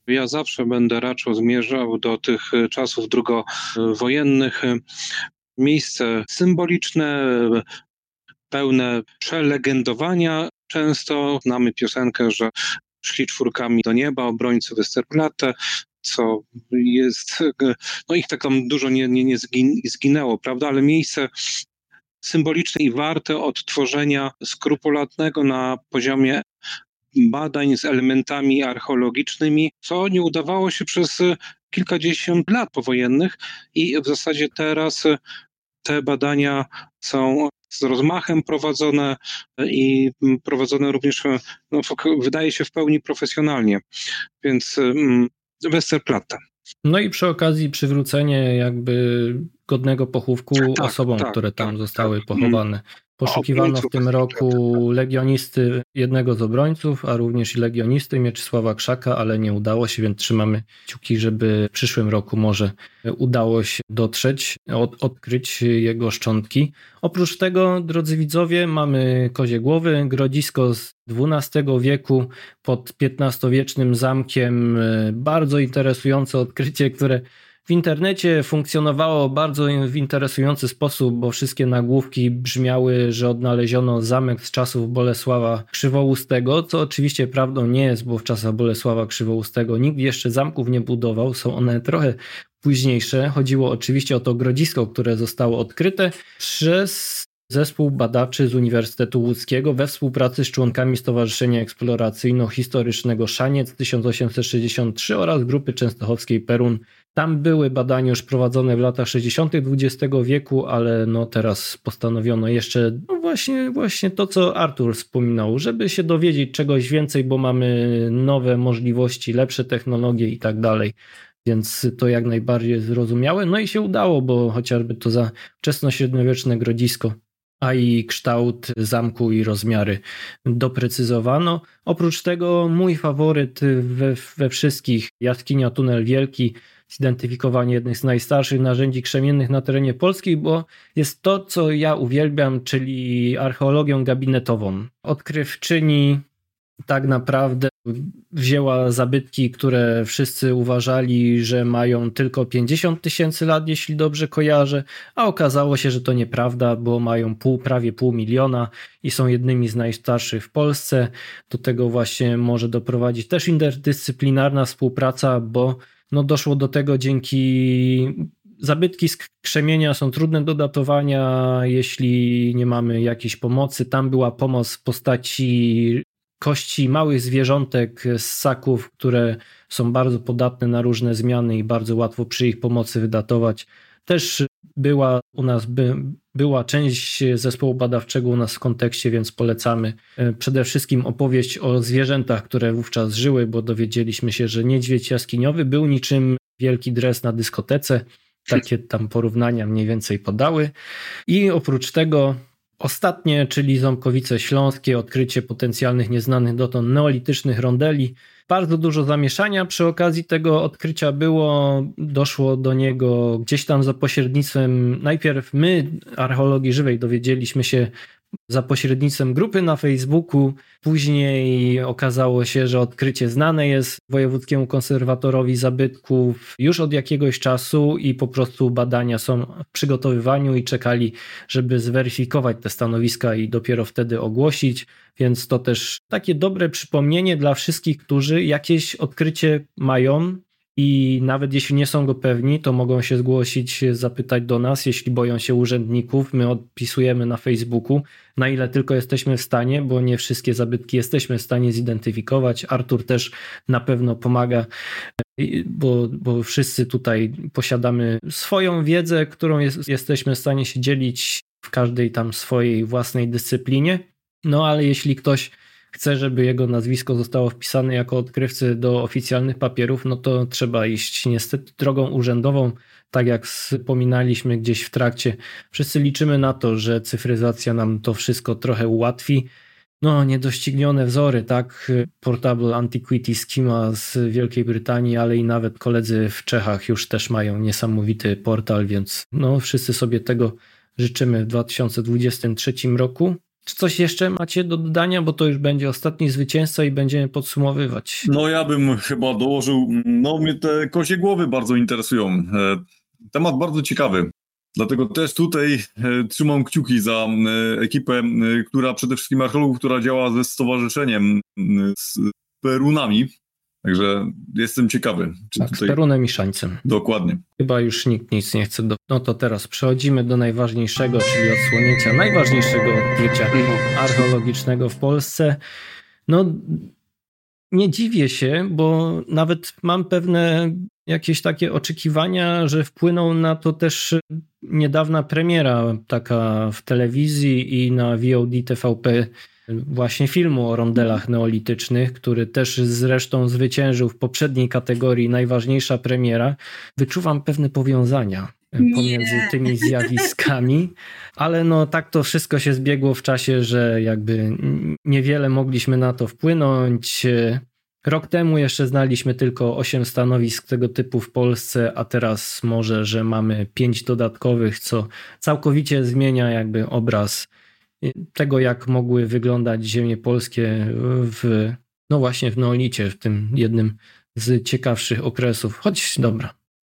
Ja zawsze będę raczej zmierzał do tych czasów drugowojennych. Miejsce symboliczne, pełne przelegendowania. Często znamy piosenkę, że szli czwórkami do nieba, obrońcy Westerplatte, co jest, no ich tak tam dużo nie, nie, nie zginęło, prawda, ale miejsce symboliczne i warte odtworzenia skrupulatnego na poziomie badań z elementami archeologicznymi, co nie udawało się przez kilkadziesiąt lat powojennych i w zasadzie teraz te badania są z rozmachem prowadzone i prowadzone również, no, wydaje się, w pełni profesjonalnie. Więc um, Westerplatte. No i przy okazji przywrócenie jakby godnego pochówku tak, osobom, tak, które tam tak, zostały tak. pochowane. Poszukiwano w tym roku legionisty jednego z obrońców, a również i legionisty Mieczysława Krzaka, ale nie udało się, więc trzymamy kciuki, żeby w przyszłym roku może udało się dotrzeć, od, odkryć jego szczątki. Oprócz tego, drodzy widzowie, mamy kozie głowy, grodzisko z XII wieku pod XV-wiecznym zamkiem. Bardzo interesujące odkrycie, które w internecie funkcjonowało bardzo w interesujący sposób, bo wszystkie nagłówki brzmiały, że odnaleziono zamek z czasów Bolesława Krzywoustego, co oczywiście prawdą nie jest, bo w czasach Bolesława Krzywoustego nikt jeszcze zamków nie budował, są one trochę późniejsze. Chodziło oczywiście o to grodzisko, które zostało odkryte przez zespół badaczy z Uniwersytetu Łódzkiego we współpracy z członkami Stowarzyszenia Eksploracyjno-Historycznego Szaniec 1863 oraz grupy częstochowskiej Perun tam były badania już prowadzone w latach 60. XX wieku, ale no teraz postanowiono jeszcze no właśnie, właśnie to, co Artur wspominał, żeby się dowiedzieć czegoś więcej, bo mamy nowe możliwości, lepsze technologie i tak dalej. Więc to jak najbardziej zrozumiałe. No i się udało, bo chociażby to za wczesnośredniowieczne grodzisko a i kształt zamku i rozmiary doprecyzowano. Oprócz tego mój faworyt we, we wszystkich jaskinia Tunel Wielki zidentyfikowanie jednych z najstarszych narzędzi krzemiennych na terenie Polski, bo jest to, co ja uwielbiam, czyli archeologią gabinetową. Odkrywczyni tak naprawdę wzięła zabytki, które wszyscy uważali, że mają tylko 50 tysięcy lat, jeśli dobrze kojarzę, a okazało się, że to nieprawda, bo mają pół, prawie pół miliona i są jednymi z najstarszych w Polsce. Do tego właśnie może doprowadzić też interdyscyplinarna współpraca, bo no doszło do tego dzięki zabytki z krzemienia są trudne do datowania, jeśli nie mamy jakiejś pomocy. Tam była pomoc w postaci kości małych zwierzątek z ssaków, które są bardzo podatne na różne zmiany i bardzo łatwo przy ich pomocy wydatować. Też była u nas by, była część zespołu badawczego u nas w kontekście, więc polecamy e, przede wszystkim opowieść o zwierzętach, które wówczas żyły, bo dowiedzieliśmy się, że niedźwiedź jaskiniowy był niczym wielki dres na dyskotece. Takie tam porównania mniej więcej podały. I oprócz tego Ostatnie, czyli Ząbkowice Śląskie, odkrycie potencjalnych nieznanych dotąd neolitycznych rondeli. Bardzo dużo zamieszania przy okazji tego odkrycia było. Doszło do niego gdzieś tam za pośrednictwem. Najpierw my, archeologii żywej, dowiedzieliśmy się za pośrednictwem grupy na Facebooku. Później okazało się, że odkrycie znane jest Wojewódzkiemu Konserwatorowi Zabytków już od jakiegoś czasu i po prostu badania są w przygotowywaniu i czekali, żeby zweryfikować te stanowiska i dopiero wtedy ogłosić. Więc to też takie dobre przypomnienie dla wszystkich, którzy jakieś odkrycie mają, i nawet jeśli nie są go pewni, to mogą się zgłosić, zapytać do nas, jeśli boją się urzędników. My odpisujemy na Facebooku, na ile tylko jesteśmy w stanie, bo nie wszystkie zabytki jesteśmy w stanie zidentyfikować. Artur też na pewno pomaga, bo, bo wszyscy tutaj posiadamy swoją wiedzę, którą jest, jesteśmy w stanie się dzielić w każdej tam swojej własnej dyscyplinie. No ale jeśli ktoś chce, żeby jego nazwisko zostało wpisane jako odkrywcy do oficjalnych papierów, no to trzeba iść niestety drogą urzędową, tak jak wspominaliśmy gdzieś w trakcie. Wszyscy liczymy na to, że cyfryzacja nam to wszystko trochę ułatwi. No, niedoścignione wzory, tak? Portable Antiquity Schema z Wielkiej Brytanii, ale i nawet koledzy w Czechach już też mają niesamowity portal, więc no, wszyscy sobie tego życzymy w 2023 roku. Czy coś jeszcze macie do dodania, bo to już będzie ostatni zwycięzca i będziemy podsumowywać. No ja bym chyba dołożył, no mnie te kozie głowy bardzo interesują. E, temat bardzo ciekawy. Dlatego też tutaj e, trzymam kciuki za e, ekipę, która przede wszystkim archeologów, która działa ze stowarzyszeniem z Perunami, Także jestem ciekawy. Czy tak, tutaj... z Perunem i Szańcem. Dokładnie. Chyba już nikt nic nie chce. Do... No to teraz przechodzimy do najważniejszego, czyli odsłonięcia najważniejszego odkrycia archeologicznego w Polsce. No nie dziwię się, bo nawet mam pewne jakieś takie oczekiwania, że wpłynął na to też niedawna premiera taka w telewizji i na VOD TVP właśnie filmu o rondelach neolitycznych, który też zresztą zwyciężył w poprzedniej kategorii najważniejsza premiera, wyczuwam pewne powiązania pomiędzy Nie. tymi zjawiskami, ale no tak to wszystko się zbiegło w czasie, że jakby niewiele mogliśmy na to wpłynąć. Rok temu jeszcze znaliśmy tylko 8 stanowisk tego typu w Polsce, a teraz może, że mamy 5 dodatkowych, co całkowicie zmienia jakby obraz tego, jak mogły wyglądać ziemie polskie w, no właśnie w Neolicie, w tym jednym z ciekawszych okresów, choć dobra,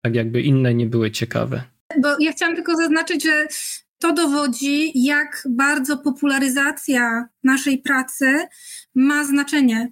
tak jakby inne nie były ciekawe. Bo ja chciałam tylko zaznaczyć, że to dowodzi, jak bardzo popularyzacja naszej pracy ma znaczenie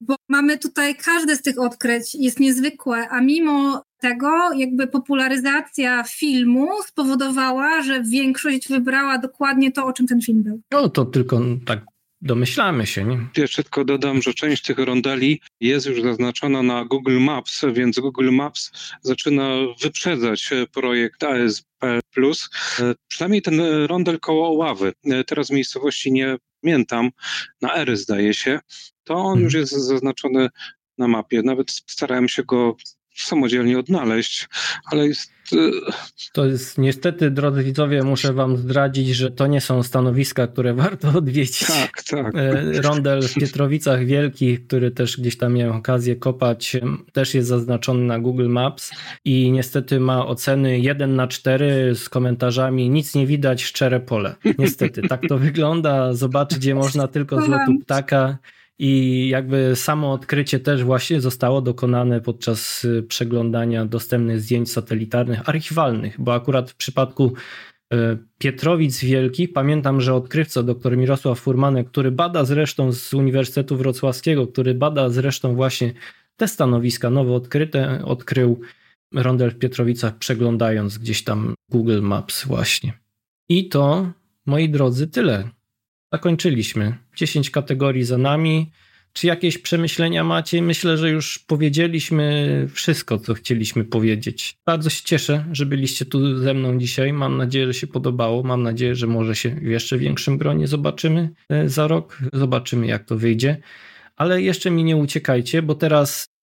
bo mamy tutaj każde z tych odkryć jest niezwykłe, a mimo tego jakby popularyzacja filmu spowodowała, że większość wybrała dokładnie to, o czym ten film był. No to tylko tak domyślamy się. Nie? Jeszcze tylko dodam, że część tych rondeli jest już zaznaczona na Google Maps, więc Google Maps zaczyna wyprzedzać projekt ASP+. Przynajmniej ten rondel koło Ławy. Teraz miejscowości nie pamiętam, na Ery zdaje się, to on już mhm. jest zaznaczony na mapie. Nawet starałem się go samodzielnie odnaleźć, ale jest. E, to jest niestety, drodzy widzowie, muszę Wam zdradzić, że to nie są stanowiska, które warto odwiedzić. Tak, tak. E, rondel w Pietrowicach Wielkich, który też gdzieś tam miałem okazję kopać, też jest zaznaczony na Google Maps i niestety ma oceny 1 na 4 z komentarzami nic nie widać, szczere pole. Niestety, tak to wygląda. Zobaczyć, gdzie można tylko z lotu ptaka. I jakby samo odkrycie też właśnie zostało dokonane podczas y, przeglądania dostępnych zdjęć satelitarnych, archiwalnych, bo akurat w przypadku y, Pietrowic Wielkich pamiętam, że odkrywca dr Mirosław Furmanek, który bada zresztą z Uniwersytetu Wrocławskiego, który bada zresztą właśnie te stanowiska nowo odkryte, odkrył rondel w Pietrowicach przeglądając gdzieś tam Google Maps właśnie. I to, moi drodzy, tyle zakończyliśmy. 10 kategorii za nami. Czy jakieś przemyślenia macie? Myślę, że już powiedzieliśmy wszystko, co chcieliśmy powiedzieć. Bardzo się cieszę, że byliście tu ze mną dzisiaj. Mam nadzieję, że się podobało. Mam nadzieję, że może się w jeszcze większym gronie zobaczymy e, za rok. Zobaczymy, jak to wyjdzie. Ale jeszcze mi nie uciekajcie, bo teraz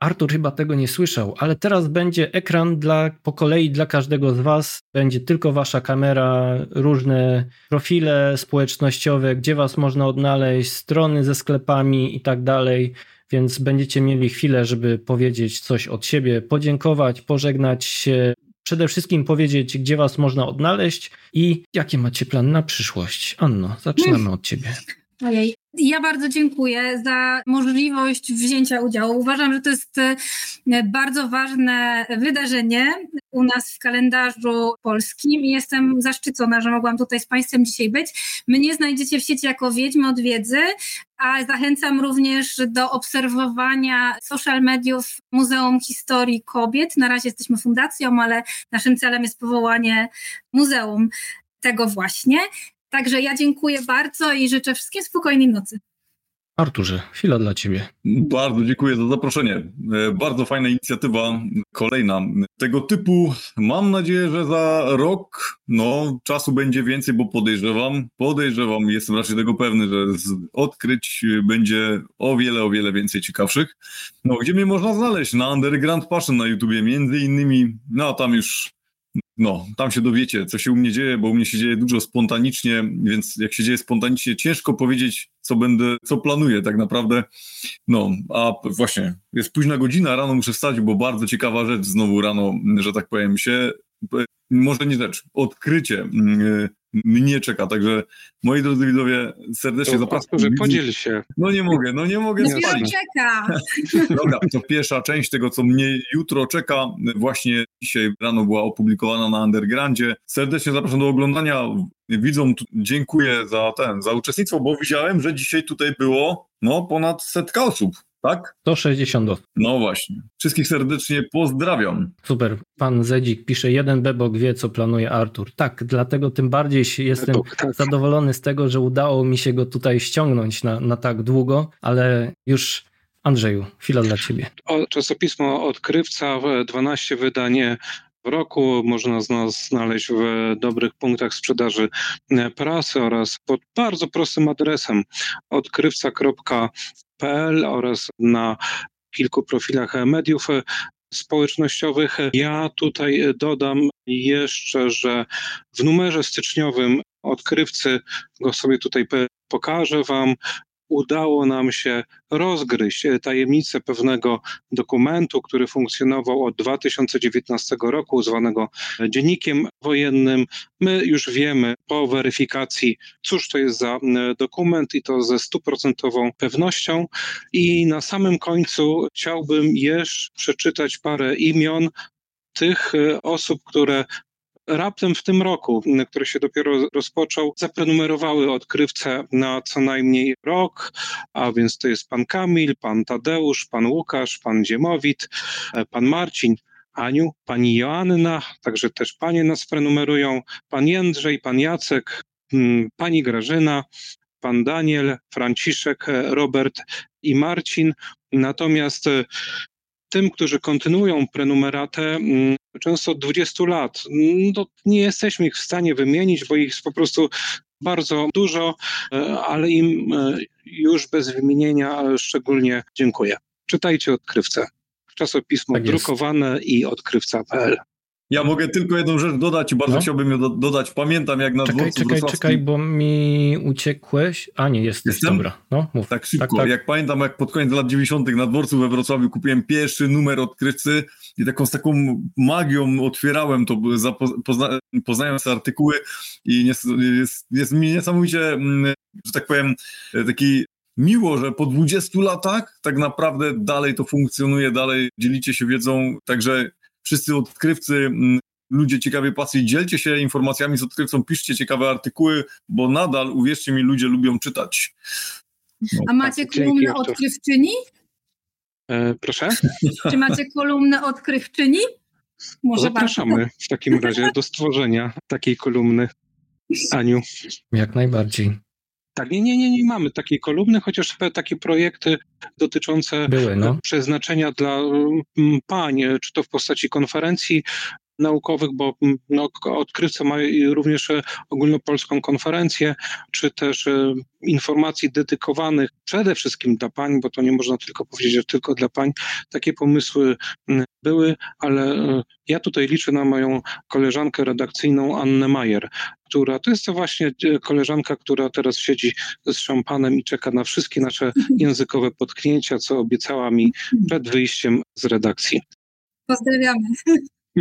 Artur chyba tego nie słyszał, ale teraz będzie ekran dla, po kolei dla każdego z Was. Będzie tylko Wasza kamera, różne profile społecznościowe, gdzie Was można odnaleźć, strony ze sklepami i tak dalej. Więc będziecie mieli chwilę, żeby powiedzieć coś od siebie, podziękować, pożegnać się, przede wszystkim powiedzieć, gdzie Was można odnaleźć i jakie macie plan na przyszłość. Anno, zaczynamy od Ciebie. Ojej. Ja bardzo dziękuję za możliwość wzięcia udziału. Uważam, że to jest e, bardzo ważne wydarzenie u nas w kalendarzu polskim i jestem zaszczycona, że mogłam tutaj z Państwem dzisiaj być. Mnie znajdziecie w sieci jako Wiedźmy od Wiedzy, a zachęcam również do obserwowania social mediów Muzeum Historii Kobiet. Na razie jesteśmy fundacją, ale naszym celem jest powołanie muzeum tego właśnie. Także ja dziękuję bardzo i życzę wszystkim spokojnej nocy. Arturze, chwila dla Ciebie. Bardzo dziękuję za zaproszenie. E, bardzo fajna inicjatywa, kolejna tego typu. Mam nadzieję, że za rok no, czasu będzie więcej, bo podejrzewam, podejrzewam, jestem raczej tego pewny, że z odkryć będzie o wiele, o wiele więcej ciekawszych. No, gdzie mnie można znaleźć? Na Underground Passion na YouTubie, między innymi, no tam już no, tam się dowiecie, co się u mnie dzieje, bo u mnie się dzieje dużo spontanicznie, więc jak się dzieje spontanicznie, ciężko powiedzieć, co będę, co planuję tak naprawdę. No, a właśnie, jest późna godzina, rano muszę wstać, bo bardzo ciekawa rzecz znowu rano, że tak powiem, się może nie rzecz, odkrycie mm, mnie czeka, także moi drodzy widzowie, serdecznie to zapraszam. Że podziel się. No nie mogę, no nie mogę no spalić. czeka. Dobra, to pierwsza część tego, co mnie jutro czeka, właśnie dzisiaj rano była opublikowana na Undergroundzie. Serdecznie zapraszam do oglądania. Widzom dziękuję za ten, za uczestnictwo, bo widziałem, że dzisiaj tutaj było no ponad setka osób tak? 160 osób. No właśnie. Wszystkich serdecznie pozdrawiam. Super. Pan Zedzik pisze, jeden bebok wie, co planuje Artur. Tak, dlatego tym bardziej jestem bebok, tak. zadowolony z tego, że udało mi się go tutaj ściągnąć na, na tak długo, ale już Andrzeju, chwila dla ciebie. O, czasopismo Odkrywca, 12 wydanie w roku. Można nas znaleźć w dobrych punktach sprzedaży prasy oraz pod bardzo prostym adresem odkrywca.pl pl oraz na kilku profilach mediów społecznościowych. Ja tutaj dodam jeszcze, że w numerze styczniowym odkrywcy go sobie tutaj pokażę Wam udało nam się rozgryźć tajemnicę pewnego dokumentu, który funkcjonował od 2019 roku, zwanego dziennikiem wojennym. My już wiemy po weryfikacji, cóż to jest za dokument i to ze stuprocentową pewnością. I na samym końcu chciałbym jeszcze przeczytać parę imion tych osób, które raptem w tym roku, który się dopiero rozpoczął, zaprenumerowały odkrywcę na co najmniej rok, a więc to jest pan Kamil, pan Tadeusz, pan Łukasz, pan Ziemowit, e, pan Marcin, Aniu, pani Joanna, także też panie nas prenumerują, pan Jędrzej, pan Jacek, mm, pani Grażyna, pan Daniel, Franciszek, e, Robert i Marcin. Natomiast e, tym, którzy kontynuują prenumeratę mm, często od 20 lat, no, nie jesteśmy ich w stanie wymienić, bo ich jest po prostu bardzo dużo, e, ale im e, już bez wymienienia szczególnie dziękuję. Czytajcie Odkrywcę. Czasopismo tak drukowane i odkrywca.pl. Ja mogę tylko jedną rzecz dodać i bardzo no. chciałbym ją do, dodać. Pamiętam jak na czekaj, dworcu Czekaj, czekaj, bo mi uciekłeś. A nie, jesteś, Jestem? dobra. No, mów. Tak szybko. Tak, tak. Jak pamiętam, jak pod koniec lat 90. na dworcu we Wrocławiu kupiłem pierwszy numer odkrywcy i taką z taką magią otwierałem to, pozna, poznając te artykuły i jest, jest, jest mi niesamowicie, mm, że tak powiem, taki miło, że po 20 latach tak naprawdę dalej to funkcjonuje, dalej dzielicie się wiedzą, także wszyscy odkrywcy, mm, ludzie ciekawie pasji, dzielcie się informacjami z odkrywcą, piszcie ciekawe artykuły, bo nadal, uwierzcie mi, ludzie lubią czytać. No, A macie kolumnę odkrywczyni? E, proszę? Czy macie kolumnę odkrywczyni? Może Zapraszamy bardzo. w takim razie do stworzenia takiej kolumny. Aniu. Jak najbardziej. Tak, nie, nie, nie, nie mamy takiej kolumny, chociaż takie projekty dotyczące Były, no. przeznaczenia dla pań, czy to w postaci konferencji naukowych, bo mm, no, odkrywca ma również e, ogólnopolską konferencję, czy też e, informacji dedykowanych przede wszystkim dla pań, bo to nie można tylko powiedzieć, że tylko dla pań. Takie pomysły mm, były, ale e, ja tutaj liczę na moją koleżankę redakcyjną Annę Majer, która to jest to właśnie koleżanka, która teraz siedzi z szampanem i czeka na wszystkie nasze językowe potknięcia, co obiecała mi przed wyjściem z redakcji. Pozdrawiamy.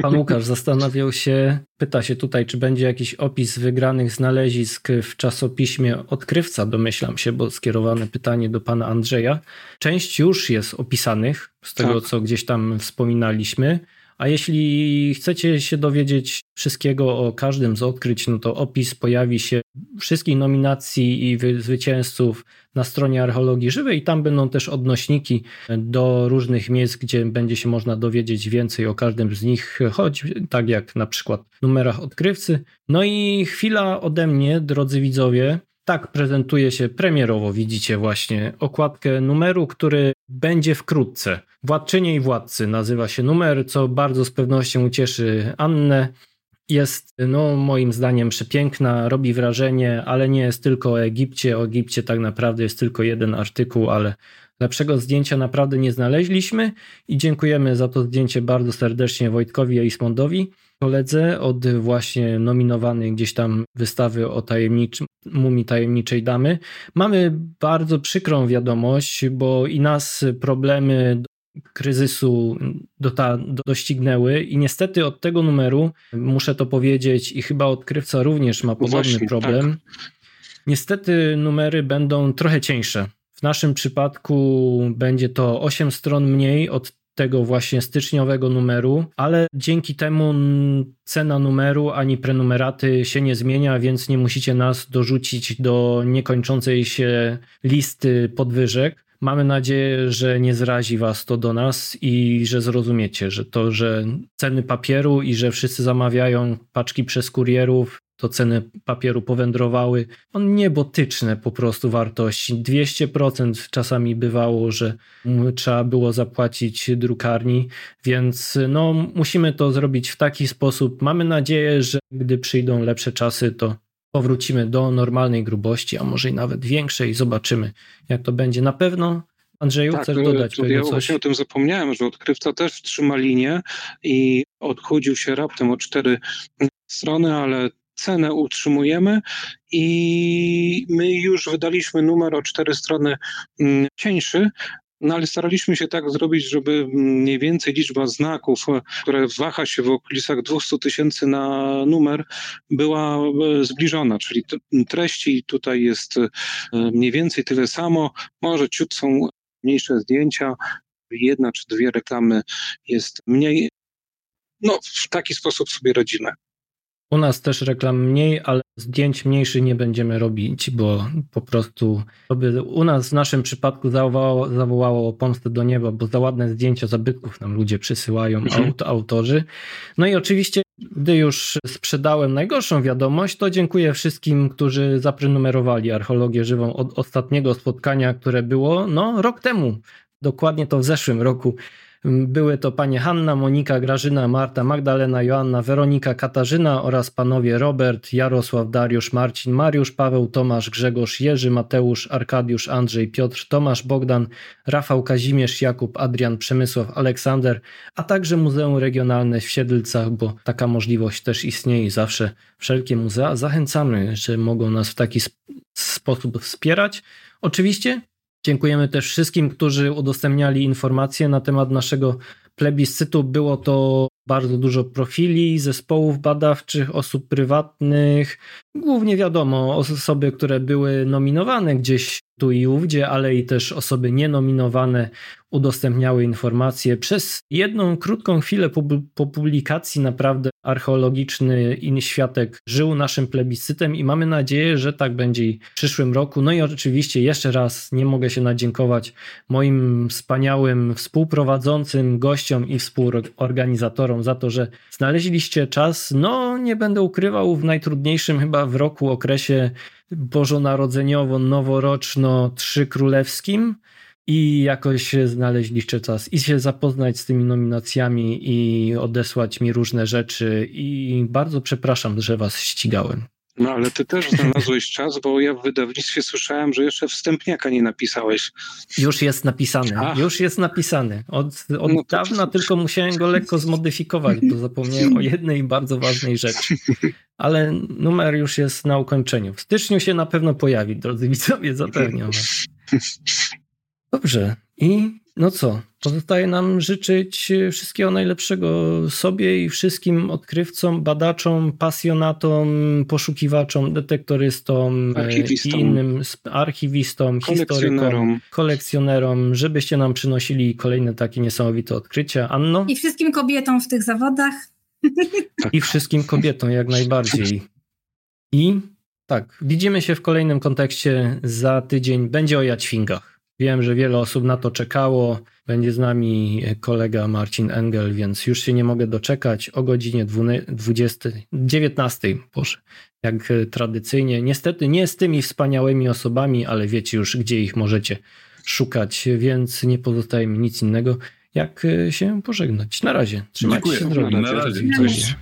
Pan Łukasz zastanawiał się, pyta się tutaj, czy będzie jakiś opis wygranych znalezisk w czasopiśmie Odkrywca, domyślam się, bo skierowane pytanie do pana Andrzeja. Część już jest opisanych, z tego tak. co gdzieś tam wspominaliśmy. A jeśli chcecie się dowiedzieć wszystkiego o każdym z odkryć, no to opis pojawi się wszystkich nominacji i zwycięzców na stronie Archeologii Żywej tam będą też odnośniki do różnych miejsc, gdzie będzie się można dowiedzieć więcej o każdym z nich, choć tak jak na przykład numerach odkrywcy. No i chwila ode mnie, drodzy widzowie, tak prezentuje się premierowo, widzicie właśnie okładkę numeru, który będzie wkrótce. Władczynie i Władcy nazywa się numer, co bardzo z pewnością ucieszy Annę. Jest, no, moim zdaniem, przepiękna, robi wrażenie, ale nie jest tylko o Egipcie. O Egipcie tak naprawdę jest tylko jeden artykuł, ale lepszego zdjęcia naprawdę nie znaleźliśmy i dziękujemy za to zdjęcie bardzo serdecznie Wojtkowi Eismondowi koledze od właśnie nominowanej gdzieś tam wystawy o tajemniczym, mumii tajemniczej damy. Mamy bardzo przykrą wiadomość, bo i nas problemy kryzysu dota, doścignęły i niestety od tego numeru, muszę to powiedzieć i chyba odkrywca również ma podobny Właśnie, problem, tak. niestety numery będą trochę cieńsze. W naszym przypadku będzie to 8 stron mniej od tego właśnie styczniowego numeru, ale dzięki temu cena numeru ani prenumeraty się nie zmienia, więc nie musicie nas dorzucić do niekończącej się listy podwyżek. Mamy nadzieję, że nie zrazi Was to do nas i że zrozumiecie, że to, że ceny papieru i że wszyscy zamawiają paczki przez kurierów, to ceny papieru powędrowały. On niebotyczne po prostu wartości. 200% czasami bywało, że trzeba było zapłacić drukarni, więc no, musimy to zrobić w taki sposób. Mamy nadzieję, że gdy przyjdą lepsze czasy, to powrócimy do normalnej grubości, a może i nawet większej. Zobaczymy, jak to będzie. Na pewno Andrzeju, tak, chcesz no, dodać ja coś? właśnie o tym zapomniałem, że odkrywca też trzyma linię i odchudził się raptem o cztery strony, ale cenę utrzymujemy i my już wydaliśmy numer o cztery strony mm, cieńszy, no ale staraliśmy się tak zrobić, żeby mniej więcej liczba znaków, które waha się w okolicach 200 tysięcy na numer, była e, zbliżona, czyli treści tutaj jest e, mniej więcej tyle samo, może ciut są mniejsze zdjęcia, jedna czy dwie reklamy jest mniej. No, w taki sposób sobie radzimy. U nas też reklam mniej, ale zdjęć mniejszych nie będziemy robić, bo po prostu u nas w naszym przypadku zawołało, zawołało pomstę do nieba, bo za ładne zdjęcia zabytków nam ludzie przysyłają, mhm. aut, autorzy. No i oczywiście, gdy już sprzedałem najgorszą wiadomość, to dziękuję wszystkim, którzy zaprenumerowali archeologię żywą od ostatniego spotkania, które było no rok temu. Dokładnie to w zeszłym roku. Były to panie Hanna, Monika, Grażyna, Marta, Magdalena, Joanna, Weronika, Katarzyna oraz panowie Robert, Jarosław, Dariusz, Marcin, Mariusz, Paweł, Tomasz, Grzegorz, Jerzy, Mateusz, Arkadiusz, Andrzej, Piotr, Tomasz, Bogdan, Rafał, Kazimierz, Jakub, Adrian, Przemysław, Aleksander, a także Muzeum Regionalne w Siedlcach, bo taka możliwość też istnieje zawsze wszelkie muzea zachęcamy, że mogą nas w taki sposób wspierać. Oczywiście Dziękujemy też wszystkim, którzy udostępniali informacje na temat naszego plebiscytu. Było to bardzo dużo profili, zespołów badawczych, osób prywatnych, głównie wiadomo, osoby, które były nominowane gdzieś tu i ówdzie, ale i też osoby nienominowane udostępniały informacje. Przez jedną krótką chwilę po, publikacji naprawdę archeologiczny światek żył naszym plebiscytem i mamy nadzieję, że tak będzie i w przyszłym roku. No i oczywiście jeszcze raz nie mogę się nadziękować moim wspaniałym współprowadzącym, gościom i współorganizatorom za to, że znaleźliście czas. No nie będę ukrywał w najtrudniejszym chyba w roku okresie bożonarodzeniowo-noworoczno-trzykrólewskim i jakoś znaleźć jeszcze czas i się zapoznać z tymi nominacjami i odesłać mi różne rzeczy i bardzo przepraszam, że was ścigałem. No ale ty też znalazłeś czas, bo ja w wydawnictwie słyszałem, że jeszcze wstępniaka nie napisałeś. Już jest napisany, Ach. już jest napisany. Od, od no dawna to... tylko musiałem go lekko zmodyfikować, bo zapomniałem o jednej bardzo ważnej rzeczy. Ale numer już jest na ukończeniu. W styczniu się na pewno pojawi, drodzy widzowie, zapewniam. Dobrze. I no co? Pozostaje nam życzyć wszystkiego najlepszego sobie i wszystkim odkrywcom, badaczom, pasjonatom, poszukiwaczom, detektorystom e, archiwistom. i innym archiwistom, historykom, kolekcjonerom, żebyście nam przynosili kolejne takie niesamowite odkrycia. Anno? I wszystkim kobietom w tych zawodach. I wszystkim kobietom jak najbardziej. I tak, widzimy się w kolejnym kontekście za tydzień. Będzie o jaćwingach. Wiem, że wiele osób na to czekało. Będzie z nami kolega Marcin Engel, więc już się nie mogę doczekać o godzinie 20, 19, Boże, jak tradycyjnie. Niestety nie z tymi wspaniałymi osobami, ale wiecie już, gdzie ich możecie szukać, więc nie pozostaje mi nic innego, jak się pożegnać. Na razie. Trzymajcie Dziękuję. się zdrowi. Na razie. Cześć.